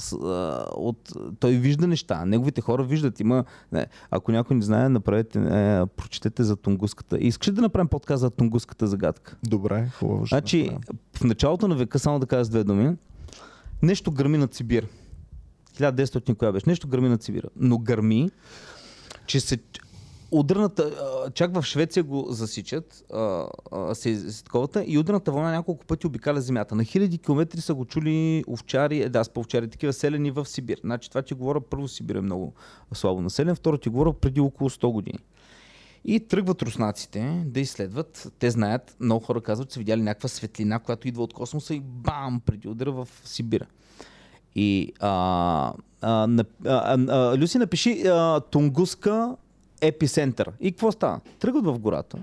от... Той вижда неща. Неговите хора виждат. Има... Не, ако някой не знае, направете, е, прочетете за Тунгуската. Искаш ли да направим подкаст за Тунгуската загадка? Добре, хубаво. Значи, направим. в началото на века, само да кажа с две думи, нещо гърми над Сибир. 1900 коя беше? Нещо гърми над Сибир. Но гърми, че се ударната, а, чак в Швеция го засичат а, а, се, се и ударната вълна няколко пъти обикаля земята. На хиляди километри са го чули овчари, е, да, с овчари, такива селени в Сибир. Значи това ти говоря, първо Сибир е много слабо населен, второ ти говоря преди около 100 години. И тръгват руснаците да изследват. Те знаят, много хора казват, че са видяли някаква светлина, която идва от космоса и бам, преди удара в Сибира. И а, а, на, а, а, Люси напиши а, Тунгуска епицентър. И какво става? Тръгват в гората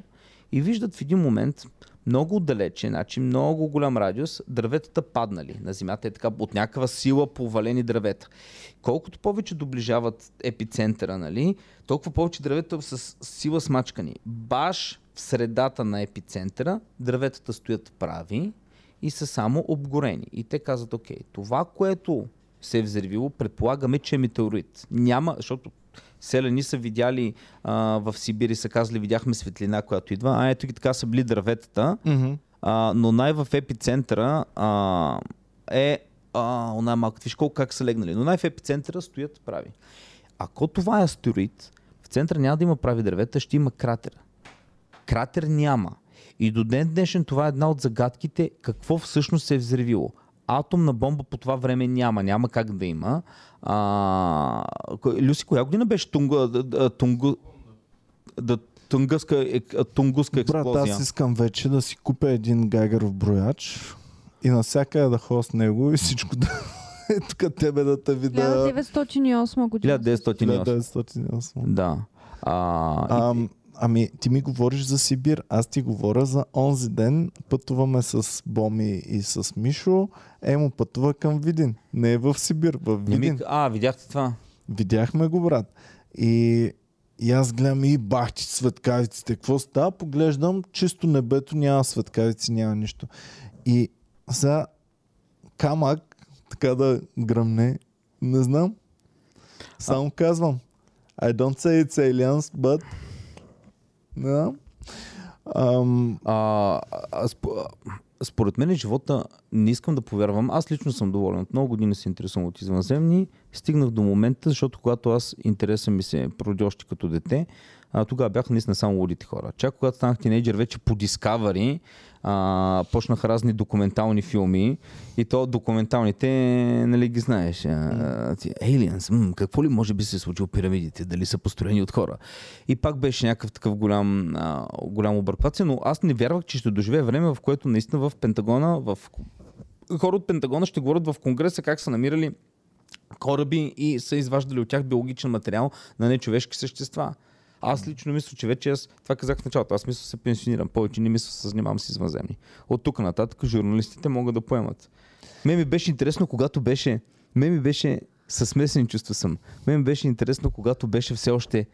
и виждат в един момент много отдалече, значи много голям радиус, дърветата паднали на земята, е така от някаква сила повалени дървета. Колкото повече доближават епицентъра, нали, толкова повече дървета с сила смачкани. Баш в средата на епицентъра дърветата стоят прави и са само обгорени. И те казват, окей, това, което се е взривило, предполагаме, че е метеорит. Няма, защото селени са видяли а, в Сибир и са казали, видяхме светлина, която идва. А ето ги така са били дърветата. Мгм. А, но най в епицентъра а, е а, она малко. Виж колко как са легнали. Но най в епицентъра стоят прави. Ако това е астероид, в центъра няма да има прави дървета, ще има кратер. Кратер няма. И до ден днешен това е една от загадките какво всъщност се е взривило. Атомна бомба по това време няма, няма как да има. А, Люси, коя година беше Тунга, да- Тунгу, да, тунгуска, ек- тунгуска Брат, експлозия? аз искам вече да си купя един гайгеров брояч и навсякъде да ходя с него и всичко да... Е, тук тебе да те видя. 1908 година. 1908. 1908. Да. А, А, ами, ти ми говориш за Сибир. Аз ти говоря за онзи ден. Пътуваме с Боми и с Мишо. Емо пътува към Видин. Не е в Сибир, в не ми, Видин. а, видяхте това? Видяхме го, брат. И, и аз гледам и бахти светкавиците. Какво става? Поглеждам, чисто небето, няма светкавици, няма нищо. И за камък, така да гръмне, не знам. Само казвам. I don't say it's aliens, but... Знам. Ам, А, а, сп, а, според мен живота не искам да повярвам. Аз лично съм доволен. От много години се интересувам от извънземни. Стигнах до момента, защото когато аз интереса ми се породи още като дете, а, тогава бяха наистина само лудите хора. Чак когато станах тинейджър, вече по Discovery, а, почнаха разни документални филми и то документалните, нали ги знаеш, а, Aliens, м, какво ли може би се е случило пирамидите, дали са построени от хора. И пак беше някакъв такъв голям, а, голям обърквация, но аз не вярвах, че ще доживее време, в което наистина в Пентагона, в хора от Пентагона ще говорят в Конгреса как са намирали кораби и са изваждали от тях биологичен материал на нечовешки същества. Аз лично мисля, че вече аз, това казах в началото, аз мисля се пенсионирам, повече не мисля се занимавам с извънземни. От тук нататък журналистите могат да поемат. Ме ми беше интересно, когато беше, ме ми беше със смесени чувства съм. Ме ми беше интересно, когато беше все още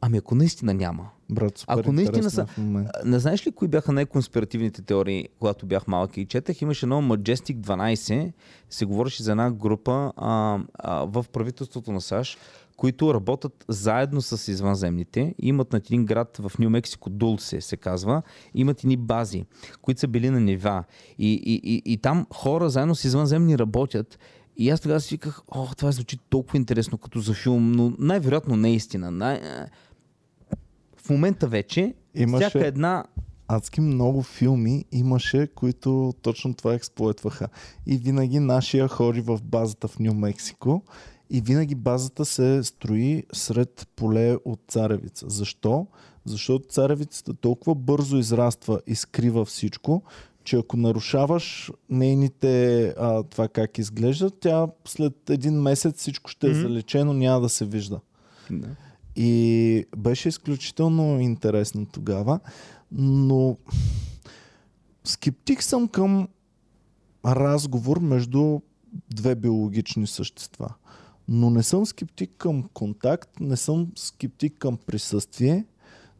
Ами ако наистина няма. брат, супер Ако наистина са-. А, Не знаеш ли кои бяха най-конспиративните теории, когато бях малък и четах? Имаше едно Majestic 12, се говореше за една група а, а, в правителството на САЩ, които работят заедно с извънземните. Имат на един град в Нью Мексико, Дулсе се казва, имат едни бази, които са били на нива. И, и, и, и там хора заедно с извънземни работят. И аз тогава си виках, о, това звучи толкова интересно като за филм, но най-вероятно не е истина. Най- в момента вече Имаше- всяка една адски много филми имаше, които точно това експлуатваха. И винаги нашия хори в базата в Нью Мексико и винаги базата се строи сред поле от царевица. Защо? Защото царевицата толкова бързо израства и скрива всичко, че ако нарушаваш нейните а, това как изглежда, тя след един месец всичко ще е Мгм. залечено, няма да се вижда. Да. И беше изключително интересно тогава, но скептик съм към разговор между две биологични същества. Но не съм скептик към контакт, не съм скептик към присъствие,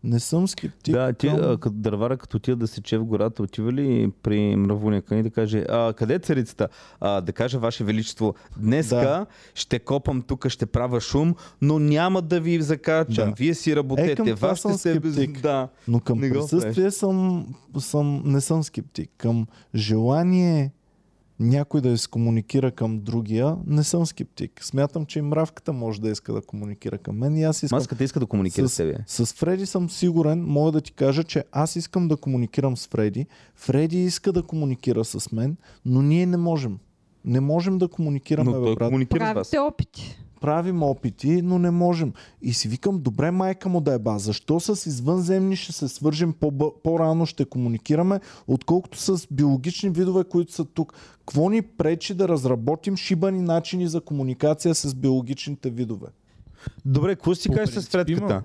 не съм скептик Да, ти към... а, като дървара, като отида да сече в гората, отива ли при мравуняка и да каже, а, къде е царицата? А, да каже, Ваше Величество, днеска Да. ще копам тук, ще правя шум, но няма да ви закачам. Да. Вие си работете. Е, към това Вас ще съм се... скептик. Да. Но към Не присъствие съм, съм, не съм скептик. Към желание някой да се комуникира към другия, не съм скептик. Смятам, че и мравката може да иска да комуникира към мен и аз искам. Маската иска да комуникира с, С- тебе. С Фреди съм сигурен, мога да ти кажа, че аз искам да комуникирам с Фреди. Фреди иска да комуникира с мен, но ние не можем. Не можем да комуникираме, Но той брат. комуникира с вас. Правите опити. Правим опити, но не можем. И си викам, добре майка му да е ба, защо с извънземни ще се свържем по- по-рано, ще комуникираме, отколкото с биологични видове, които са тук. Какво ни пречи да разработим шибани начини за комуникация с биологичните видове? Добре, какво си кажеш с. Има-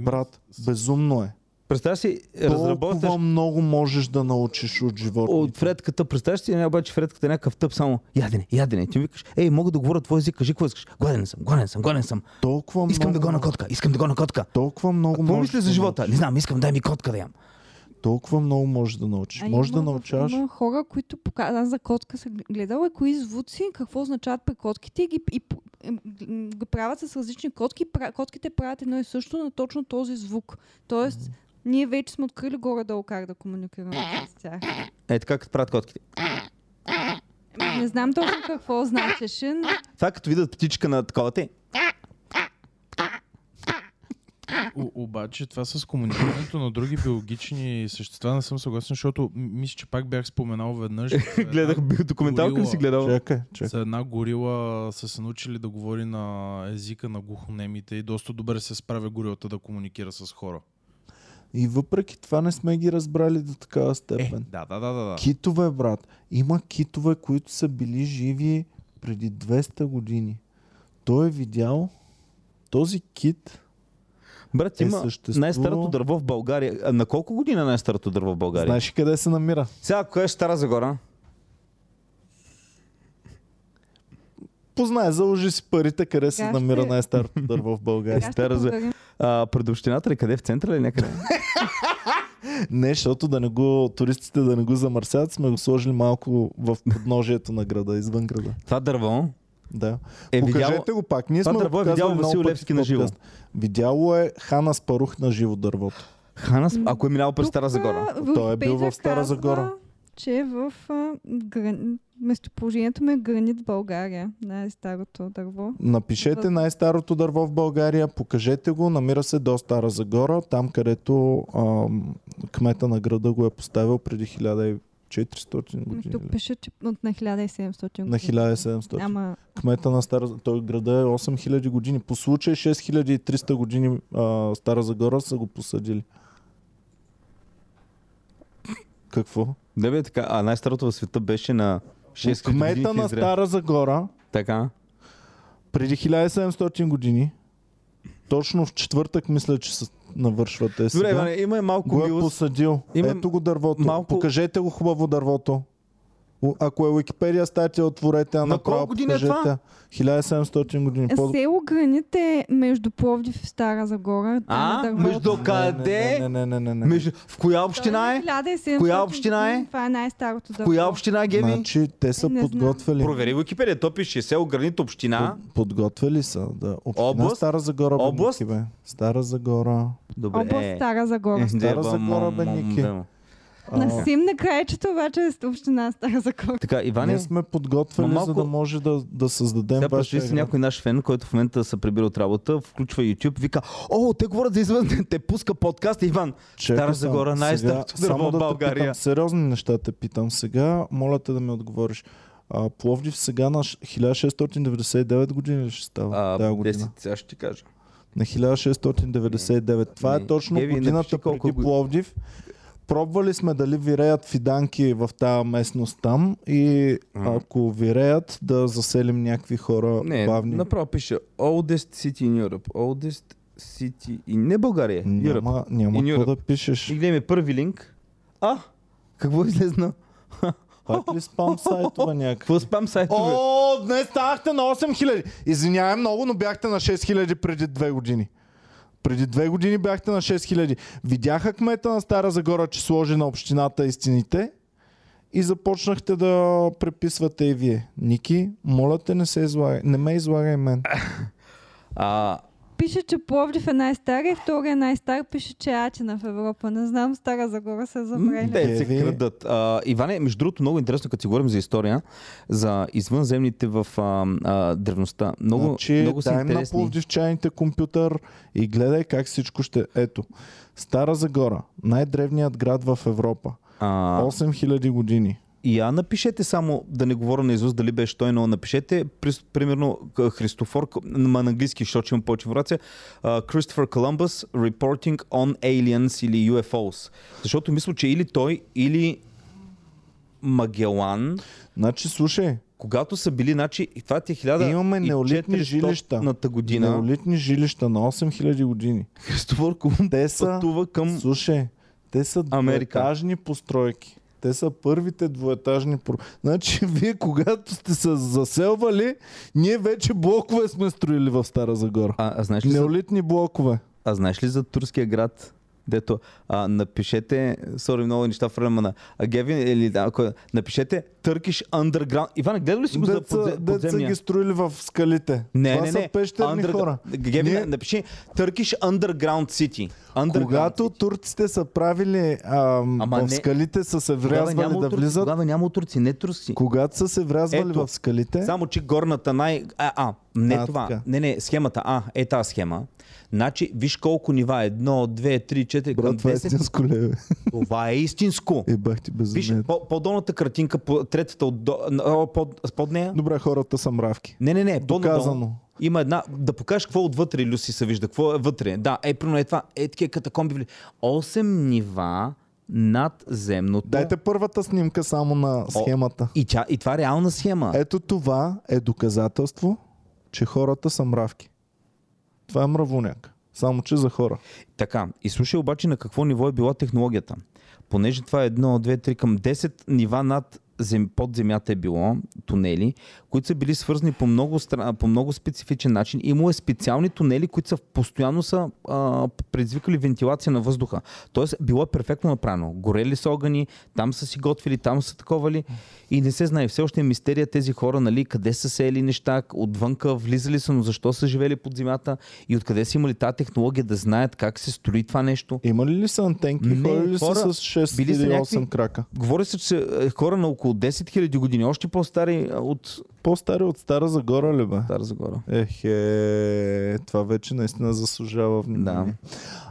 Брат, безумно е. Представяш си, Толкова разработваш много можеш да научиш от живота. от Фредката, представяш си, не обаче Фредката е някакъв тъп, само ядене, ядене. Ти му викаш, ей, мога да говоря твой език, кажи какво искаш. Гладен съм, гладен съм, гладен съм. Толкова Искам да много, го на котка, искам да го на котка. Толкова много Какво можеш мислиш за да живота? Не знам, искам дай ми котка да ям. Толкова много можеш да научиш. А Може да научаваш. Има хора, които показват, аз за котка съм гледала кои звуци, какво означават при котките и и, го правят с различни котки. Котките правят едно и също на точно този звук. Тоест, ние вече сме открили горе-долу как да комуникираме с тях. Е, така като правят котките. Не знам точно какво значеше, но Това като видят птичка на такова те. О, обаче това с комуникирането на други биологични същества не съм съгласен, защото мисля, че пак бях споменал веднъж. Гледах би- документалка ли си гледал? Чакай, чакай. За една горила са се научили да говори на езика на глухонемите и доста добре се справя горилата да комуникира с хора. И въпреки това не сме ги разбрали до такава Е, степен. да, да, да, да. да. Китове, брат. Има китове, които са били живи преди 200 години. Той е видял този кит. Брат, Е има съществувал- най-старото дърво в България. А на колко година е най-старото дърво в България? Знаеш къде се намира? Сега, кое е Стара Загора? Познай, заложи си парите, къде се намира ще- най-старото дърво в България. стара. А, пред общината ли? Къде? В центъра ли някъде? Не, защото да не го, туристите да не го замърсяват, сме го сложили малко в подножието на града, извън града. Това дърво Да. е Покажете видяло... го пак. Ние Това сме го дърво е показвали видял много Васил Левски на живо. Видяло е Хана Спарух на живо дървото. Хана, ако е минал през Тук, Стара Загора. Той е бил в Стара казва, Загора. че в а, гран... местоположението му е гранит България. Най-старото дърво. Напишете най-старото дърво в България, покажете го, намира се до Стара Загора, там където ам, кмета на града го е поставил преди 1400 Ами години. Тук или? пише, че от на 1700 На 1700. Ама Кмета на Стара Той града е 8000 години. По случай 6300 години а, Стара Загора са го посадили. Какво? Да бе, така. А най-старото в света беше на 6 години Кмета на. Стара Загора Така. преди 1700 години, точно в четвъртък мисля, че се навършват те сега, Добре, Иване, има и малко го е милост. посадил. Има Ето го дървото. малко- Покажете го хубаво дървото. Ако е Википедия статия, отворете, а На направо колко години е това? 1700 години. По... Село Граните между Пловдив и Стара Загора. А? е. Между къде? Не, не, не, не, не. Между... В коя община е? 1700 Коя община е? Това е най-старото В коя община, Геви? Значи, те са Е, не подготвили. Провери Википедия, то пише село Гранит община. Под, подготвили са. Да. Община Област? Стара Загора. Област? Бе. Стара Загора. Добре. Област Стара Загора. Е, Стара Загора, бе, Ники. А, На Сим на краечето обаче е община Стара Загора. Така, Иване, Ние сме подготвили, Ма малко- за да може да, да създадем сега вашия представи си някой наш фен, който в момента се прибира от работа, включва YouTube, вика, о, те говорят за извън, те пуска подкаст, Иван. Чакай Стара. Загора, най-старото дърво да те България. Питам, сериозни неща те питам. Сега, моля те да ми отговориш. А, Пловдив сега на ш- 1699 години ли ще става? А, тази година. 10, сега ще ти кажа. На 1699. Това е Не. точно Геви, годината напиши колко преди го- Пловдив. Пробвали сме дали виреят фиданки в тази местност там и Ага. ако виреят да заселим някакви хора Не, бавни. направо пише Oldest City in Europe. Oldest City in... Не България, Europe. Няма, няма In Europe. да пишеш. И гледаме първи линк. А, какво излезна? Пак ли спам сайтове някакви? Какво спам сайтове? О, днес ставахте на 8000. Извинявай много, но бяхте на 6000 преди две години. Преди две години бяхте на 6000. Видяха кмета на Стара Загора, че сложи на общината истините и започнахте да преписвате и вие. Ники, моля те не се излагай. Не ме излагай мен. А, Пише, че Пловдив е най-стар и втория най-стар пише, че е Атина в Европа. Не знам, Стара Загора се забрали. те се крадат. А, Иване, между другото, много интересно, като си говорим за история, за извънземните в а, а, древността. Много, значи, много са дай им на интересни. пловдивчаните компютър и гледай как всичко ще... Ето, Стара Загора, най-древният град в Европа. А, 8000 години. И я напишете само, да не говоря на Изус дали беше той, но напишете при- примерно Христофор, на английски, защото имам повече информация, Кристофър Columbus Reporting on Aliens или UFOs. Защото мисля, че или той, или Магелан, Значи, слушай, когато са били, значи, и това ти е 1400 Имаме неолитни жилища. година. Неолитни жилища на 8000 години. Христофор Колумб пътува към... слушай, те са Америка. постройки. Те са първите двуетажни про... Значи, вие когато сте се заселвали, ние вече блокове сме строили в Стара Загора. А, а, знаеш ли за, Неолитни блокове. а знаеш ли за турския град? Дето, а, напишете, сори, много неща в на а Гевин или ако, напишете Turkish Underground. Иван, гледа ли си го за подзе, деца подземния? ги строили в скалите. Не, Това не, са не. пещерни Underg- хора. Гевин, Ние- напиши Turkish Underground City. Underground Когато City. турците са правили ам, Ама в не- скалите са се врязвали да турци, влизат, Тогава няма турци, не турци. когато са се врязвали Ето. в скалите, Само, че горната най... А, а не А, това. така. Не, не, схемата. А, е тази схема. Значи, виж колко нива. Едно, две, три, четири, към брат, това е 10. истинско леве. Това е истинско. Е, бах ти без Виж, по, по-долната картинка, по, третата от, до, под, под нея. Добре, хората са мравки. Не, не, не. Доказано. Има една, да покажеш какво отвътре Люси се вижда, какво е вътре. Да, е, примерно е това, е такива катакомби. Осем нива над земното. Дайте първата снимка само на схемата. И, тя, и това е реална схема. Ето това е доказателство, че хората са мравки. Това е мравоняк. Само, че за хора. Така, и слушай обаче на какво ниво е била технологията. Понеже това е едно, две, три към 10 нива над зем, под земята е било, тунели, които са били свързани по много, по много специфичен начин. Имало е специални тунели, които са постоянно са а, предизвикали вентилация на въздуха. Тоест, било е перфектно направено. Горели са огъни, там са си готвили, там са таковали и не се знае. Все още е мистерия тези хора, нали, къде са сеели неща, отвънка влизали са, но защо са живели под земята и откъде са имали тази технология да знаят как се строи това нещо. Има ли са антенки? Не, Ходили ли са хора, с 6 били са или 8 някакви- крака? Говори се, че е, хора на около 10 000 години, още по-стари от По-стари от Стара Загора ли бе? Стара Загора. Ехе, това вече наистина заслужава внимание.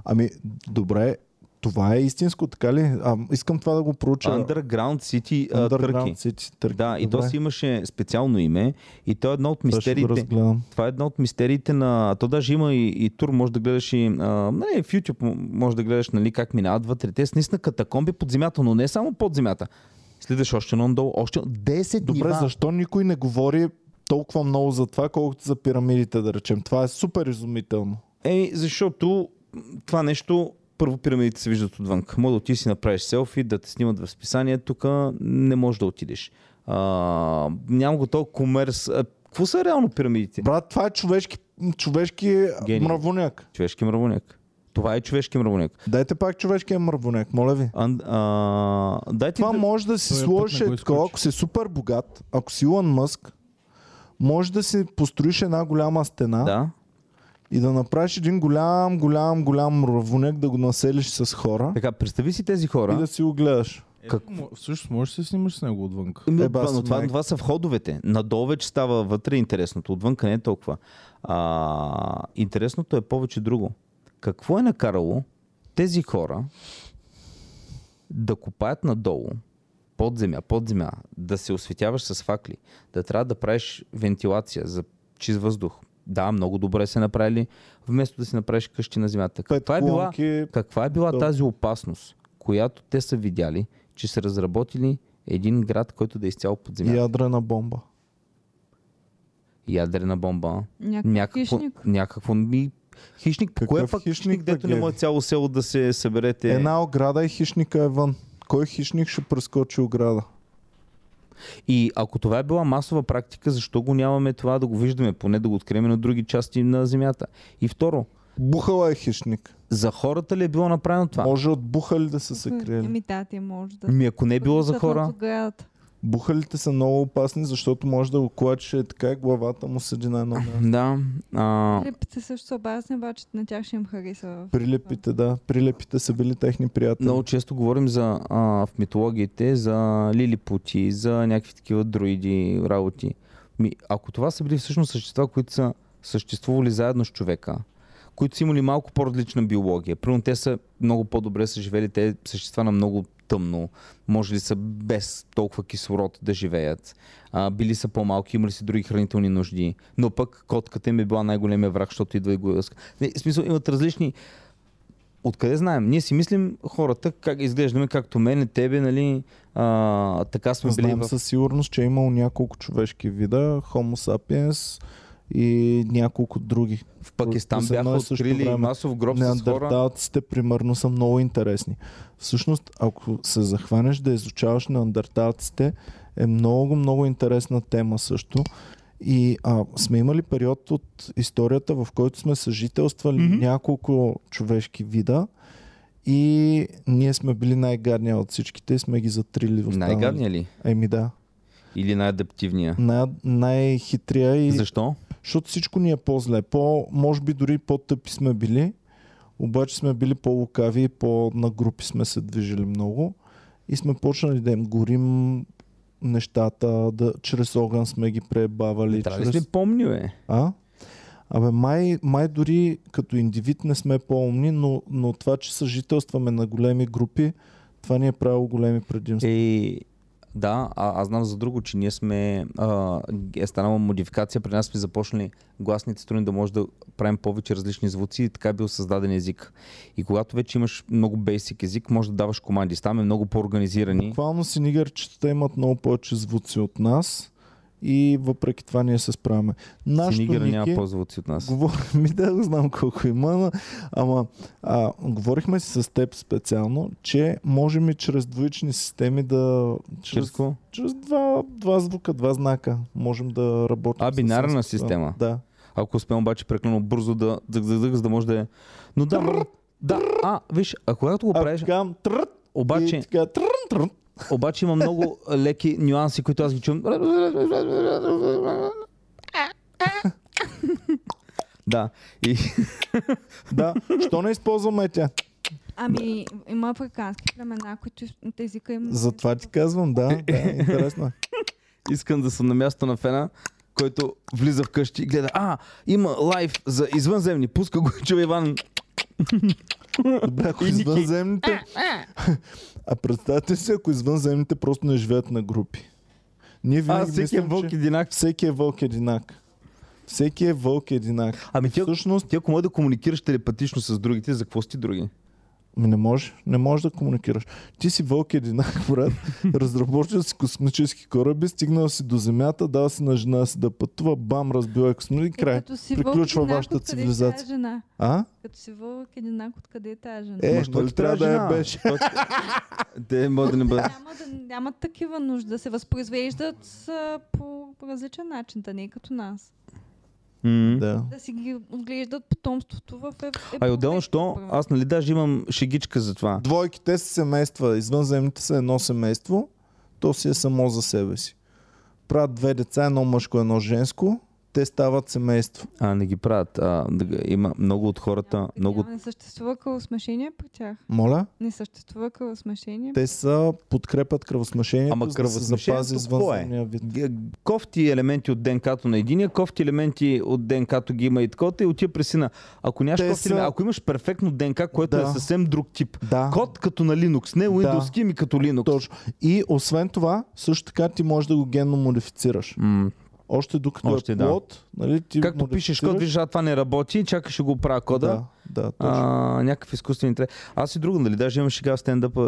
Ами, добре, това е истинско, така ли? А, искам това да го проуча. Underground City Underground Търки. City, Търки. Да, и то Добре, си имаше специално име и то е едно от това мистериите. разгледам. Това е едно от мистериите на... То даже има и, и тур, може да гледаш и... А, нали, в YouTube може да гледаш нали, как минават вътре. Те са наистина катакомби под земята, но не само под земята. Следваш още надолу, още 10 Добре, нива. защо никой не говори толкова много за това, колкото за пирамидите, да речем? Това е супер изумително. Еми, защото това нещо, първо пирамидите се виждат отвън. Може да отидеш си направиш селфи, да те снимат в списание, тук не можеш да отидеш. А, нямам го толкова комерс. А, какво са реално пирамидите? Брат, това е човешки, човешки Гений. мравоняк. Човешки мравоняк. Това е човешки мравоняк. Дайте пак човешкия мравоняк, моля ви. А, а, дайте Това да... може да си сложиш е ако си супер богат, ако си Илон Мъск, може да си построиш една голяма стена Да. и да направиш един голям, голям, голям мравоняк, да го населиш с хора Така, представи си тези хора. и да си го гледаш. Как... Всъщност можеш да се снимаш с него отвън. Е, това, бас, но това, това са входовете. Надолу вече става вътре интересното. Отвънка не е толкова. А, интересното е повече друго. Какво е накарало тези хора да копаят надолу, под земя, под земя, да се осветяваш с факли, да трябва да правиш вентилация за чист въздух. Да, много добре се направили, вместо да си направиш къщи на земята. Каква е била, каква е била тази опасност, която те са видяли, че са разработили един град, който да е изцяло под земята? ядрена бомба. Ядрена бомба. Някакъв Някакво, някакво ми... Хищник. Какъв Кое е пак хищник, дето не Геви? може цяло село да се съберете? Една ограда и хищника е вън. Кой хищник ще прескочи ограда? И ако това е била масова практика, защо го нямаме това да го виждаме, поне да го открием на други части на земята? И второ, Бухала е хищник. за хората ли е било направено това? Може от бухали да са се криели. Еми, да, те може да. Ми ако не е било за хора. Бухалите са много опасни, защото може да го клачеш е така и главата му седи на едно място. да. А, Липите също са опасни, обаче на тях ще им хареса. Прилепите, да. Прилепите са били техни приятели. много често говорим за, а, в митологиите за лилипути, за някакви такива друиди работи. Ми, ако това са били всъщност същества, които са съществували заедно с човека, които са имали малко по-различна биология. Примерно те са много по-добре са живели, те същества на много тъмно, може ли са без толкова кислород да живеят, а, били са по-малки, имали са други хранителни нужди, но пък котката им е била най-големия враг, защото идва и го в смисъл имат различни Откъде знаем? Ние си мислим хората, как изглеждаме, както мене, тебе, нали, а, така сме били Знаем в... със сигурност, че е имало няколко човешки вида, Homo sapiens и няколко други. В Пакистан едно бяха открили време. масов гроб с хора. Примерно, са много интересни. Всъщност, ако се захванеш да изучаваш неандерталците, е много, много интересна тема също. И а, сме имали период от историята, в който сме съжителствали mm-hmm. няколко човешки вида и ние сме били най-гадния от всичките и сме ги затрили. останалите. Най-гадния ли? Еми да. Или най-адаптивния? Най- най-хитрия и... Защо? Защото всичко ни е по-зле. По, може би дори по-тъпи сме били, обаче сме били по-лукави и по-на групи сме се движили много. И сме почнали да им горим нещата, да, чрез огън сме ги пребавали. Трябва ли чрез... сме помни, бе? А? Абе, май, май дори като индивид не сме по-умни, но, но това, че съжителстваме на големи групи, това ни е правило големи предимства. Е, да, а, аз знам за друго, че ние сме, а, е станала модификация, при нас сме започнали гласните струни да може да правим повече различни звуци и така е бил създаден език. И когато вече имаш много бейсик език, може да даваш команди. Ставаме много по-организирани. Буквално синигърчетата имат много повече звуци от нас и въпреки това ние се справяме. Нашото Синигъра няма Ники, по-звуци от нас. Говорим, ми да знам колко има, но, ама а, говорихме си с теб специално, че можем и чрез двоични системи да... Чрез Чрез, чрез два, два звука, два знака можем да работим. А, бинарна спокойно. система. Да. Ако успеем обаче прекалено бързо да дъг, дъг, дъг, за да може да е... Но да, да, а, виж, а когато го А правиш, трът, обаче, и така, трън, трън. Обаче има много леки нюанси, които аз ги чувам. Да, и Да, що не използваме тя? Ами, има африкански племена, които езика им... Затова ти казвам, да, да, интересно е. искам да съм на място на фена, който влиза в къщи и гледа, а, има лайв за извънземни, пуска го и чува Иван. Добре, ако извънземните... А представете си, ако извънземните просто не живеят на групи. Ние А, всеки е мислим, вълк че единак. всеки е вълк единак. Всеки е вълк единак. Ами ти, Всъщност, ти ако може да комуникираш телепатично с другите, за какво си други? Ми не може, не можеш да комуникираш. Ти си вълк единак, брат, разработил си космически кораби, стигнал си до Земята, дал си на жена си да пътува, бам, разбил е космически Е, край. като си Приключва вашата ще цивилизация. е жена? А? Като си вълк, единак, откъде е тази жена? Е, Ма, що нали трябва да я беше. Те може да не бъде. Няма такива нужди да се възпроизвеждат по различен начин, да не е като нас. М. Да. Да си ги отглеждат потомството в е, А и отделно, що аз нали даже имам шегичка за това. Двойките са семейства, извънземните са едно семейство, то си е само за себе си. Правят две деца, едно мъжко, едно женско, те стават семейство. А, не ги правят. А, да има много от хората, много... Не съществува кръвосмешение при тях. Моля? Не съществува кръвосмешение. Те са подкрепят кръвосмешението, Ама за да се кръвосмешението запази е? вид. Кофти елементи от ДНК-то на единия, кофти елементи от ДНК-то ги има и такова, и отива при сина. Ако нямаш кофти са- ако имаш перфектно ДНК, което Да. е съвсем друг тип. Да. Код като на Linux, не Windows, ми като Linux. Точно. И освен това, също така ти можеш да го генно модифицираш. М- Още докато Още е да. плод, нали, ти Както пишеш код, виждаш, това не работи, чакаш ще го правя кода. Да, да, точно. а, някакъв изкуствен интелект. Аз и друго, нали, даже имам шега в стендъпа,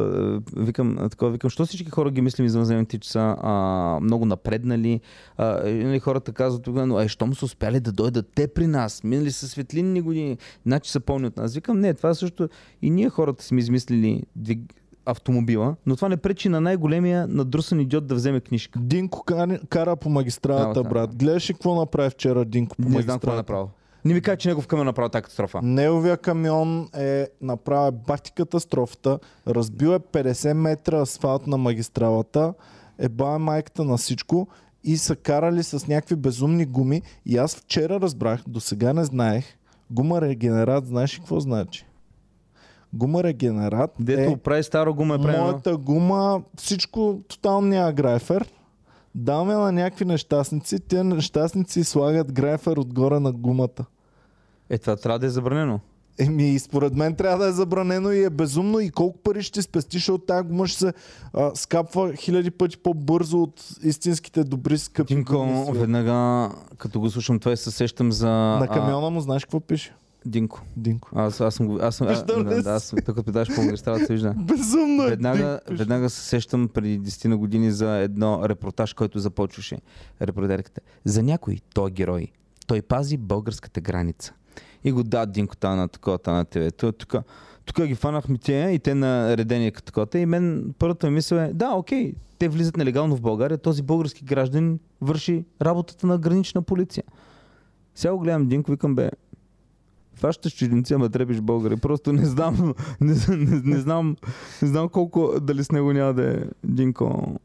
е, викам, такова, викам, що всички хора ги мислим извънземните, че са а, много напреднали. А, нали, хората казват, но е, щом са успяли да дойдат те при нас, минали са светлинни години, значи са пълни от нас. Викам, не, това също и ние хората сме измислили. Автомобила, но това не пречи на най-големия надрусан идиот да вземе книжка. Динко кара, кара по магистралата, Да, да. брат. Гледаш ли какво направи вчера Динко по Не знам магистралата? какво е направил. Не ми кажа, че негов камен е направил тази катастрофа. Неговия камион е направил бахти катастрофата, разбил е 50 метра асфалт на магистралата, е бая майката на всичко и са карали с някакви безумни гуми. И аз вчера разбрах, до сега не знаех, гума регенерат, знаеш ли какво значи? Гума регенерат Дето е прави старо гума е правилно. моята гума, всичко тотално няма грайфер. Даваме на някакви нещастници, те нещастници слагат грайфер отгоре на гумата. Е, това трябва да е забранено. Еми, според мен трябва да е забранено и е безумно и колко пари ще спестиш, защото тази гума ще се а, скапва хиляди пъти по-бързо от истинските добри скъпи Тинко, веднага, като го слушам това и се сещам за... На камиона му знаеш какво пише? Динко. Динко. Аз, аз съм го... Аз съм, а, Виждал ли да, си? да, аз, тук даш по магистралата се вижда. Безумно е. Веднага, Динко веднага се сещам преди 10 на години за едно репортаж, който започваше. Репортерката. За някой той е герой. Той пази българската граница. И го да, Динко, та на такова, та на ТВ. Тук, тук ги фанахме те и те на редение като такова. И мен първата ми мисъл е, да, окей, те влизат нелегално в България, този български гражданин върши работата на гранична полиция. Сега го гледам Динко, викам, бе, фащаш чужденци, ама трепиш българи. Просто не знам, не, не, не, знам, не знам колко, дали с него няма да е Динко.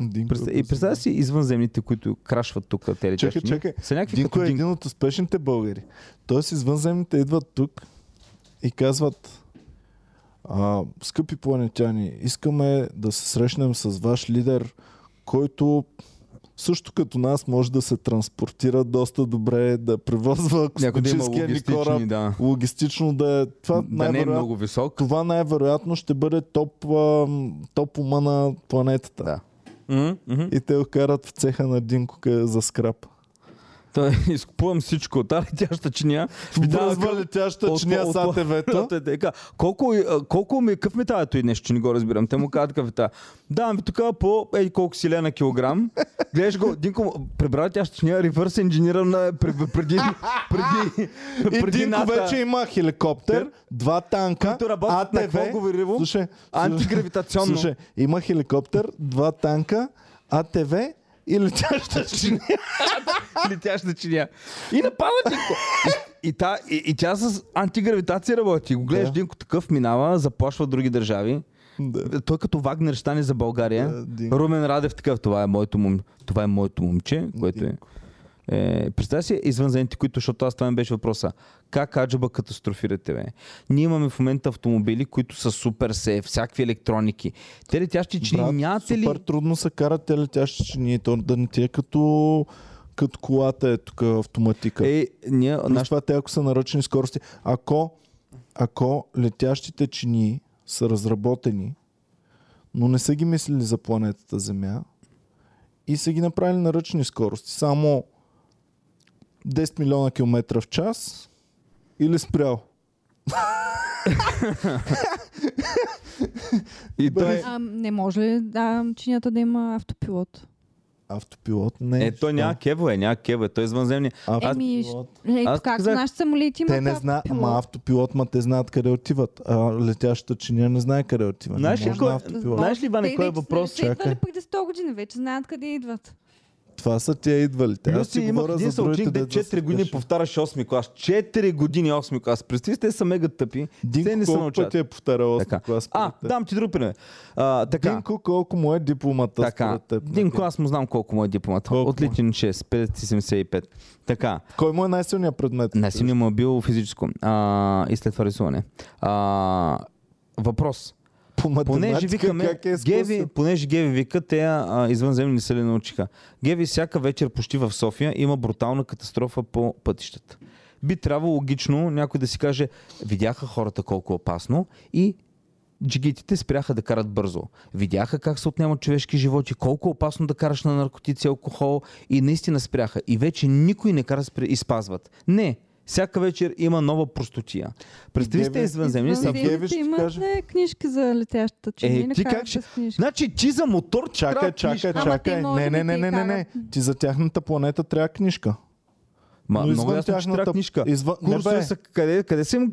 Динко Представ... е И представя си извънземните, които крашват тук те Чакай, чакай. Са някакви Динко като е един от успешните българи. Тоест извънземните идват тук и казват а, скъпи планетяни, искаме да се срещнем с ваш лидер, който също като нас може да се транспортира доста добре, да превозва космическия ни кораб, да. логистично да е. Това, Да не е много висок. това най-вероятно ще бъде топ, топ ума на планетата. Да. Мгм. И те го карат в цеха на Динко къде- за скрап. Той изкупувам всичко от тази летяща чиния. Бързва летяща чиния с АТВ-то. Е така, колко, колко ми, какъв ми тази той нещо, че не го разбирам. Те му казват какъв е тази. Давам ви тук по ей колко си лена килограм. Гледаш го, Динко, прибра тя чиния, ревърс инженериран на преди, преди, преди, И преди Динко НАТО. вече има хеликоптер, два танка, на АТВ. Слушай, Антигравитационно. Слушай, има хеликоптер, два танка, АТВ и летяща чиния. летяща чиния. И напада Динко. И, и, та, и, и тя с антигравитация работи. Го гледаш Да. Динко такъв, минава, заплашва други държави. Да. Той като Вагнер стане за България. Да, Динко. Румен Радев такъв, това е моето, мом... това е моето момче, което е. Е, представя си извънземните, които, защото аз това ми беше въпроса. Как аджаба катастрофирате, бе? Ние имаме в момента автомобили, които са супер сейф, всякакви електроники. Те летящи чини, Брат, нямате ли... Супер трудно се карат те летящи чинии. То да не ти е като, като колата е тук автоматика. Е, ние, наш... това те ако са наръчени скорости. Ако, ако летящите чинии са разработени, но не са ги мислили за планетата Земя и са ги направили на ръчни скорости, само 10 милиона километра в час или спрял. И той, А, не може ли да, чинята да има автопилот? Автопилот не е, той няма кевове, няма кевове, той е извънземни. Еми, Аз как казах- нашите самолети имат Те не знаят, ама автопилот, ма те знаят къде отиват. А летящата чиния не знае къде отива. Знаеш не ли кой- знаеш ли, Иване, Те кой е въпрос? Са идвали Чакай. преди 100 години, вече знаят къде идват. Това са тия идвалите. Аз Люси, си имах един съученик, де дето са 4 години повтаряше 8 клас. 4 години 8 клас. Представи те са мега тъпи. те не Динко се колко пъти е повтарял 8 Така. клас? А, дам ти друг пример. А, така. Динко колко му е дипломата Така, според теб? Динко, аз му знам колко му е дипломата. Колко Отличен 6, 575. Така, Кой му е най-силният предмет? най-силният му е бил физическо. А, и след това рисуване. А, въпрос. По Понеже математика викаме, как е Геви, изкуство? понеже Геви вика, те а, извънземни се ли научиха. Геви всяка вечер почти в София има брутална катастрофа по пътищата. Би трябвало логично някой да си каже, видяха хората колко е опасно и джигитите спряха да карат бързо. Видяха как се отнемат човешки животи, колко е опасно да караш на наркотици, алкохол и наистина спряха. И вече никой не кара и спазват. Не, всяка вечер има нова простотия. Представи сте извънземни са... Геви ще Извънземните ти имат каже. ли книжки за летящата чиния? Е, ти как ще-. Значи ти за мотор Чакай, трябва чакай, чакай. Не, не, не, не, не, не. Ти за тяхната планета трябва книжка. Ма, Но много ясно, че трябва книжка. Извън, Курсове са къде, къде са им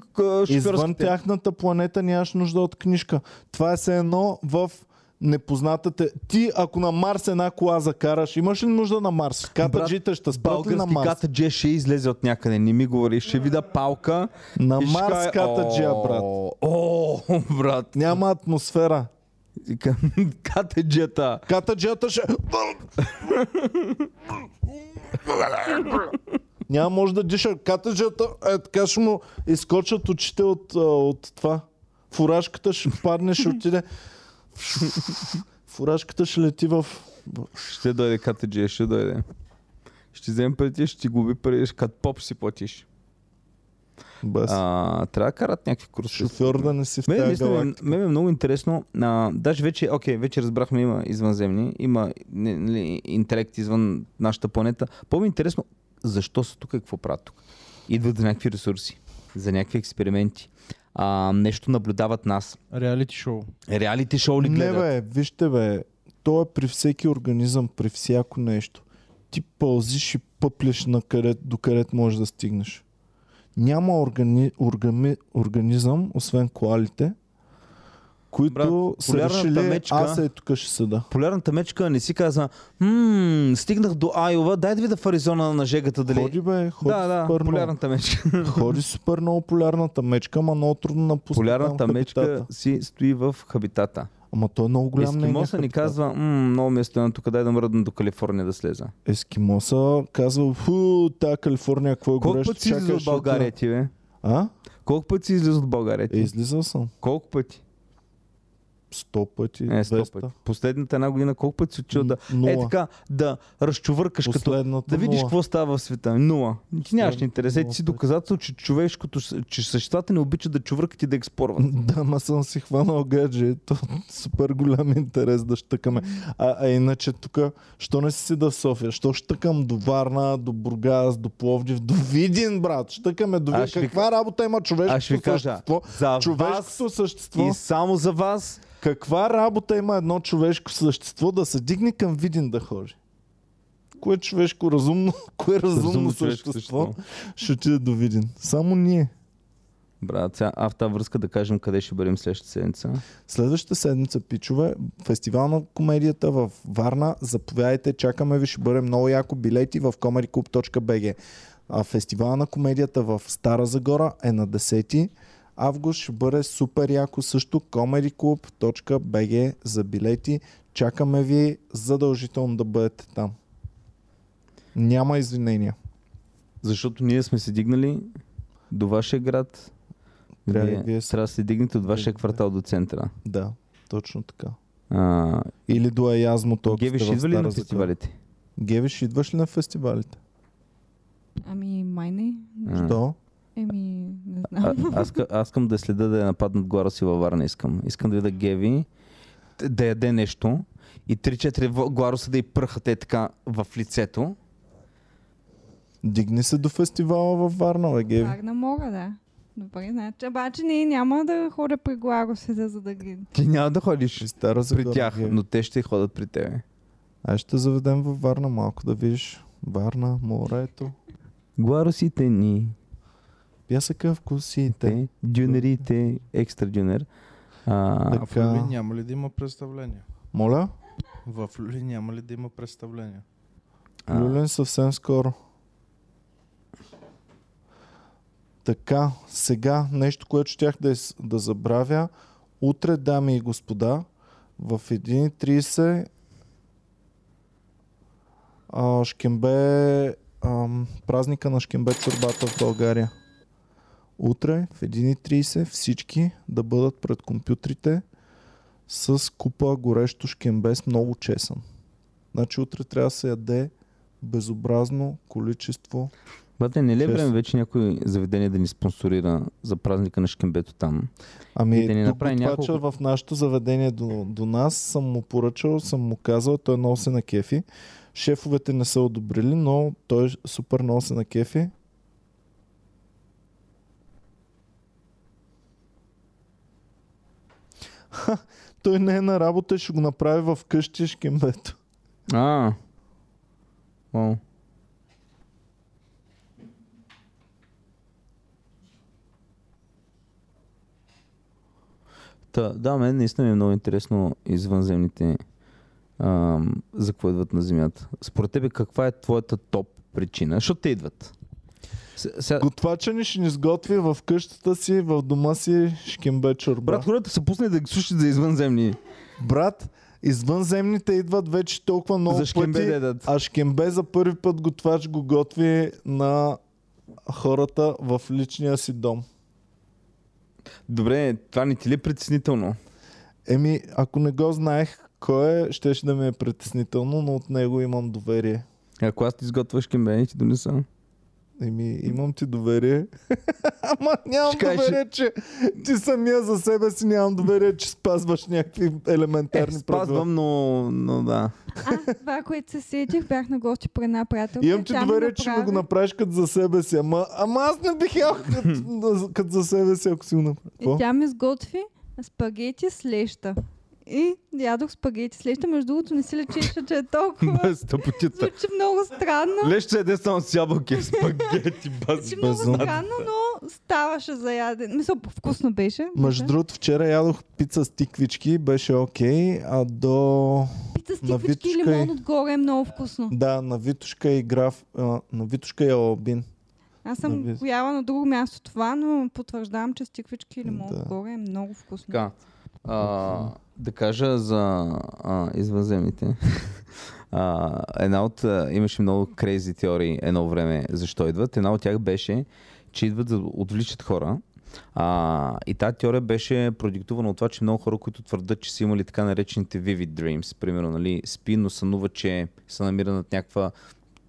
извън тяхната планета нямаш нужда от книжка. Това е все едно в непознатата... Ти, ако на Марс една кола закараш, имаш ли нужда на Марс? Катаджите ще спрат ли на Марс? катаджия ще излезе от някъде, не ми говори. Ще видя палка. На ще Марс каже, катаджия, «О, брат. О, брат. Няма атмосфера. Катаджията. Катаджията ще... Няма може да диша. Катаджията е така ще му изкочат очите от, от това. Фуражката ще падне, ще отиде. Фуражката ще лети в... Ще дойде катаджия, ще дойде. Ще вземе пари, ти, ще ти губи пари, като поп си платиш. Без. А, трябва да карат някакви курсове. Шофьор да не си в Мен, тази наистина, галактика. мен е много интересно. А, даже вече, окей, вече разбрахме, има извънземни, има не- нали, интелект извън нашата планета. По-ми интересно, защо са тук и какво правят тук? Идват за някакви ресурси, за някакви експерименти. А, нещо наблюдават нас. Реалити шоу. Реалити шоу ли Не гледат? бе, вижте бе, то е при всеки организъм, при всяко нещо. Ти пълзиш и пъплеш на къде, до където можеш да стигнеш. Няма органи, органи, организъм, освен коалите, които Брат, са решили, мечка- аз е тук ще седа. Полярната мечка не си каза, хм, стигнах до Айова, дай да видя в Аризона на жегата дали... Ходи бе, ходи да, да, супер много. полярната мечка. Ходи супер много полярната мечка, ама много трудно напуска полярната мечка хабитата. си стои в хабитата. Ама той е много голям Ескимоса ни казва, много ми е стояно тук, дай да мръдна до Калифорния да слеза. Ескимоса казва, фу, тая Калифорния, какво е Колко горещо, пъти си излиза чакай, от България ти, бе? А? Колко пъти си излиза от България Е, ти? излизал съм. Колко пъти? 100 пъти, Не, 100 200. пъти. Последната една година колко пъти си учил да... Нула. Е така, да разчувъркаш като... Последната Да видиш нула. какво става в света. Нула. Ти нямаш интерес. Е, ти си пъти. доказателство, че човешкото, че съществата не обичат да чувъркат и да експорват. Да, ма съм си хванал гадже. То супер голям интерес да щъкаме. А, а иначе тук, що не си си да в София? Що щъкам до Варна, до Бургас, до Пловдив, до Видин, брат? Щъкаме до Видин. ще ви Каква работа има ще ви човешкото кажа, същество? за Човешкото същество. и само за вас Каква работа има едно човешко същество да се дигне към Видин да ходи? Кое е човешко разумно? Кое е разумно, Разумно човешко същество? Ще отиде до Видин. Само ние. Брат, сега а в тази връзка да кажем къде ще бъдем следващата седмица. Следващата седмица, пичове, фестивал на комедията в Варна. Заповядайте, чакаме ви, ще бъде много яко. Билети в comedyclub.bg. А фестивал на комедията в Стара Загора е на 10 август. Ще бъде супер яко също. comedyclub.bg за билети. Чакаме ви задължително да бъдете там. Няма извинения. Защото ние сме се дигнали до вашия град. Трябва Вие вие се- трябва да се дигнете от вашия Да. квартал до центъра. Да, точно така. А, Или до Аязмото, ако Геви сте ще в идва ли на фестивалите? Гевиш, идваш ли на фестивалите? Ами, май не. Що? Еми, не А, знам. аз, ка- аз искам да следа да я нападнат глара си във Варна. Искам. Искам да видя Геви да яде нещо и 3-4 в- гларуса да й пръхат е така в лицето. Дигни се до фестивала във Варна, бе, Геви. Варна мога, да. Добре, значи. Обаче не, няма да ходя при Глагосите, за да ги... Ти няма да ходиш Стара при тях, е. но те ще ходят при тебе. Ай ще заведем във Варна малко да видиш. Варна, морето, Гларосите ни, пясъка в косите. те, дюнерите, екстра дюнер. А, А в Така. Люлин няма ли да има представление? Моля? В Люлин няма ли да има представление? а, Люлин съвсем скоро. Така, сега нещо, което щях да, из- да забравя. Утре, дами и господа, в 1.30 а, Шкембе, ам, празника на Шкембе чорбата в България. Утре в 1.30 всички да бъдат пред компютрите с купа горещо шкембе с много чесън. Значи утре трябва да се яде безобразно количество. Бате, не ли е време вече някой заведение да ни спонсорира за празника на Шкембето там? Ами, И да ни направи няколко- в нашето заведение до, до нас съм му поръчал, съм му казал, той много се на кефи. Шефовете не са одобрили, но той супер много се на кефи. Той не е на работа, ще го направи в къщи шкембето. А, О. Та, да, мен наистина ми е много интересно извънземните ам, за какво идват на Земята. Според тебе каква е твоята топ причина? Защото те идват. Сега, Готвача ни ще ни сготви в къщата си, в дома си шкембе чорба. брат, хората са пуснали да ги слушат за извънземни. Брат, извънземните идват вече толкова много за пъти, дедат. а Шкембе за първи път готвач го готви на хората в личния си дом. Добре, това не ти ли е притеснително? Еми, ако не го знаех кой е, щеше да ми е притеснително, но от него имам доверие. Ако аз ти изготвяш кембе, ти донеса. Еми, имам ти доверие. Ама нямам Ще доверие, че ти самия за себе си нямам доверие, че спазваш някакви Е, елементарни правила. спазвам, но, но да. А, това, което се сетих, бях на гости при една приятелка. Имам ти доверие, че ще го направиш като за себе си. Ама, ама аз не бих ял като, като за себе си, ако си го направя. И тя ми сготви спагети с леща. И ядох спагети с леща. Между другото не си лечеше, че е толкова... Без тъпотица. Звучи много странно. Яде само с ябълки, спагети, баз. Звучи много странно, но ставаше за ядене. Мисля, вкусно беше. Между другото, вчера ядох пица с тиквички, беше окей, а до... Пица с тиквички и лимон и- отгоре е много вкусно. Да, на Витушка и граф... А, на Витушка и Албин. Аз съм пояла на друго място това, но потвърждавам, че с тиквички и лимон Да. отгоре е много вкусно. Така, а, да кажа за а, извънземните. А, една от... А, имаше много крейзи теории едно време защо идват. Една от тях беше, че идват да отвличат хора. А, и тази теория беше продиктувана от това, че много хора, които твърдят, че са имали така наречените vivid dreams, примерно, нали, спи, но сънува, че се намира над някаква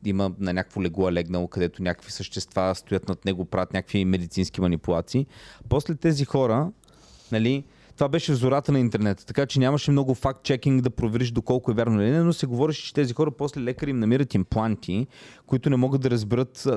има на някакво легло е легнал, където някакви същества стоят над него, правят някакви медицински манипулации. После тези хора, нали, това беше в зората на интернет, така че нямаше много факт-чекинг да провериш доколко е вярно или не, но се говореше, че тези хора после лекари им намират импланти, които не могат да разберат.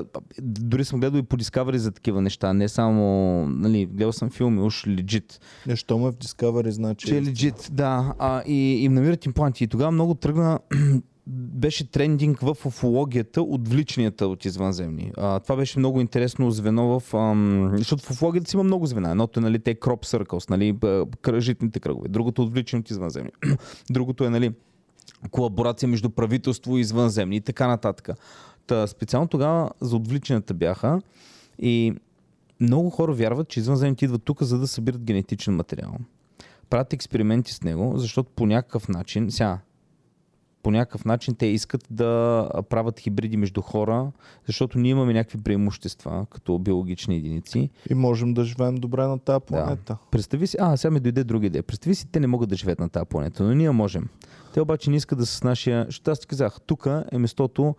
Дори съм гледал и по Discovery за такива неща, не само, нали, гледал съм филми, уж легит. Нещо ме в Discovery, значи... Че е легит, да. А, и им намират импланти. И тогава много тръгна беше трендинг в уфологията отвличанията от извънземни. А, това беше много интересно звено в... Ам, защото в уфологията си има много звена. Едното е нали, те crop circles, нали, кръжитните кръгове. Другото е отвличане от извънземни. Другото е нали, колаборация между правителство и извънземни и така нататък. Та, специално тогава за отвличанията бяха и много хора вярват, че извънземните идват тук, за да събират генетичен материал. Правят експерименти с него, защото по някакъв начин, сега, по някакъв начин те искат да правят хибриди между хора, защото ние имаме някакви преимущества като биологични единици. И можем да живеем добре на тази планета. Представи си, а, сега ми дойде друга идея. Представи си, те не могат да живеят на тази планета, но ние можем. Те обаче не искат да са с нашия... Защото аз ти казах, тук е местото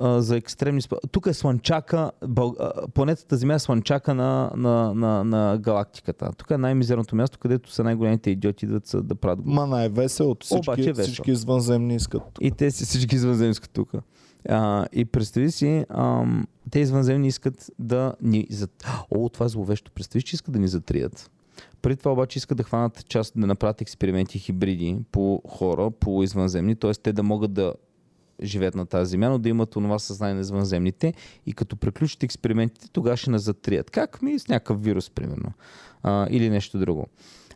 а, за екстремни... Тук е слънчака, Бъл... планетата Земя е слънчака на, на, на, на галактиката. Тук е най-мизерното място, където са най-големите идиоти идват да правят Ма най-веселото. Всички, Обаче е весело. всички извънземни искат. и те си всички извънземски тук. А, и представи си, ам, те извънземни искат да ни... зат- О, това е зловещо. Представи, че искат да ни затрият. Преди това обаче искат да хванат част, да направят експерименти хибриди по хора, по извънземни, т.е. те да могат да живеят на тази земя, но да имат онова съзнание на извънземните и като приключат експериментите, тогава ще нас затрият. Как ми с някакъв вирус, примерно. А, или нещо друго.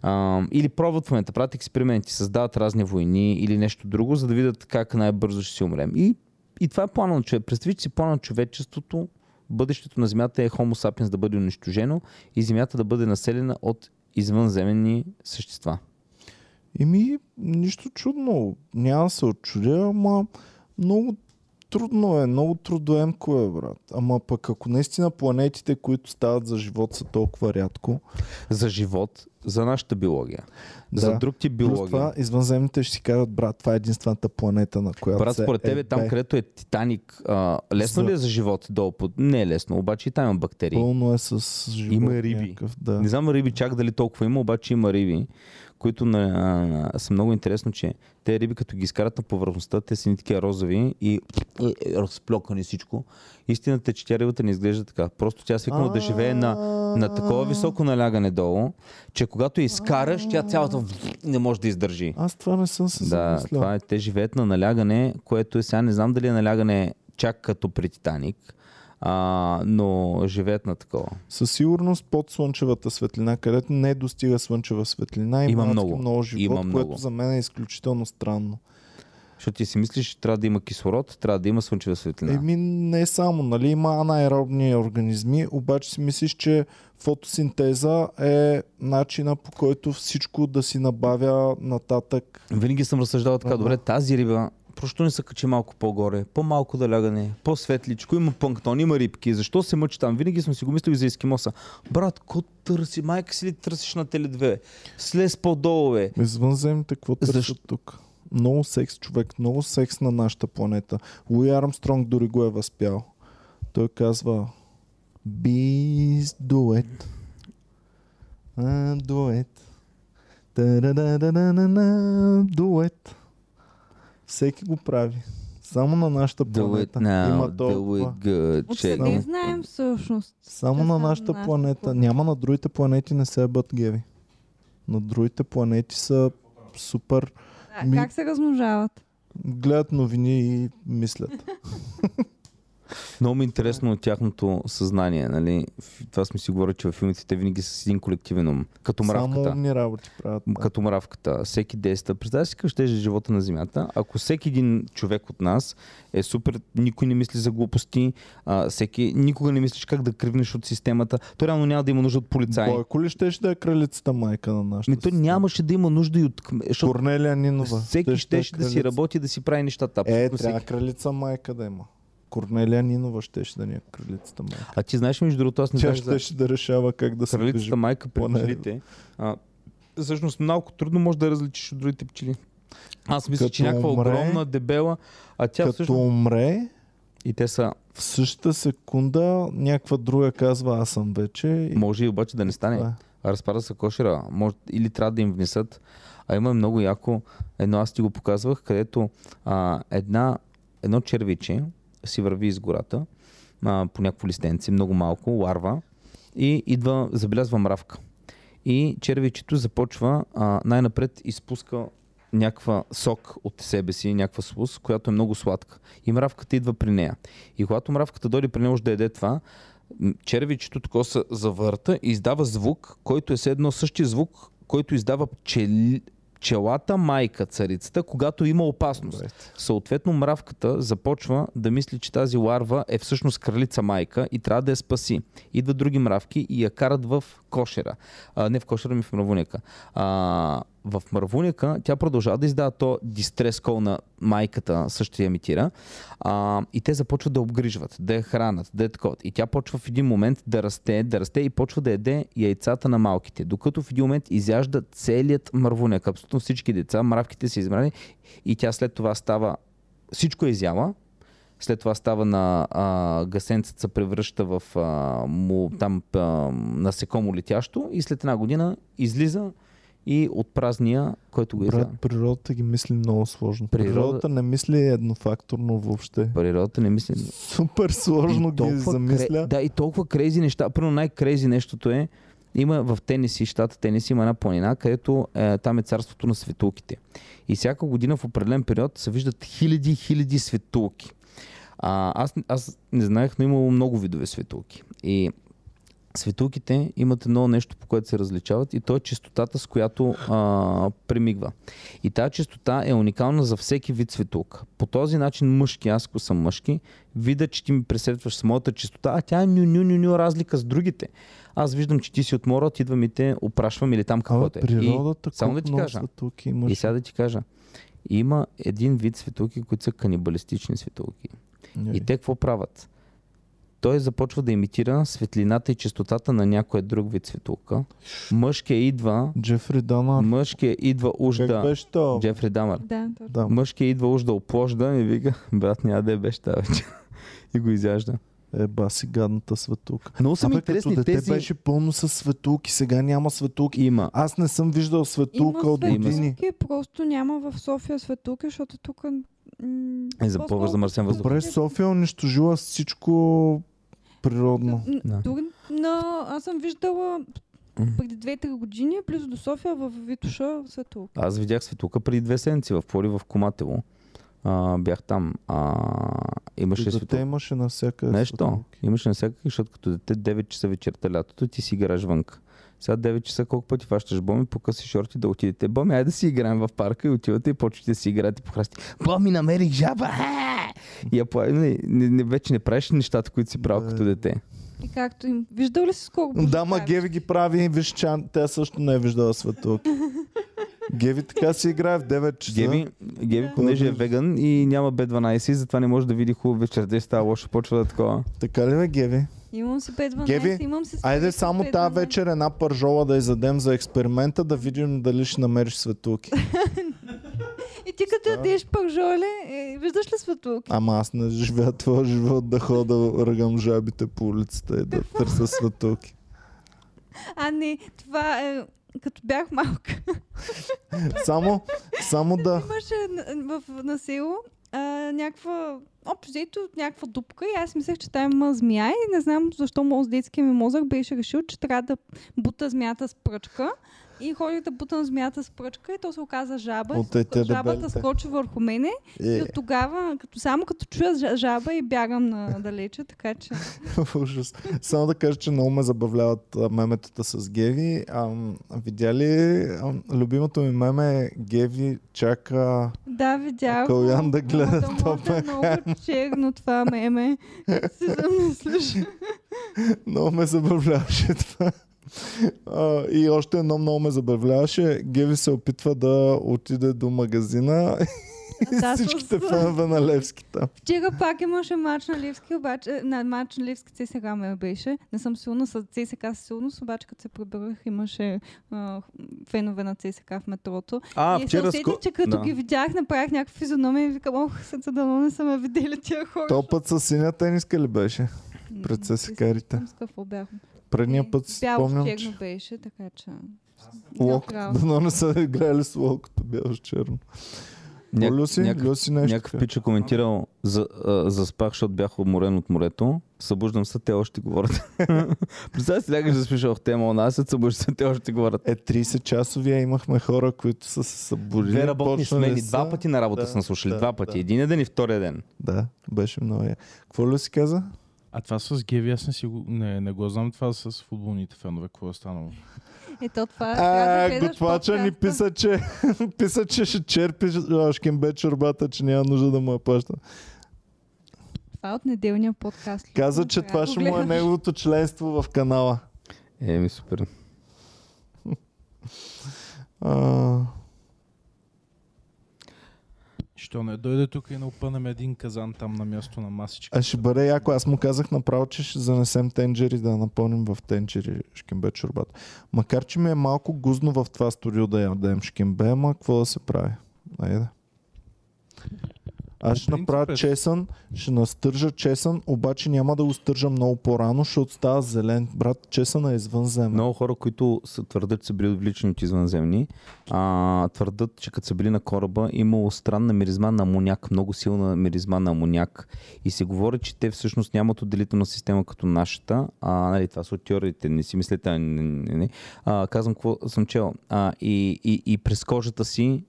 А, или пробват в момента, правят експерименти, създават разни войни или нещо друго, за да видят как най-бързо ще си умрем. И, и това е плана на човек. Представете си плана на човечеството, бъдещето на Земята е Homo sapiens да бъде унищожено и Земята да бъде населена от извънземни същества. Еми, нищо чудно. Няма да се очудя, ама много трудно е, много трудоемко е, брат. Ама пък ако наистина планетите, които стават за живот са толкова рядко, За живот, за нашата биология. Да. За друг тип плюс биология. това извънземните ще си кажат, брат, това е единствената планета, на която Брат, според тебе, там бе. където е Титаник, а, лесно За- ли е за живот долу под... Не е лесно, обаче и там има бактерии. Пълно е с живот. Има риби. Някакъв, да. Не знам риби чак дали толкова има, обаче има риби, които на, а, са много интересно, че те риби като ги изкарат на повърхността, те са ни такива розови и е, е, разплокани всичко. Истината е, че тя рибата не изглежда така. Просто тя свикнала да живее на, на такова високо налягане долу, че когато я изкараш, тя цялата не може да издържи. Аз това не съм се Да, замислял. това е, те живеят на налягане, което е сега не знам дали е налягане чак като при Титаник, а, но живеят на такова. Със сигурност под слънчевата светлина, където не достига слънчева светлина, има, Има много. много живот, Има много. което за мен е изключително странно. Защото ти си мислиш, че трябва да има кислород, трябва да има слънчева светлина. Еми не само, нали, има анаеробни организми, обаче си мислиш, че фотосинтеза е начина по който всичко да си набавя нататък. Винаги съм разсъждавал така, добре, тази риба, просто не се качи малко по-горе, по-малко да лягане, по-светличко, има планктон, има рибки, защо се мъчи там? Винаги съм си го мислил и за ескимоса. Брат, ко търси, майка си ли търсиш на Теле 2? Слез по-долу, бе. Извънземните, какво търсят Защо? тук? Много секс, човек, много секс на нашата планета. Луи Армстронг дори го е възпял. Той казва do it. А, do it. Всеки го прави. Само на нашата планета. now, Има толкова. good. Откъде Check. знаем всъщност? Само на нашата нашата планета. планета? Няма на другите планети не се ебат геви. На другите планети са супер Да, Ми- Как се размножават? гледат новини и мислят. Много ми е интересно от тяхното съзнание. Нали? Това сме си говорили, че във филмите те винаги са с един колективен ум. Като Само мравката. умни работи правят. да. Като мравката. Всеки действа. Представя си как ще е живота на Земята. Ако всеки един човек от нас е супер, никой не мисли за глупости, а, всеки, никога не мислиш как да кривнеш от системата, то реално няма да има нужда от полицаи. Бойко ли щеше да е кралицата майка на нашата Ми, то нямаше да има нужда и от... Корнелия Нинова. всеки Щеше щеше да си работи, да си прави нещата. Е, трябва всеки. кралица майка да има. Корнелия Нинова щеше да ни е кралицата майка. А ти знаеш, между другото, аз не Тя знаех за щеше да решава как да се кралицата майка при пчелите. А, всъщност малко трудно може да различиш от другите пчели. Аз мисля, че Като някаква умре, огромна дебела, а тя Като всъщност... умре, И те са... в същата секунда някаква друга казва аз съм вече. И... Може и обаче да не стане. Това е. разпада се кошера. Може, или трябва да им внесат. А има много яко. Едно аз ти го показвах, където а, една, едно червиче си върви из гората а, по някакво листенце, много малко, ларва, и идва, забелязва мравка. И червичето започва, а, най-напред изпуска някаква сок от себе си, някаква слус, която е много сладка. И мравката идва при нея. И когато мравката дойде при нея, уж да яде това, червичето тако се завърта и издава звук, който е едно същия звук, който издава пчели, пчелата майка, царицата, когато има опасност. Добре. Съответно, мравката започва да мисли, че тази ларва е всъщност кралица майка и трябва да я спаси. Идват други мравки и я карат в кошера. А, не в кошера, ми в мравуника. А, в мравуника тя продължава да издава то дистрес кол на майката, също я имитира. А, и те започват да обгрижват, да я хранат, да я такова. И тя почва в един момент да расте, да расте и почва да яде яйцата на малките. Докато в един момент изяжда целият мравуняк. Абсолютно всички деца, мравките са избрани и тя след това става всичко е изяла. След това става на а, гасенцата се превръща в а, му, там а, насекомо летящо и след една година излиза и от празния, който го изява. Брат, природата ги мисли много сложно. Природа- Природата не мисли еднофакторно въобще. Природата не мисли. Супер сложно И ги замисля. Кре... Да, и толкова крейзи неща. Първо най-крейзи нещото е, има в Тениси, щата Тениси, има една планина, където е, там е царството на светулките. И всяка година в определен период се виждат хиляди и хиляди светулки. А, аз, аз не знаех, но имало много видове светулки. И светулките имат едно нещо, по което се различават и то е чистотата, с която а, премигва. И тази чистота е уникална за всеки вид светулка. По този начин мъжки, аз ако съм мъжки, видя, че ти ми пресетваш с моята чистота, а тя е ню-ню-ню-ню разлика с другите. Аз виждам, че ти си от мора, идвам и те опрашвам или там каквото е. И, природата, само колко да ти кажа. светулки и сега да ти кажа, има един вид светулки, които са канибалистични светулки. И те какво правят? Той започва да имитира светлината и чистотата на някоя друг вид светулка. Мъжкия идва, Джефри Дамар. мъжкия идва уж Как да... беше то? Джефри Дамър. Да. Да. Мъжкия идва уж да опложда и вика, брат, няма да е беше вечер. и го изяжда. Е, баси гадната светулка. Много са ми Абе, като интересни дете тези... беше пълно с светулки, сега няма светулки. Има. Аз не съм виждал светулка от Има години. светулки, просто няма в София светулки, защото тук... м, Е, за по-бърз замърсен въздух. Добре, София унищожила всичко природно. Да. Тук, на, аз съм виждала преди 2-3 години, близо до София, в Витуша светулка. Аз видях светулка преди две седмици в Поли, в Коматело. А, бях там. А, имаше И дете имаше навсякъде Нещо. светулки. Имаше навсякъде, защото като дете 9 часа вечерта лятото ти си играеш вънка. Сега 9 часа колко пъти фащаш Боми, по къси шорти да отидете. Боми, айде да си играем в парка и отивате и почвате да си играете по храсти. Боми, намерих жаба! Е! И я пла... не, не, не, вече не правиш нещата, които си правил като дете. И както им... Виждал ли си скоро? Да, ма Геви ги прави, виж, че тя също не е виждала светулки. Геви така си играе в 9 часа. Геви, Геви, понеже е веган и няма B12, затова не може да види хубаво вечерта и става лошо, почва да такова. Така ли бе, Геви? Имам си 5-12, Геви, имам си Айде само 5-12. тази вечер една пържола да изядем за експеримента, да видим дали ще намериш светулки. И ти като ядеш пържоле, е, виждаш ли светулки? Ама аз не живея твоя живот да хода да ръгам жабите по улицата и да търся светулки. А не, това е като бях малка. Само, само да... Имаше на- в, на село а, някаква, общо взето някаква дупка и аз мислех, че там има змия и не знам защо моят детския ми мозък беше решил, че трябва да бута змията с пръчка. И ходих да бутам змията с пръчка и то се оказа жаба. От жабата дебелите. скочи върху мене и Е, от тогава, като, само като чуя жа- жаба и бягам на далече, така че... ужас. Само да кажа, че много ме забавляват меметата с Геви. Ам, видя ли, ам, любимото ми меме е Геви чака... Да, видях. Калян да гледа Ама то може да е много черно това меме. Си замислиш. Много ме забавляваше това. А, и още едно много ме забавляваше. Геви се опитва да отиде до магазина и Да, всичките с- фенове на Левски там. Вчера пак имаше матч на Левски, обаче на матч на Левски ЦСК ме беше. Не съм сигурна с ЦСК със сигурност, обаче като се прибирах имаше а, фенове на ЦСК в метрото. А, и вчера... се усетих, че като да. ги видях, направих някаква физиономия и викам, ох, съца дано не са ме видели тия хора. То път с синя тениска ли беше? Пред знам с какво бяхме. Предния път си Бяло с спомням, черно че беше, така че... лок. Дано не са играли с локото бяло черно. Няк- Люси, някакъв- Люси нещо. Някакъв пич е коментирал, за, а, заспах, защото бях уморен от морето. Събуждам се, те още говорят. Представя си, лягаш да спиш в тема, у нас се събуждаш се, те още говорят. Е, 30 часовия имахме хора, които са се събудили. Две работни смени, са. два пъти на работа Да, са наслушали, да, два пъти. да. Един ден и втория ден. Да, беше много я. Какво ли си каза? А това с Геви, аз не, си го, не, не го знам това с футболните фенове, какво е станало. Ето това трябва да А, готвача ни писа, че, писа, че ще черпи шкембе чорбата, че няма нужда да му я плаща. Това е от неделния подкаст. Каза, че това ще му е неговото членство в канала. Еми, супер. А, Що не дойде тук и не опънем един казан там на място на масичка. а ще бъде яко. Аз му казах направо, че ще занесем тенджери да напълним в тенджери шкембе чорбата. Макар, че ми е малко гузно в това студио да ядем шкембе, ама какво да се прави? Айде. Аз ще направя е- чесън, ще настържа чесън, обаче няма да го стържа много по-рано, защото става зелен. Брат, чесъна е извънземен. Много хора, които са, твърдят, че са били отвличани от извънземни, а, твърдат, че като са били на кораба, имало странна миризма на амоняк, много силна миризма на амоняк. И се говори, че те всъщност нямат отделителна система като нашата. А, нали, това са от теориите, не си мислете. а, Не, не, не. А, казвам какво съм чел. А, и, и, и през кожата си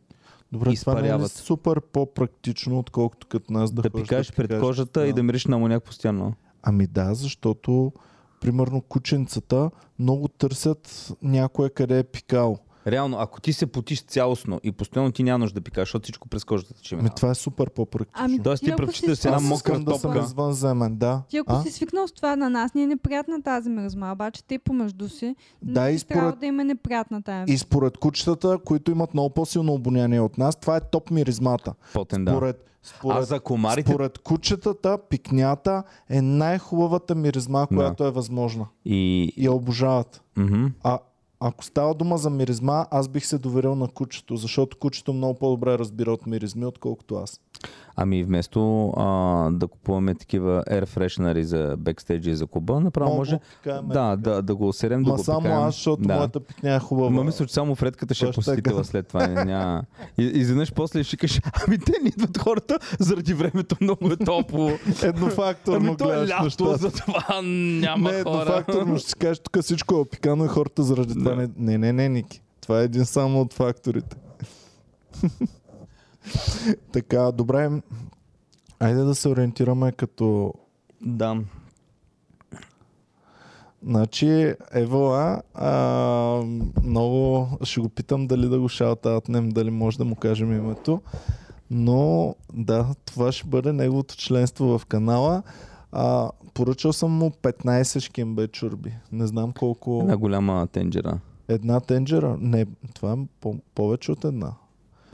Добре, това не е изпаряват. супер по-практично, отколкото като нас да, да, ходиш пикаеш пред пикаеш кожата да. и да мириш на амоняк постоянно. Ами да, защото примерно кученцата много търсят някое къде е пикал. Реално, ако ти се потиш цялостно и постоянно ти няма нужда да пикаш, защото всичко през кожата ти Ами минава. това е супер по-практично. Ами, Тоест ти ако предпочиташ си една мокра искам да съм топка. извънземен, да. Ти ако А? си свикнал с това на нас, ни е неприятна тази миризма, обаче те помежду си Да, не и според, да им е неприятна тая и според кучетата, които имат много по-силно обоняние от нас, това е топ миризмата. Потен, да. Според, А според, за комарите според кучетата, пикнята е най-хубавата миризма, която е възможна. и... И я обожават. Мгм. А ако става дума за миризма, аз бих се доверил на кучето, защото кучето много по-добре разбира от миризми, отколкото аз. Ами вместо а, да купуваме такива air freshenери за бекстейджи и за клуба, направо Много може да, да, да го серем, да Ма го само пикаем. аз, защото да. моята пикня е хубава. Ма мисля, че само Фредката ще е Точно посетила след това. Няма... И, изведнъж после ще кажеш, ами те не идват хората заради времето много е топло. Еднофакторно ами то е лято, затова няма Не, хора. еднофакторно ще си кажеш, тук всичко е опикано и хората заради това. Да. Не, не, не, не, Ники. Това е един само от факторите. така, добре. Айде да се ориентираме като... Да. Значи, Евола, а, много ще го питам дали да го шаутаутнем, дали може да му кажем името. Но да, това ще бъде неговото членство в канала. А, поръчал съм му 15 шкембе чурби. Не знам колко... Една голяма тенджера. Една тенджера? Не, това е по- повече от една.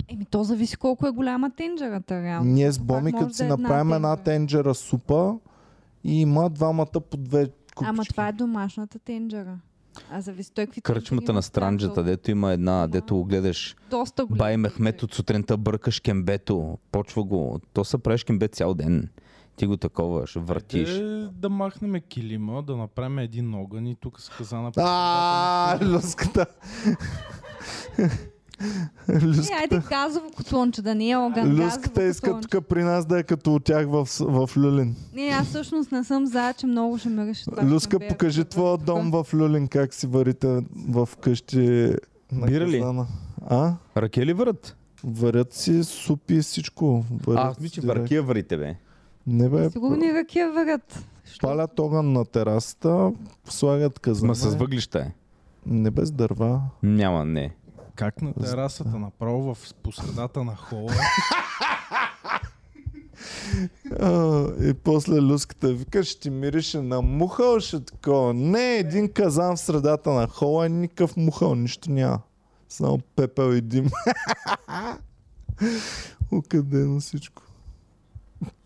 Еми, то зависи колко е голяма тенджерата, реално. Ние с Боми, като да си е една направим една тенджера. тенджера супа и има двамата по две купички. Ама това е домашната тенджера. А зависи той какви Кръчмата на странджата, дето има една, дето го гледаш. Доста голям. Бай Мехмет от сутринта бъркаш кембето, почва го. То се правиш кембе цял ден. Ти го таковаш, въртиш. Е, да махнем килима, да направим един огън и тук с казана. А, люската. Е, Люската, айде газово котлонче, да не е огън. люската иска тук при нас да е като от тях в, в Люлин. Не, аз всъщност не съм за, че много ще ме реши това. Люска, покажи твоя дом в Люлин, как си варите в къщи на Бира ли? А? Ръке ли върт? Варят си супи и всичко. Варят А, аз мисля, че въркия варите, бе. Не бе, Сигурни ръки върят. Що? палят огън на терасата, слагат казана. Ма с въглища е. Не без дърва. Няма, не. Как на терасата, направо в посредата на хола. А, и после люската вика, ще ти мирише на мухъл, ще такова. Не, един казан в средата на хола, никакъв мухъл, нищо няма. Само пепел и дим. Окъдено всичко.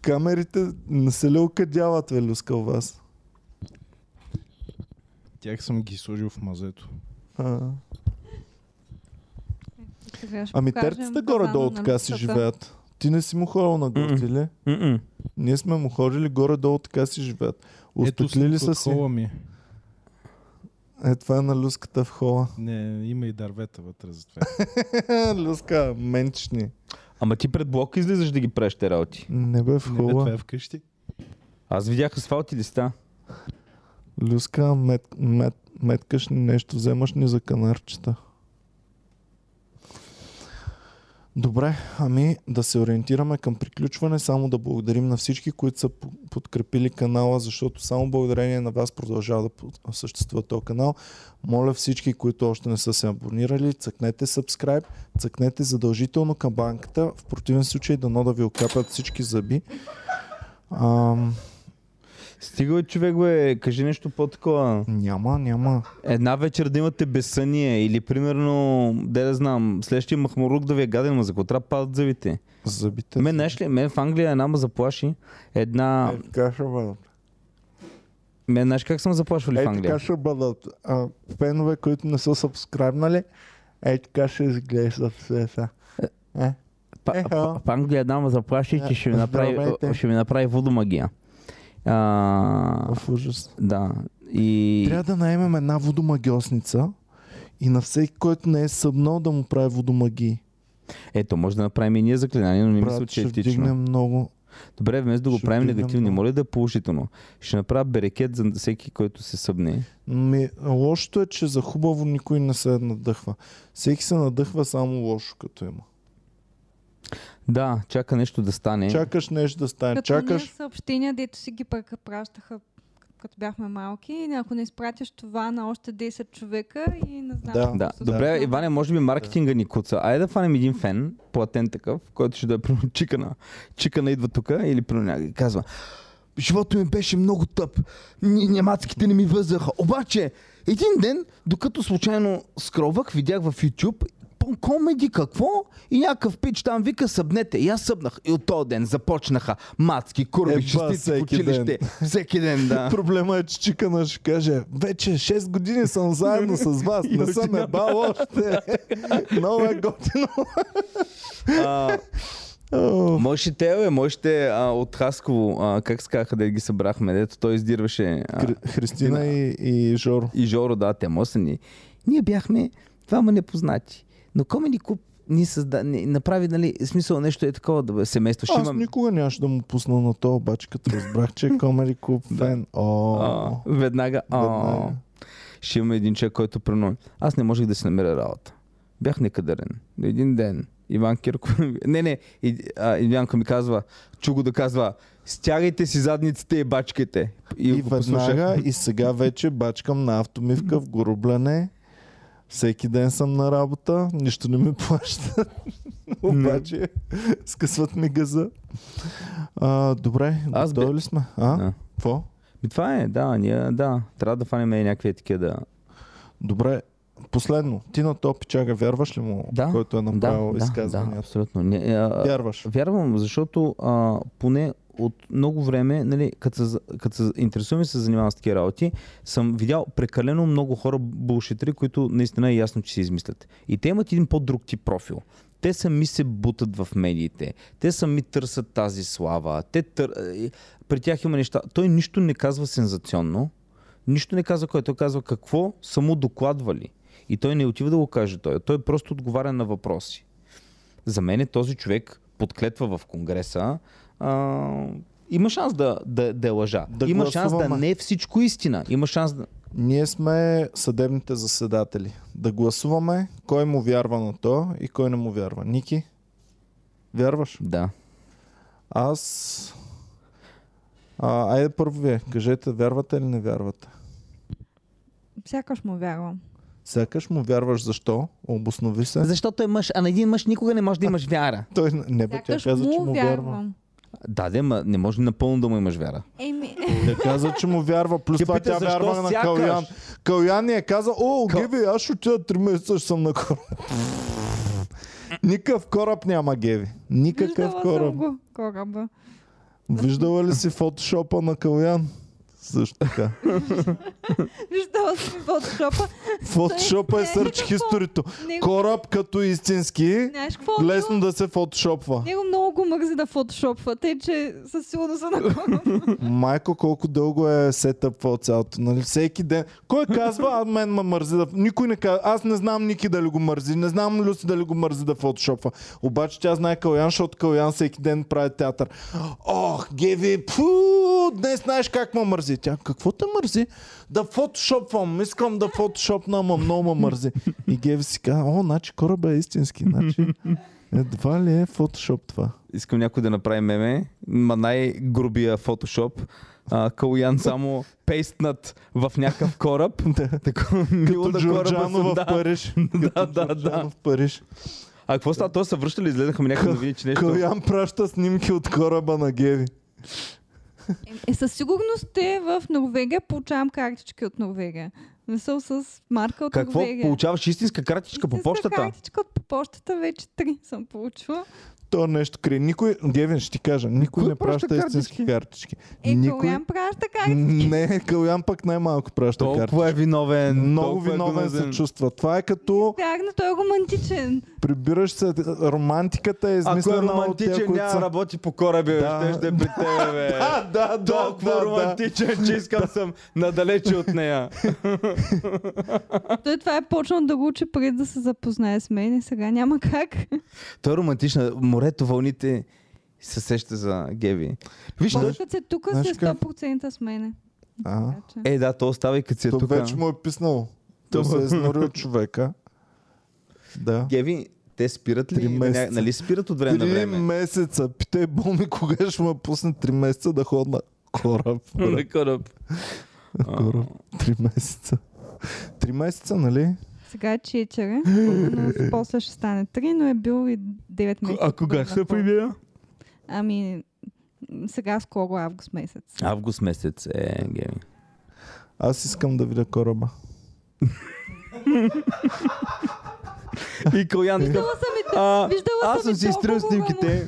Камерите не се ли окъдяват, бе, люска, у вас? Тях съм ги сложил в мазето. А. Сега ще Ами покажем терците горе-долу на така си живеят. Ти не си му ходил на гости, ли? М-м. Ние сме му ходили горе-долу така си живеят. Ето снимка са си. ми. Е, това е на люската в хола. Не, има и дървета вътре за това. Люска, менчни. Ама ти пред блока излизаш да ги правиш те работи. Не бе в Не, бе, това хола. е вкъщи. Аз видях асфалт и листа. Люска, мет, мет, меткаш ни нещо, вземаш ни за канарчета. Добре, ами да се ориентираме към приключване, само да благодарим на всички, които са по- подкрепили канала, защото само благодарение на вас продължава да съществува този канал. Моля всички, които още не са се абонирали, цъкнете subscribe, цъкнете задължително камбанката, в противен случай дано да ви окапят всички зъби. Ам, Стига, човек, бе, кажи нещо по-такова. няма, няма. Една вечер да имате безсъние или примерно, де да знам, следващия махмурук да ви е гаден, ма за трябва да падат зъбите? Зъбите. Мен, знаеш ли, мен в Англия една ме заплаши. Една... Е, така ще бъдат. Мен, знаеш как съм заплашвали в Е, така Англия? ще бъдат. А, пенове, които не са сабскрайбнали, е, така ще изглеждат все са. Е, Па, па- Англия дама заплаши, че ще ми направи, Здравейте. ще ми направи водомагия. А, В ужас. да. И... Трябва да наемем една водомагиосница и на всеки, който не е събнал да му прави водомагии. Ето, може да направим и ние заклинание, но не мисля, че е ще етично. много. Добре, вместо да го ще правим негативно, моля да е положително. Ще направя берекет за всеки, който се събне. Ми, лошото е, че за хубаво никой не се надъхва. Всеки се надъхва само лошо, като има. Да, чака нещо да стане. Чакаш нещо да стане. Като Чакаш. ние съобщения, дето си ги пръка- пращаха като бяхме малки, и ако не изпратиш това на още 10 човека и не знам. Да. Да, се добре, случва. Иване, може би маркетинга ни куца. Айде да фанем един фен, платен такъв, който ще да е чикана. Чикана идва тук или примерно някой казва Живото ми беше много тъп. Немацките не ми възаха. Обаче, един ден, докато случайно скровах, видях в YouTube комеди какво и някакъв пич там вика събнете. И аз събнах. И от този ден започнаха мацки, курви, Еба, шестици в училище. Всеки ден, да. Проблема е, че Чикана ще каже, вече 6 години съм заедно с вас, И не съм няма. ебал още. Много е готино. А, О, Мъжите, бе, мъжите а, от Хасково, а, как се казаха да ги събрахме, дето той издирваше а, Хри- Христина и, и Жоро. и Жоро, да, те мосени. Ние бяхме двама непознати. Но Комеди Клуб ни, създа, ни направи, нали, смисъл нещо е такова да бе, семейство. Ще Аз имам, никога нямаше да му пусна на то, обаче като разбрах, че е Комери Клуб фен. О, веднага, Веднага. ще имаме един човек, който прено. Аз не можех да си намеря работа. Бях некадърен. Един ден Иван Кирков... не, не, и, а, Иванка ми казва, чу го да казва, стягайте си задниците и бачкайте. И, и послушах. веднага, и сега вече бачкам на автомивка в горубляне. Всеки ден съм на работа, нищо не ми плащат. Обаче, скъсват ми газа. А, добре, Аз готови бе- ли сме? А? Какво? Ми това е, да, ние, да, трябва да фанем някакви такива да... Добре, последно. Ти на топи чага, вярваш ли му, Да, който е направил да, да, да, абсолютно. Не, а, Вярваш. Вярвам, защото а, поне от много време, нали, като се, като се интересувам и се занимавам с такива работи, съм видял прекалено много хора булшитри, които наистина е ясно, че си измислят. И те имат един по-друг тип профил. Те сами се бутат в медиите. Те сами търсят тази слава. Те тър... е, При тях има неща. Той нищо не казва сензационно. Нищо не казва кой. Той казва какво са му докладвали. И той не отива да го каже той. Той просто отговаря на въпроси. За мен е този човек подклетва в Конгреса. А, има шанс да, да, да е лъжа. Да има шанс да не е всичко истина. Има шанс да... Ние сме съдебните заседатели. Да гласуваме кой му вярва на то и кой не му вярва. Ники? Вярваш? Да. Аз... А, айде първо вие. Кажете, вярвате или не вярвате? Сякаш му вярвам. Сякаш му вярваш защо? Обоснови се. Защото е мъж, а на един мъж никога не може да имаш вяра. Той не бе, тя каза, че му му вярва. вярвам. Да, де, ма не може напълно да му имаш вяра. Еми, Тя каза, че му вярва. Плюс Ти това тя вярва на? Калян. Калян ни е каза, о, Геви, аз ще отида 3 месеца, ще съм на кораб. Никакъв кораб няма, Геви. Никакъв виждала кораб. съм го кораба. Виждала ли си фотошопа на Калян? Също така. Виждала съм фотошопа. Фотошопа е сърч хисторито. Кораб като истински, знаеш какво? лесно да се фотошопва. Него много го мързи да фотошопва, тъй че със сигурност са на кораб. Майко, колко дълго е сетъп в цялото. Нали? Всеки ден. Кой казва, а мен ме мързи да... Никой не казва. Аз не знам Ники дали го мързи. Не знам Люси дали го мързи да фотошопва. Обаче тя знае Калян, защото Калян всеки ден прави театър. Ох, Геви, пу, днес знаеш как ме мързи. Тя, какво те мързи? Да фотошопвам. Искам да фотошопна, ама много ме мързи. И Геви си казва, о, значи кораба е истински. Значи, едва ли е фотошоп това? Искам някой да направи меме, ма най-грубия фотошоп. А, Калуян само пейстнат в някакъв кораб. Такова мило Като кораба. в да. Париж. Да, да, да. В Париж. А какво става? Той се връщали, изгледаха ми някакви новини, че нещо... Калян праща снимки от кораба на Геви. Е, със сигурност те в Норвегия получавам картички от Норвегия. Мисъл с марка от Какво? Норвегия. Получаваш истинска картичка по Истинска почтата? картичка от по почтата вече три съм получила. то нещо крие. Никой, Гевин, ще ти кажа, никой Кой не праща праща истински картички? картички. Е, Никой... Калуян праща как? Не, Калян пък най-малко праща картички. Толкова е виновен. Много толкова е виновен се чувства. Това е като Вярно, той е романтичен. Прибираш се, романтиката е Ако е измислена романтичен, които няма са... работи по кораби. Да. Ще ще е при тебе, бе. Да, да, да, Толкова да, да. романтичен, че искам съм надалече от нея. Той това е почнал да го учи преди да се запознае с мен и сега няма как. Той е романтична. Морето, вълните се сеща за Геви. Виж, като се тука знаеш си е как? 100% с мене. А, Е, да, то остава и като си е тук. вече му е писнало. Той То- се е изнорил човека. Да. Геви, те спират ли? Три месеца. Нали спират от време на Три време? месеца. Питай Боми кога ще ме пусне три месеца да ходя на кораб. На кораб. Кораб. Три месеца. Три месеца, нали? Сега е 4, но после ще стане 3, но е бил и 9 месеца. А кога се появя? Ами, сега скоро август месец. Август месец е Геви. Аз искам да видя кораба. И такъв, Виждала съм и, а, виждала аз съм си изтрил снимките.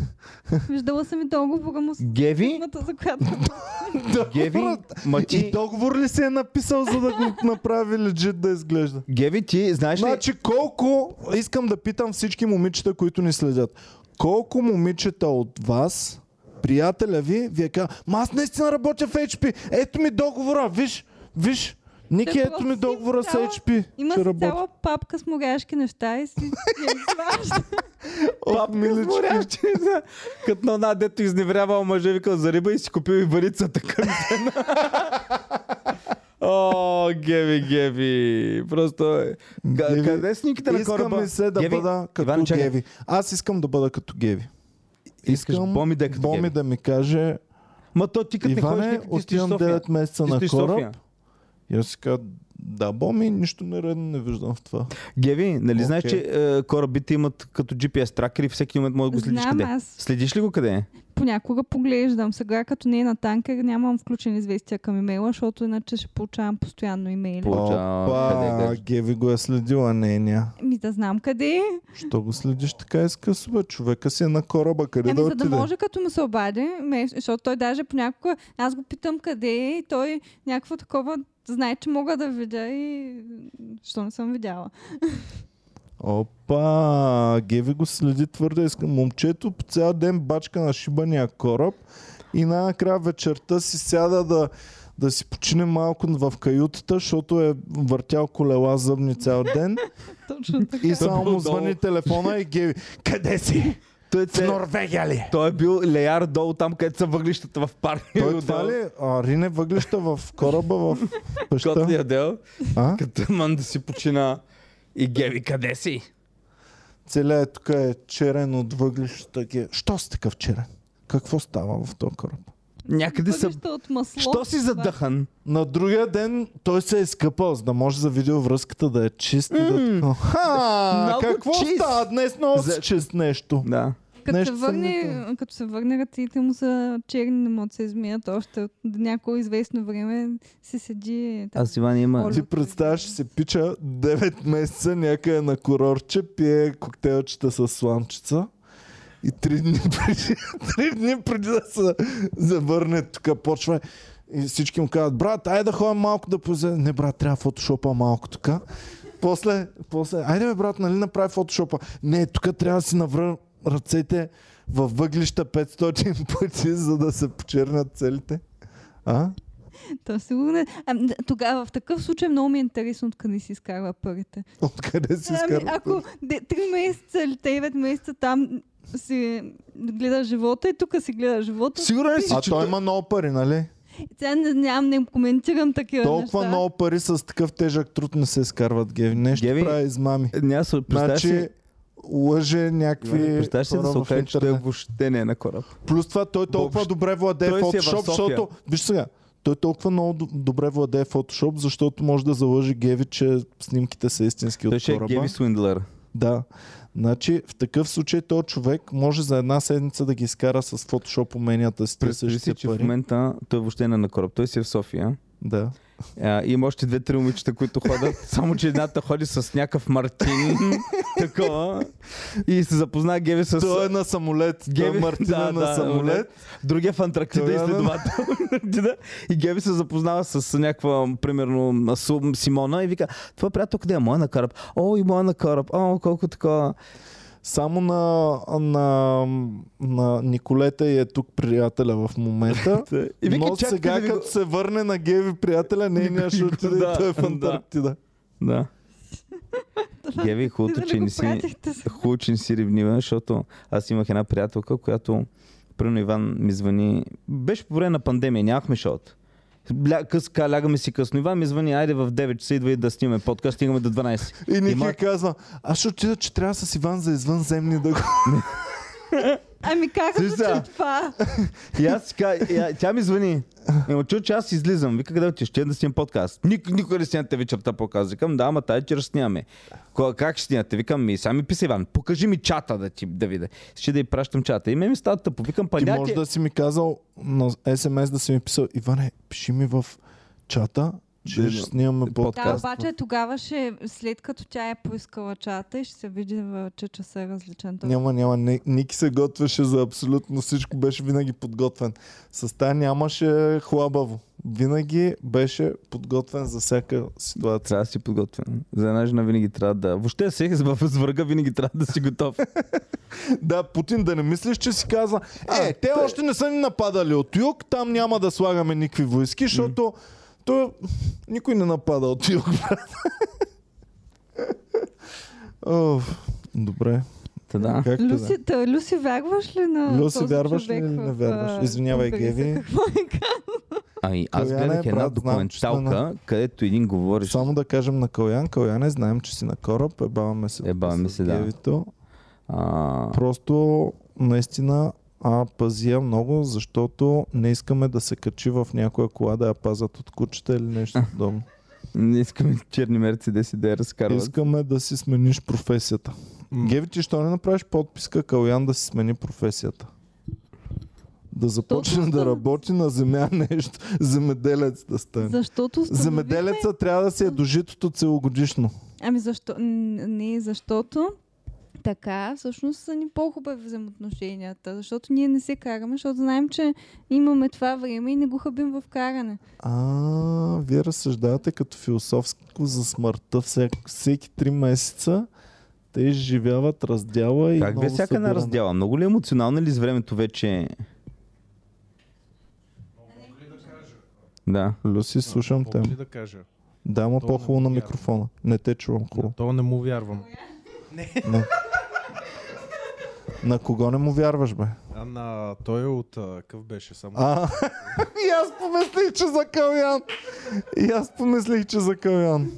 Виждала съм и договора му с Геви, за която... Геви, ма И договор ли си е написал, за да го направи легит да изглежда? Геви, ти знаеш ли, Значи колко, искам да питам всички момичета, които ни следят, колко момичета от вас, приятеля ви, вие казва, ма аз наистина работя в HP, ето ми договора, виж, виж, Ники, ето ми договора с HP, Има си цяла папка с моряшки неща и си я изважда. Милички. Да. Като на една дето изневерявал мъже, викал за риба и си купил и варицата към О, Геви, Геви. Просто е. Геви, Къде са снимките на Искам кораба? ми се да Геви, бъда като Иван, чакай. Геви. Аз искам да бъда като Геви. Искаш Искам Боми да е като Боми Геви. да ми каже, Ма то ти като не ходиш Иване, стоиш в отивам София. 9 месеца Ти на в София. И аз си казвам, да, Боми, нищо нередно не виждам в това. Геви, нали знаеш, Окей. че е, корабите имат като GPS тракер и всеки момент може да го следиш Знам къде? аз. Следиш ли го къде е? Понякога поглеждам. Сега като не е на танкер, нямам включени известия към имейла, защото иначе ще получавам постоянно имейли. Опа? Геви го е следила, не, ня. Ми да знам къде е. Що го следиш така изкъсо, бе? Човека си е на кораба, къде Ами да за да отиде? може като му се обади, ме- защото той даже понякога, аз го питам къде е и той някакво такова знае, че мога да видя и що не съм видяла. Опа, Геви го следи твърде. Искам. Момчето по цял ден бачка на шибания кораб и най-накрая вечерта си сяда да, да си почине малко в каютата, защото е въртял колела зъбни цял ден Точно така. и само му звъни телефона и Геви, къде си? Той, В Норвегия ли? той е бил леяр долу там, където са въглищата в парк. Той това ли? А, рине въглища в кораба в пеща. Котлия дел, А? като ман да си почина. И Геви, къде си? Целият тук е черен от въглищата. Ге- Що си такъв черен? Какво става в този кораб? Някъде са... От масло. Що си задъхан? На другия ден той се е изкъпал, за да може за видеовръзката да е чист и да... Ха, Много какво чист. става днес? Много За- чист нещо. Да. Като се, Нещо съм върне, не като се върне ръцете му са черни, не могат да се измият още от някое известно време се седи. там. Аз Иван има... Ти представяш се пича 9 месеца някъде на курорче, пие коктейлчета с сламчица и 3 дни преди, 3 дни преди да се завърне тук почва и всички му казват, брат, айде да ходим малко да позе. Не, брат, трябва фотошопа малко тук. После, после, айде бе, брат, нали направи фотошопа? Не, тук трябва да си навра ръцете във въглища 500 пъти, за да се почернят целите. А? То сигурно. е- А, тогава в такъв случай много ми е интересно откъде си изкарва парите. Откъде си Ами, изкарва? ако де- три месеца или 9 месеца там си гледа живота и тук си гледа живота. Сигурен ли си, А че той има много пари, нали? Сега не, нямам, не коментирам такива Толкова неща. много пари с такъв тежък труд не се изкарват, Геви. Нещо Геви, прави измами. Няма се представяш Значи, си... лъже някакви Представяш си да се окаже, че той въобще не е на кораб. Плюс това той толкова Въобще. добре владее Той си е в Photoshop, София. защото... Виж сега, той толкова много д- добре владее Photoshop, защото може да залъжи Геви, че снимките са истински Той от ще е кораба. Геви Свиндлер. Да. Значи, в такъв случай този човек може за една седмица да ги изкара с Photoshop уменията си, те Представи си, същите че в пари. момента той въобще не е на кораб. Той си е в София Да. А, има още две-три момичета, които ходят, само че едната ходи с някакъв Мартин, такова, и се запозна Геви с... Той е на самолет. Е Геви- Мартина да, на да, самолет. Другия в Антарктида е изследовател. И Геви се запознава с някаква, примерно, Симона и вика, това приятел къде е? Моя на кораб. О, и моя на кораб. О, колко такова. Само на, на, на Николета и е тук приятеля в момента. И вика, Но чакайте сега, да ви го- като се върне на Геви приятеля, нейния ще отиде Да, и той е в да. Антарктида. Да. Геви, хубавото, че не си... Хубаво, че не си ревнива, защото аз имах една приятелка, която Примерно Иван ми звъни. Беше по време на пандемия, нямахме шоут. Ля, къска, лягаме си късно. Иван ми звъни, айде в 9 часа идва и да снимаме подкаст, стигаме до 12. И Ники Има- казва, аз ще отида, че трябва с Иван за извънземни да го... Ами как звучи това? И аз ка- и, тя ми звъни. Ема чу, че аз излизам. Вика, къде отиш? Ще да снимам подкаст. Ник, никога не снимате вечерта подкаст. Викам, да, ама тази вечер снимаме. Как ще снимате? Викам, ми, сега ми писа Иван, покажи ми чата да ти да видя. Ще да й пращам чата. И ме ми става тъпо. Викам, па Ти може ти- да си ми казал на СМС да си ми писал, Иване, пиши ми в чата, че Да, ще да. снимаме Да, подкаст. обаче тогава ще, след като тя е поискала чата и ще се види, че часа е различен. Той- Няма, няма. Ни- Ники се готвеше за абсолютно всичко. Беше винаги подготвен. С тая нямаше хлабаво. Винаги беше подготвен за всяка ситуация. Трябва да си подготвен. За една жена винаги трябва да... Въобще всеки с врага винаги трябва да си готов. Да, Путин да не мислиш, че си казва, е, те още не са ни нападали от юг, там няма да слагаме никакви войски, защото то никой не напада от юг, брат. Оф, Добре. Та да. Да. Люси, та, Люси, вярваш ли на Люси, този вярваш ли човек или не вярваш? Извинявай? Геви. Какво е? Ами аз Каляне, гледах една брат, знам, документалка, където един говориш. Само да кажем на Калян, Каляне, знаем, че си на кораб, ебаваме се. Ебаваме с се, да. Гевито. А, Просто наистина а, пази я много, защото не искаме да се качи в някоя кола да я пазят от кучета или нещо подобно. не искаме черни мерцедеси да я разкарват. Искаме да си смениш професията. М. Геви, ти що не направиш подписка Калян да си смени професията? Да започне Защото да работи на земя нещо, земеделец да стане. Защото установихме- Земеделеца трябва да си е до житото целогодишно. Ами защо? Не, защото така всъщност са ни по-хубави взаимоотношенията. Защото ние не се караме, защото знаем, че имаме това време и не го хъбим в каране. А, вие разсъждавате като философско за смъртта. Всек, всеки три месеца те изживяват раздяла и Как бе всяка събиране. раздяла? Много ли е емоционална или с времето вече... Да. Люси, слушам те. Ли да кажа? Да, ма То по-хубаво не на микрофона. Не те чувам На хубаво. това не му вярвам. На... на кого не му вярваш, бе? А на той е от а, къв беше само. А, и аз помислих, че за Калян. И аз помислих, че за Калян.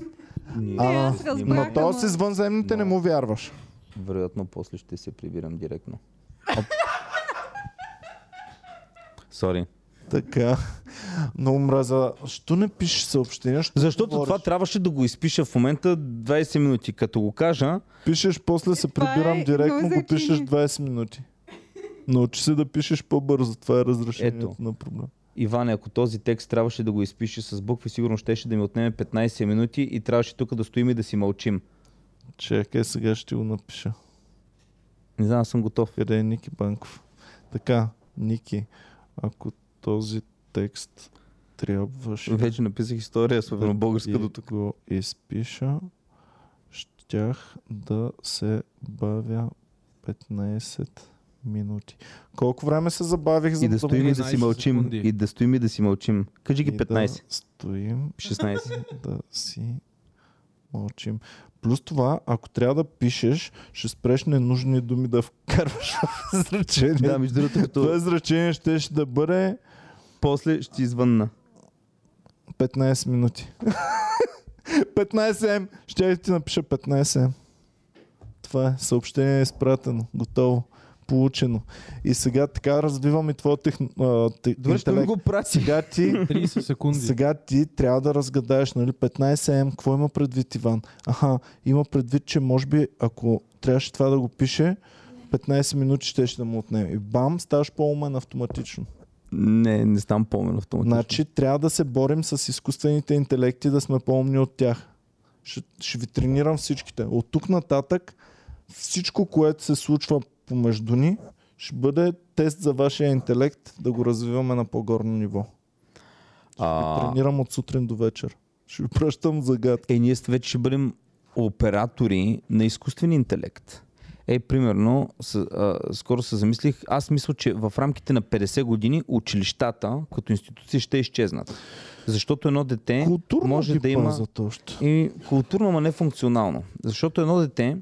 А, аз разбрах, на ама- то с извънземните не му вярваш. Вероятно после ще се прибирам директно. Оп. Сори. Така. Много мраза. Що не пишеш съобщения? Що Защото говориш? това трябваше да го изпиша в момента 20 минути. Като го кажа, Пишеш, после се Това прибирам е директно, го пишеш зачини. 20 минути. Научи се да пишеш по-бързо. Това е разрешението Ето. на проблем. Иване, ако този текст трябваше да го изпише с букви, сигурно щеше да ми отнеме 15 минути и трябваше тук да стоим и да си мълчим. Чакай, сега ще го напиша. Не знам, аз съм готов. Къде е Ники Банков? Така, Ники, ако този текст трябваше Вече написах история, особено българска до тук. го изпиша, щях да се бавя 15 минути. Колко време се забавих за И да стоим и да си 15 мълчим. секунди. И да стоим и да си мълчим. Кажи ги И 15. Да стоим 16. да си мълчим. Плюс това, ако трябва да пишеш, ще спреш ненужни думи да вкарваш в изречение. да, между другото, Това изречение ще, ще да бъде после ще извънна. 15 минути. 15 м. Ще ти напиша 15 м. Това е. Съобщение е изпратено. Готово. Получено. И сега така развивам и твоя техн... а, те... Добре, ще ми го прати. Сега ти 30 секунди. Сега ти трябва да разгадаеш, нали, 15М, какво има предвид Иван? Аха, има предвид, че може би, ако трябваше това да го пише, 15 минути ще, ще да му отнеме. И бам, ставаш по-умен автоматично. Не, не ставам по-умен автоматично. Значи трябва да се борим с изкуствените интелекти, да сме по-умни от тях. Ще, ще ви тренирам всичките. От тук нататък всичко, което се случва помежду ни, ще бъде тест за вашия интелект да го развиваме на по-горно ниво. Ще ви а, тренирам от сутрин до вечер. Ще ви пращам загадки. е, ние вече ще бъдем оператори на изкуствен интелект. Е, примерно, с, а, скоро се замислих, аз мисля, че в рамките на 50 години училищата като институции ще изчезнат. Защото едно дете Културно може да има още. и културно, ама не функционално. Защото едно дете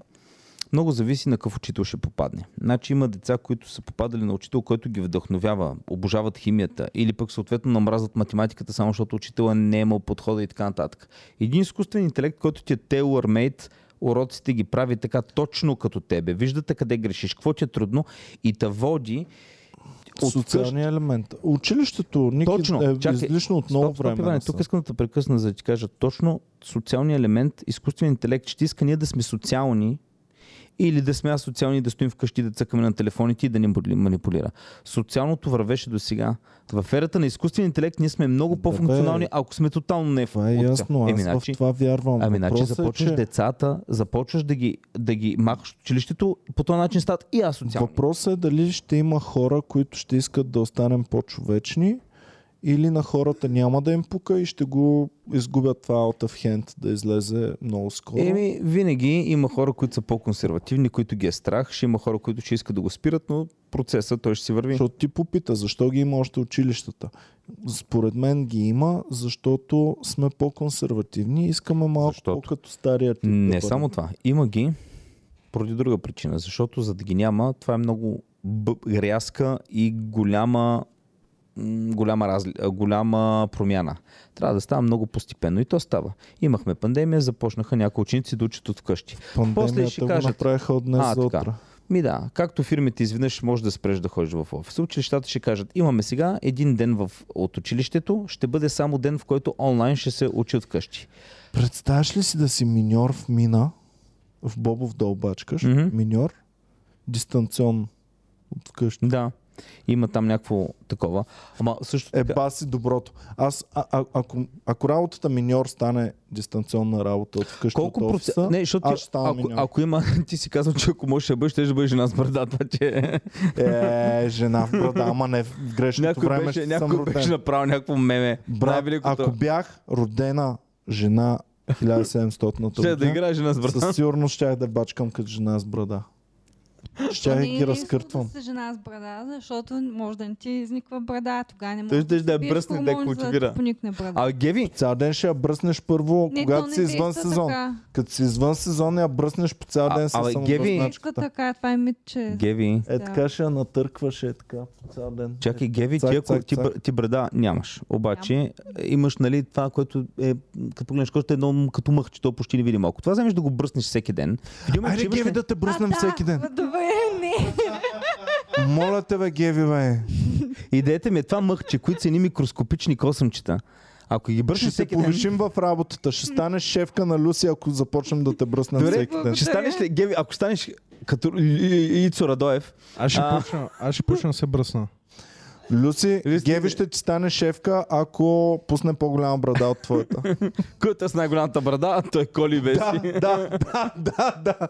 много зависи на какъв учител ще попадне. Значи има деца, които са попадали на учител, който ги вдъхновява, обожават химията или пък съответно намразват математиката, само защото учителя не е имал подхода и така нататък. Един изкуствен интелект, който ти е tailor-made, уроците ги прави така точно като тебе. Виждате къде грешиш, какво ти е трудно и те води от Социалния елемент. Училището Ники, Точно. е Чакай. излишно от много Стоп, стоп, време. Иване, тук искам да те прекъсна, за да ти кажа точно социалния елемент, изкуственият интелект ще иска ние да сме социални или да сме асоциални, да стоим вкъщи, да цъкаме на телефоните и да ни мани- манипулира. Социалното вървеше до сега. В ерата на изкуствения интелект ние сме много по-функционални, бе. ако сме тотално не Това е ясно. Аз Еми, в значи, това вярвам. ами, Въпросът започваш е, че... децата, започваш да ги, да ги махаш от училището, по този начин стават и асоциални. Въпросът е дали ще има хора, които ще искат да останем по-човечни или на хората няма да им пука и ще го изгубят това out of hand да излезе много скоро. Еми, винаги има хора, които са по-консервативни, които ги е страх. Ще има хора, които ще искат да го спират, но процесът той ще си върви. Защото ти попита, защо ги има още училищата. Според мен ги има, защото сме по-консервативни и искаме малко Защото? по-като стария тип. да Не бъдем. само това. Има ги поради друга причина. Защото за да ги няма, това е много бъ- рязка и голяма голяма, разли... голяма промяна. Трябва да става много постепенно и то става. Имахме пандемия, започнаха някои ученици да учат от вкъщи. После ще го кажат- направиха от днес А, за утре. Ми да, както фирмите изведнъж може да спреш да ходиш в офиса, училищата ще кажат, имаме сега един ден в, от училището, ще бъде само ден, в който онлайн ще се учи от къщи. Представяш ли си да си миньор в мина, в Бобов дол бачкаш, Мгм. миньор, дистанционно от вкъщи. Да, има там някакво такова. Ама също Е, така, баси доброто. Аз, а, а, ако, ако работата миньор стане дистанционна работа от вкъщи колко от офиса, процента... Не, защото аз ти- ще ако, миньор. ако има, ти си казал, че ако можеш да бъдеш, ще да бъдеш жена с брада, това че Е, жена в брада, ама не в грешното някой, време беше, ще съм някой роден. беше направил някакво меме. Брат, ако бях родена жена 1700-та Ще да година, играе жена с брада. със сигурност щях да бачкам като жена с брада. Щях да Не е ги лесно разкъртвам. Да си жена с брада, защото може да не ти изниква брада. Тогава не Той може щеш да я бръсне, да култивира. брада. А Геви, Цял ден ще я бръснеш първо, не, когато си извън сезон. Така. Като си извън сезон, я бръснеш по цял А, ден абе, само Геви- бръсначката. така, това е митче. Геви, Е така ще я натъркваш е така по цял ден. Чакай, Геви, Цак, ти, ако цак, ти, цак. ти брада нямаш. Обаче имаш нали, това, което е, като погледнеш кожата, е едно като мъх, че то почти не види малко. Това вземеш да го бръснеш всеки ден. Че Айде, Геви, да те бръснем А, всеки ден. Да, добре. Моля те, бе, Геви, бе. Идеята ми е това мъхче, които са ни микроскопични косъмчета. Ако ги бръснеш Ще се всеки ден, повишим в работата. Ще станеш шефка на Люси, ако започнем да те бръснем Добре, всеки ден. ще станеш ли, Геви, ако станеш като Ицо Радоев, Аз ще А. почна, аз ще почна да се бръсна. Люси, Люси, Геви ще ти стане шефка, ако пусне по-голяма брада от твоята. който е с най-голямата брада, а той е Коли Веси. да, да, да, да, да.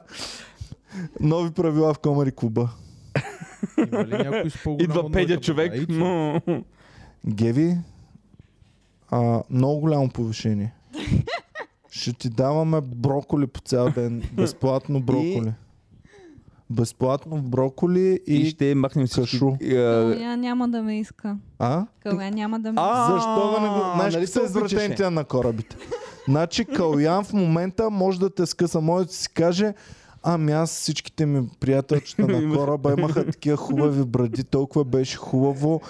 Нови правила в Комари клуба. Има ли някой с по-голяма Идва моята човек. но- Геви, а, много голямо повишение. Ще ти даваме броколи по цял ден. Безплатно броколи. Безплатно броколи и... И ще махнем всички... кашу. няма да ме иска. А? Каля няма да ме А, иска. Защо да не го... Знаеш, нали са се обичаше? извратените на корабите. Значи Калян в момента може да те скъса. Може да си каже, ами аз всичките ми приятелчета на кораба имаха такива хубави бради, толкова беше хубаво.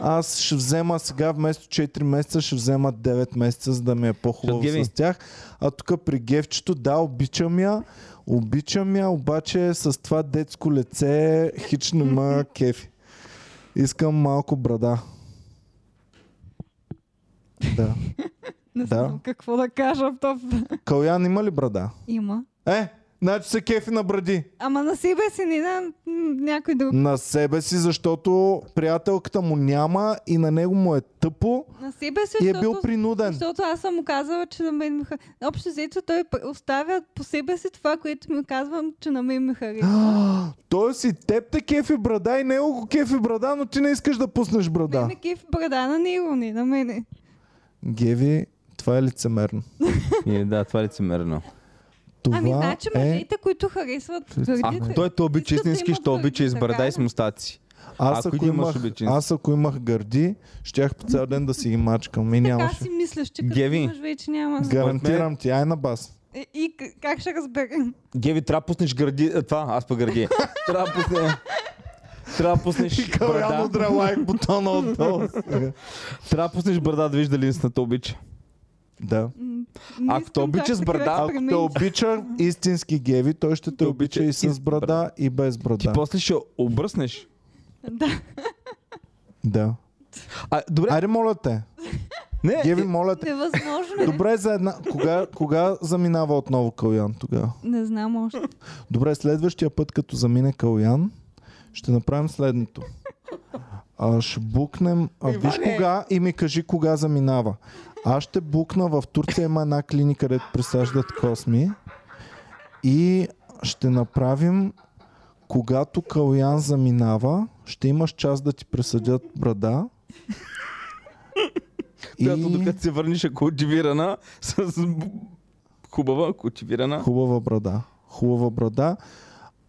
Аз ще взема сега вместо 4 месеца, ще взема 9 месеца, за да ми е по-хубаво с тях. А тук при Гевчето, да, обичам я, обичам я, обаче с това детско лице хич не ма кефи. Искам малко брада. Да. Не Да. знам какво да кажа. То... Калян има ли брада? Има. Е, Значи се кефи на бради. Ама на себе си, не на някой друг. На себе си, защото приятелката му няма и на него му е тъпо На себе си, и е защото, бил принуден. защото аз съм му казала, че на мен ми харесва. Общо взето той оставя по себе си това, което ми казвам, че на мен ми харесва. Тоест и теб те кефи брада и него го кефи брада, но ти не искаш да пуснеш брада. Мен е кеф брада на него, не на мене. Геви, това е лицемерно. И, да, това е лицемерно. Това ами, значи е... мъжете, които харесват гърдите. Ако той те обича да истински, имат ще обича и с гърди, брада така и с мустаци. Аз Ако ако, имах, аз ако имах гърди, щях по цял ден да си ги мачкам. И Така нямаше. си мислиш, че като Геви. имаш вече няма. да- Гарантирам ти, ай на бас. И, и к- как ще разберем? Геви, трябва да пуснеш гради... а, Това, аз па гърди. трябва да пуснеш... Трябва да пуснеш брада. Трябва да пуснеш брада да виж дали наистина те обича. Да. Не Ако те обича с брада, Ако те обича истински геви, той ще те обича и с брада, и без Ти брада. после ще обръснеш. Да. Да. А, добре, Айде, моля те. не, Геви, е, моля те. Невъзможно е. Добре, за една... Кога, кога заминава отново Калян тогава? Не знам още. Добре, следващия път, като замине Калян, ще направим следното. А, ще букнем... А, виж кога и ми кажи кога заминава. Аз ще букна в Турция има една клиника, където присаждат косми. И ще направим когато Калян заминава, ще имаш час да ти присъдят брада. която докато се върнеш е култивирана с хубава, култивирана. Хубава брада. Хубава брада.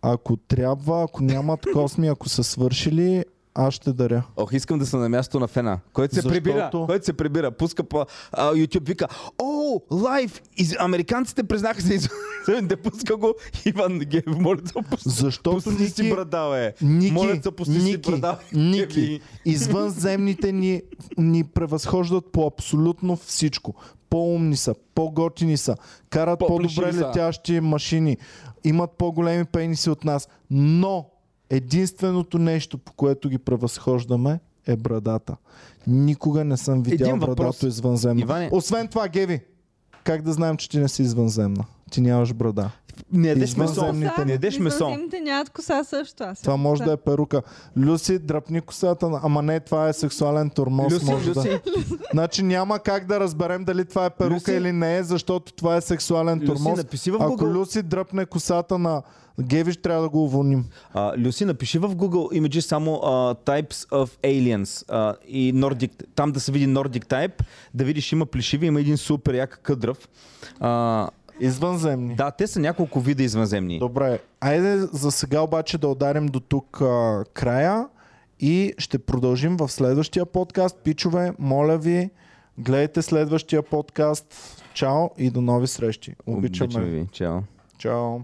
Ако трябва, ако нямат косми, ако са свършили, аз ще даря. Ох, искам да съм на място на фена. Който се Защото- прибира, който се прибира, пуска по а, YouTube, вика, о, лайв, из... американците признаха се извънземните, пуска го, Иван Гев, моля да пусни. Защото Пусни си брада, бе. Ники, Моля да пусни си Ники, брада. Ники, извънземните ни, ни превъзхождат по абсолютно всичко. По-умни са, по-готини са, карат по-добре са. летящи машини, имат по-големи пениси от нас. Но единственото нещо, по което ги превъзхождаме, е брадата. Никога не съм видял брадато извънземно. Иване- Освен това, Геви, как да знаем, че ти не си извънземна? Ти нямаш брада. Не ядеш месо. Не ядеш месо. Извънземните нямат коса също. Аз Това може да е перука. Люси, дръпни косата. Ама не, това е сексуален тормоз. Люси, може Да. Люси, Значи няма как да разберем дали това е перука Люси. или не е, защото това е сексуален Люси, тормоз. напиши в Ако Google. Люси дръпне косата на Гевиш, трябва да го уволним. А, Люси, напиши в Google Images само а, Types of Aliens а, и Nordic, там да се види Nordic Type, да видиш има плешиви, има един супер як къдрав. А, Извънземни. да, те са няколко вида извънземни. Добре, айде за сега обаче да ударим до тук а, края и ще продължим в следващия подкаст. Пичове, моля ви, гледайте следващия подкаст. Чао и до нови срещи. Обичаме. Обичаме ви. Чао. Чао.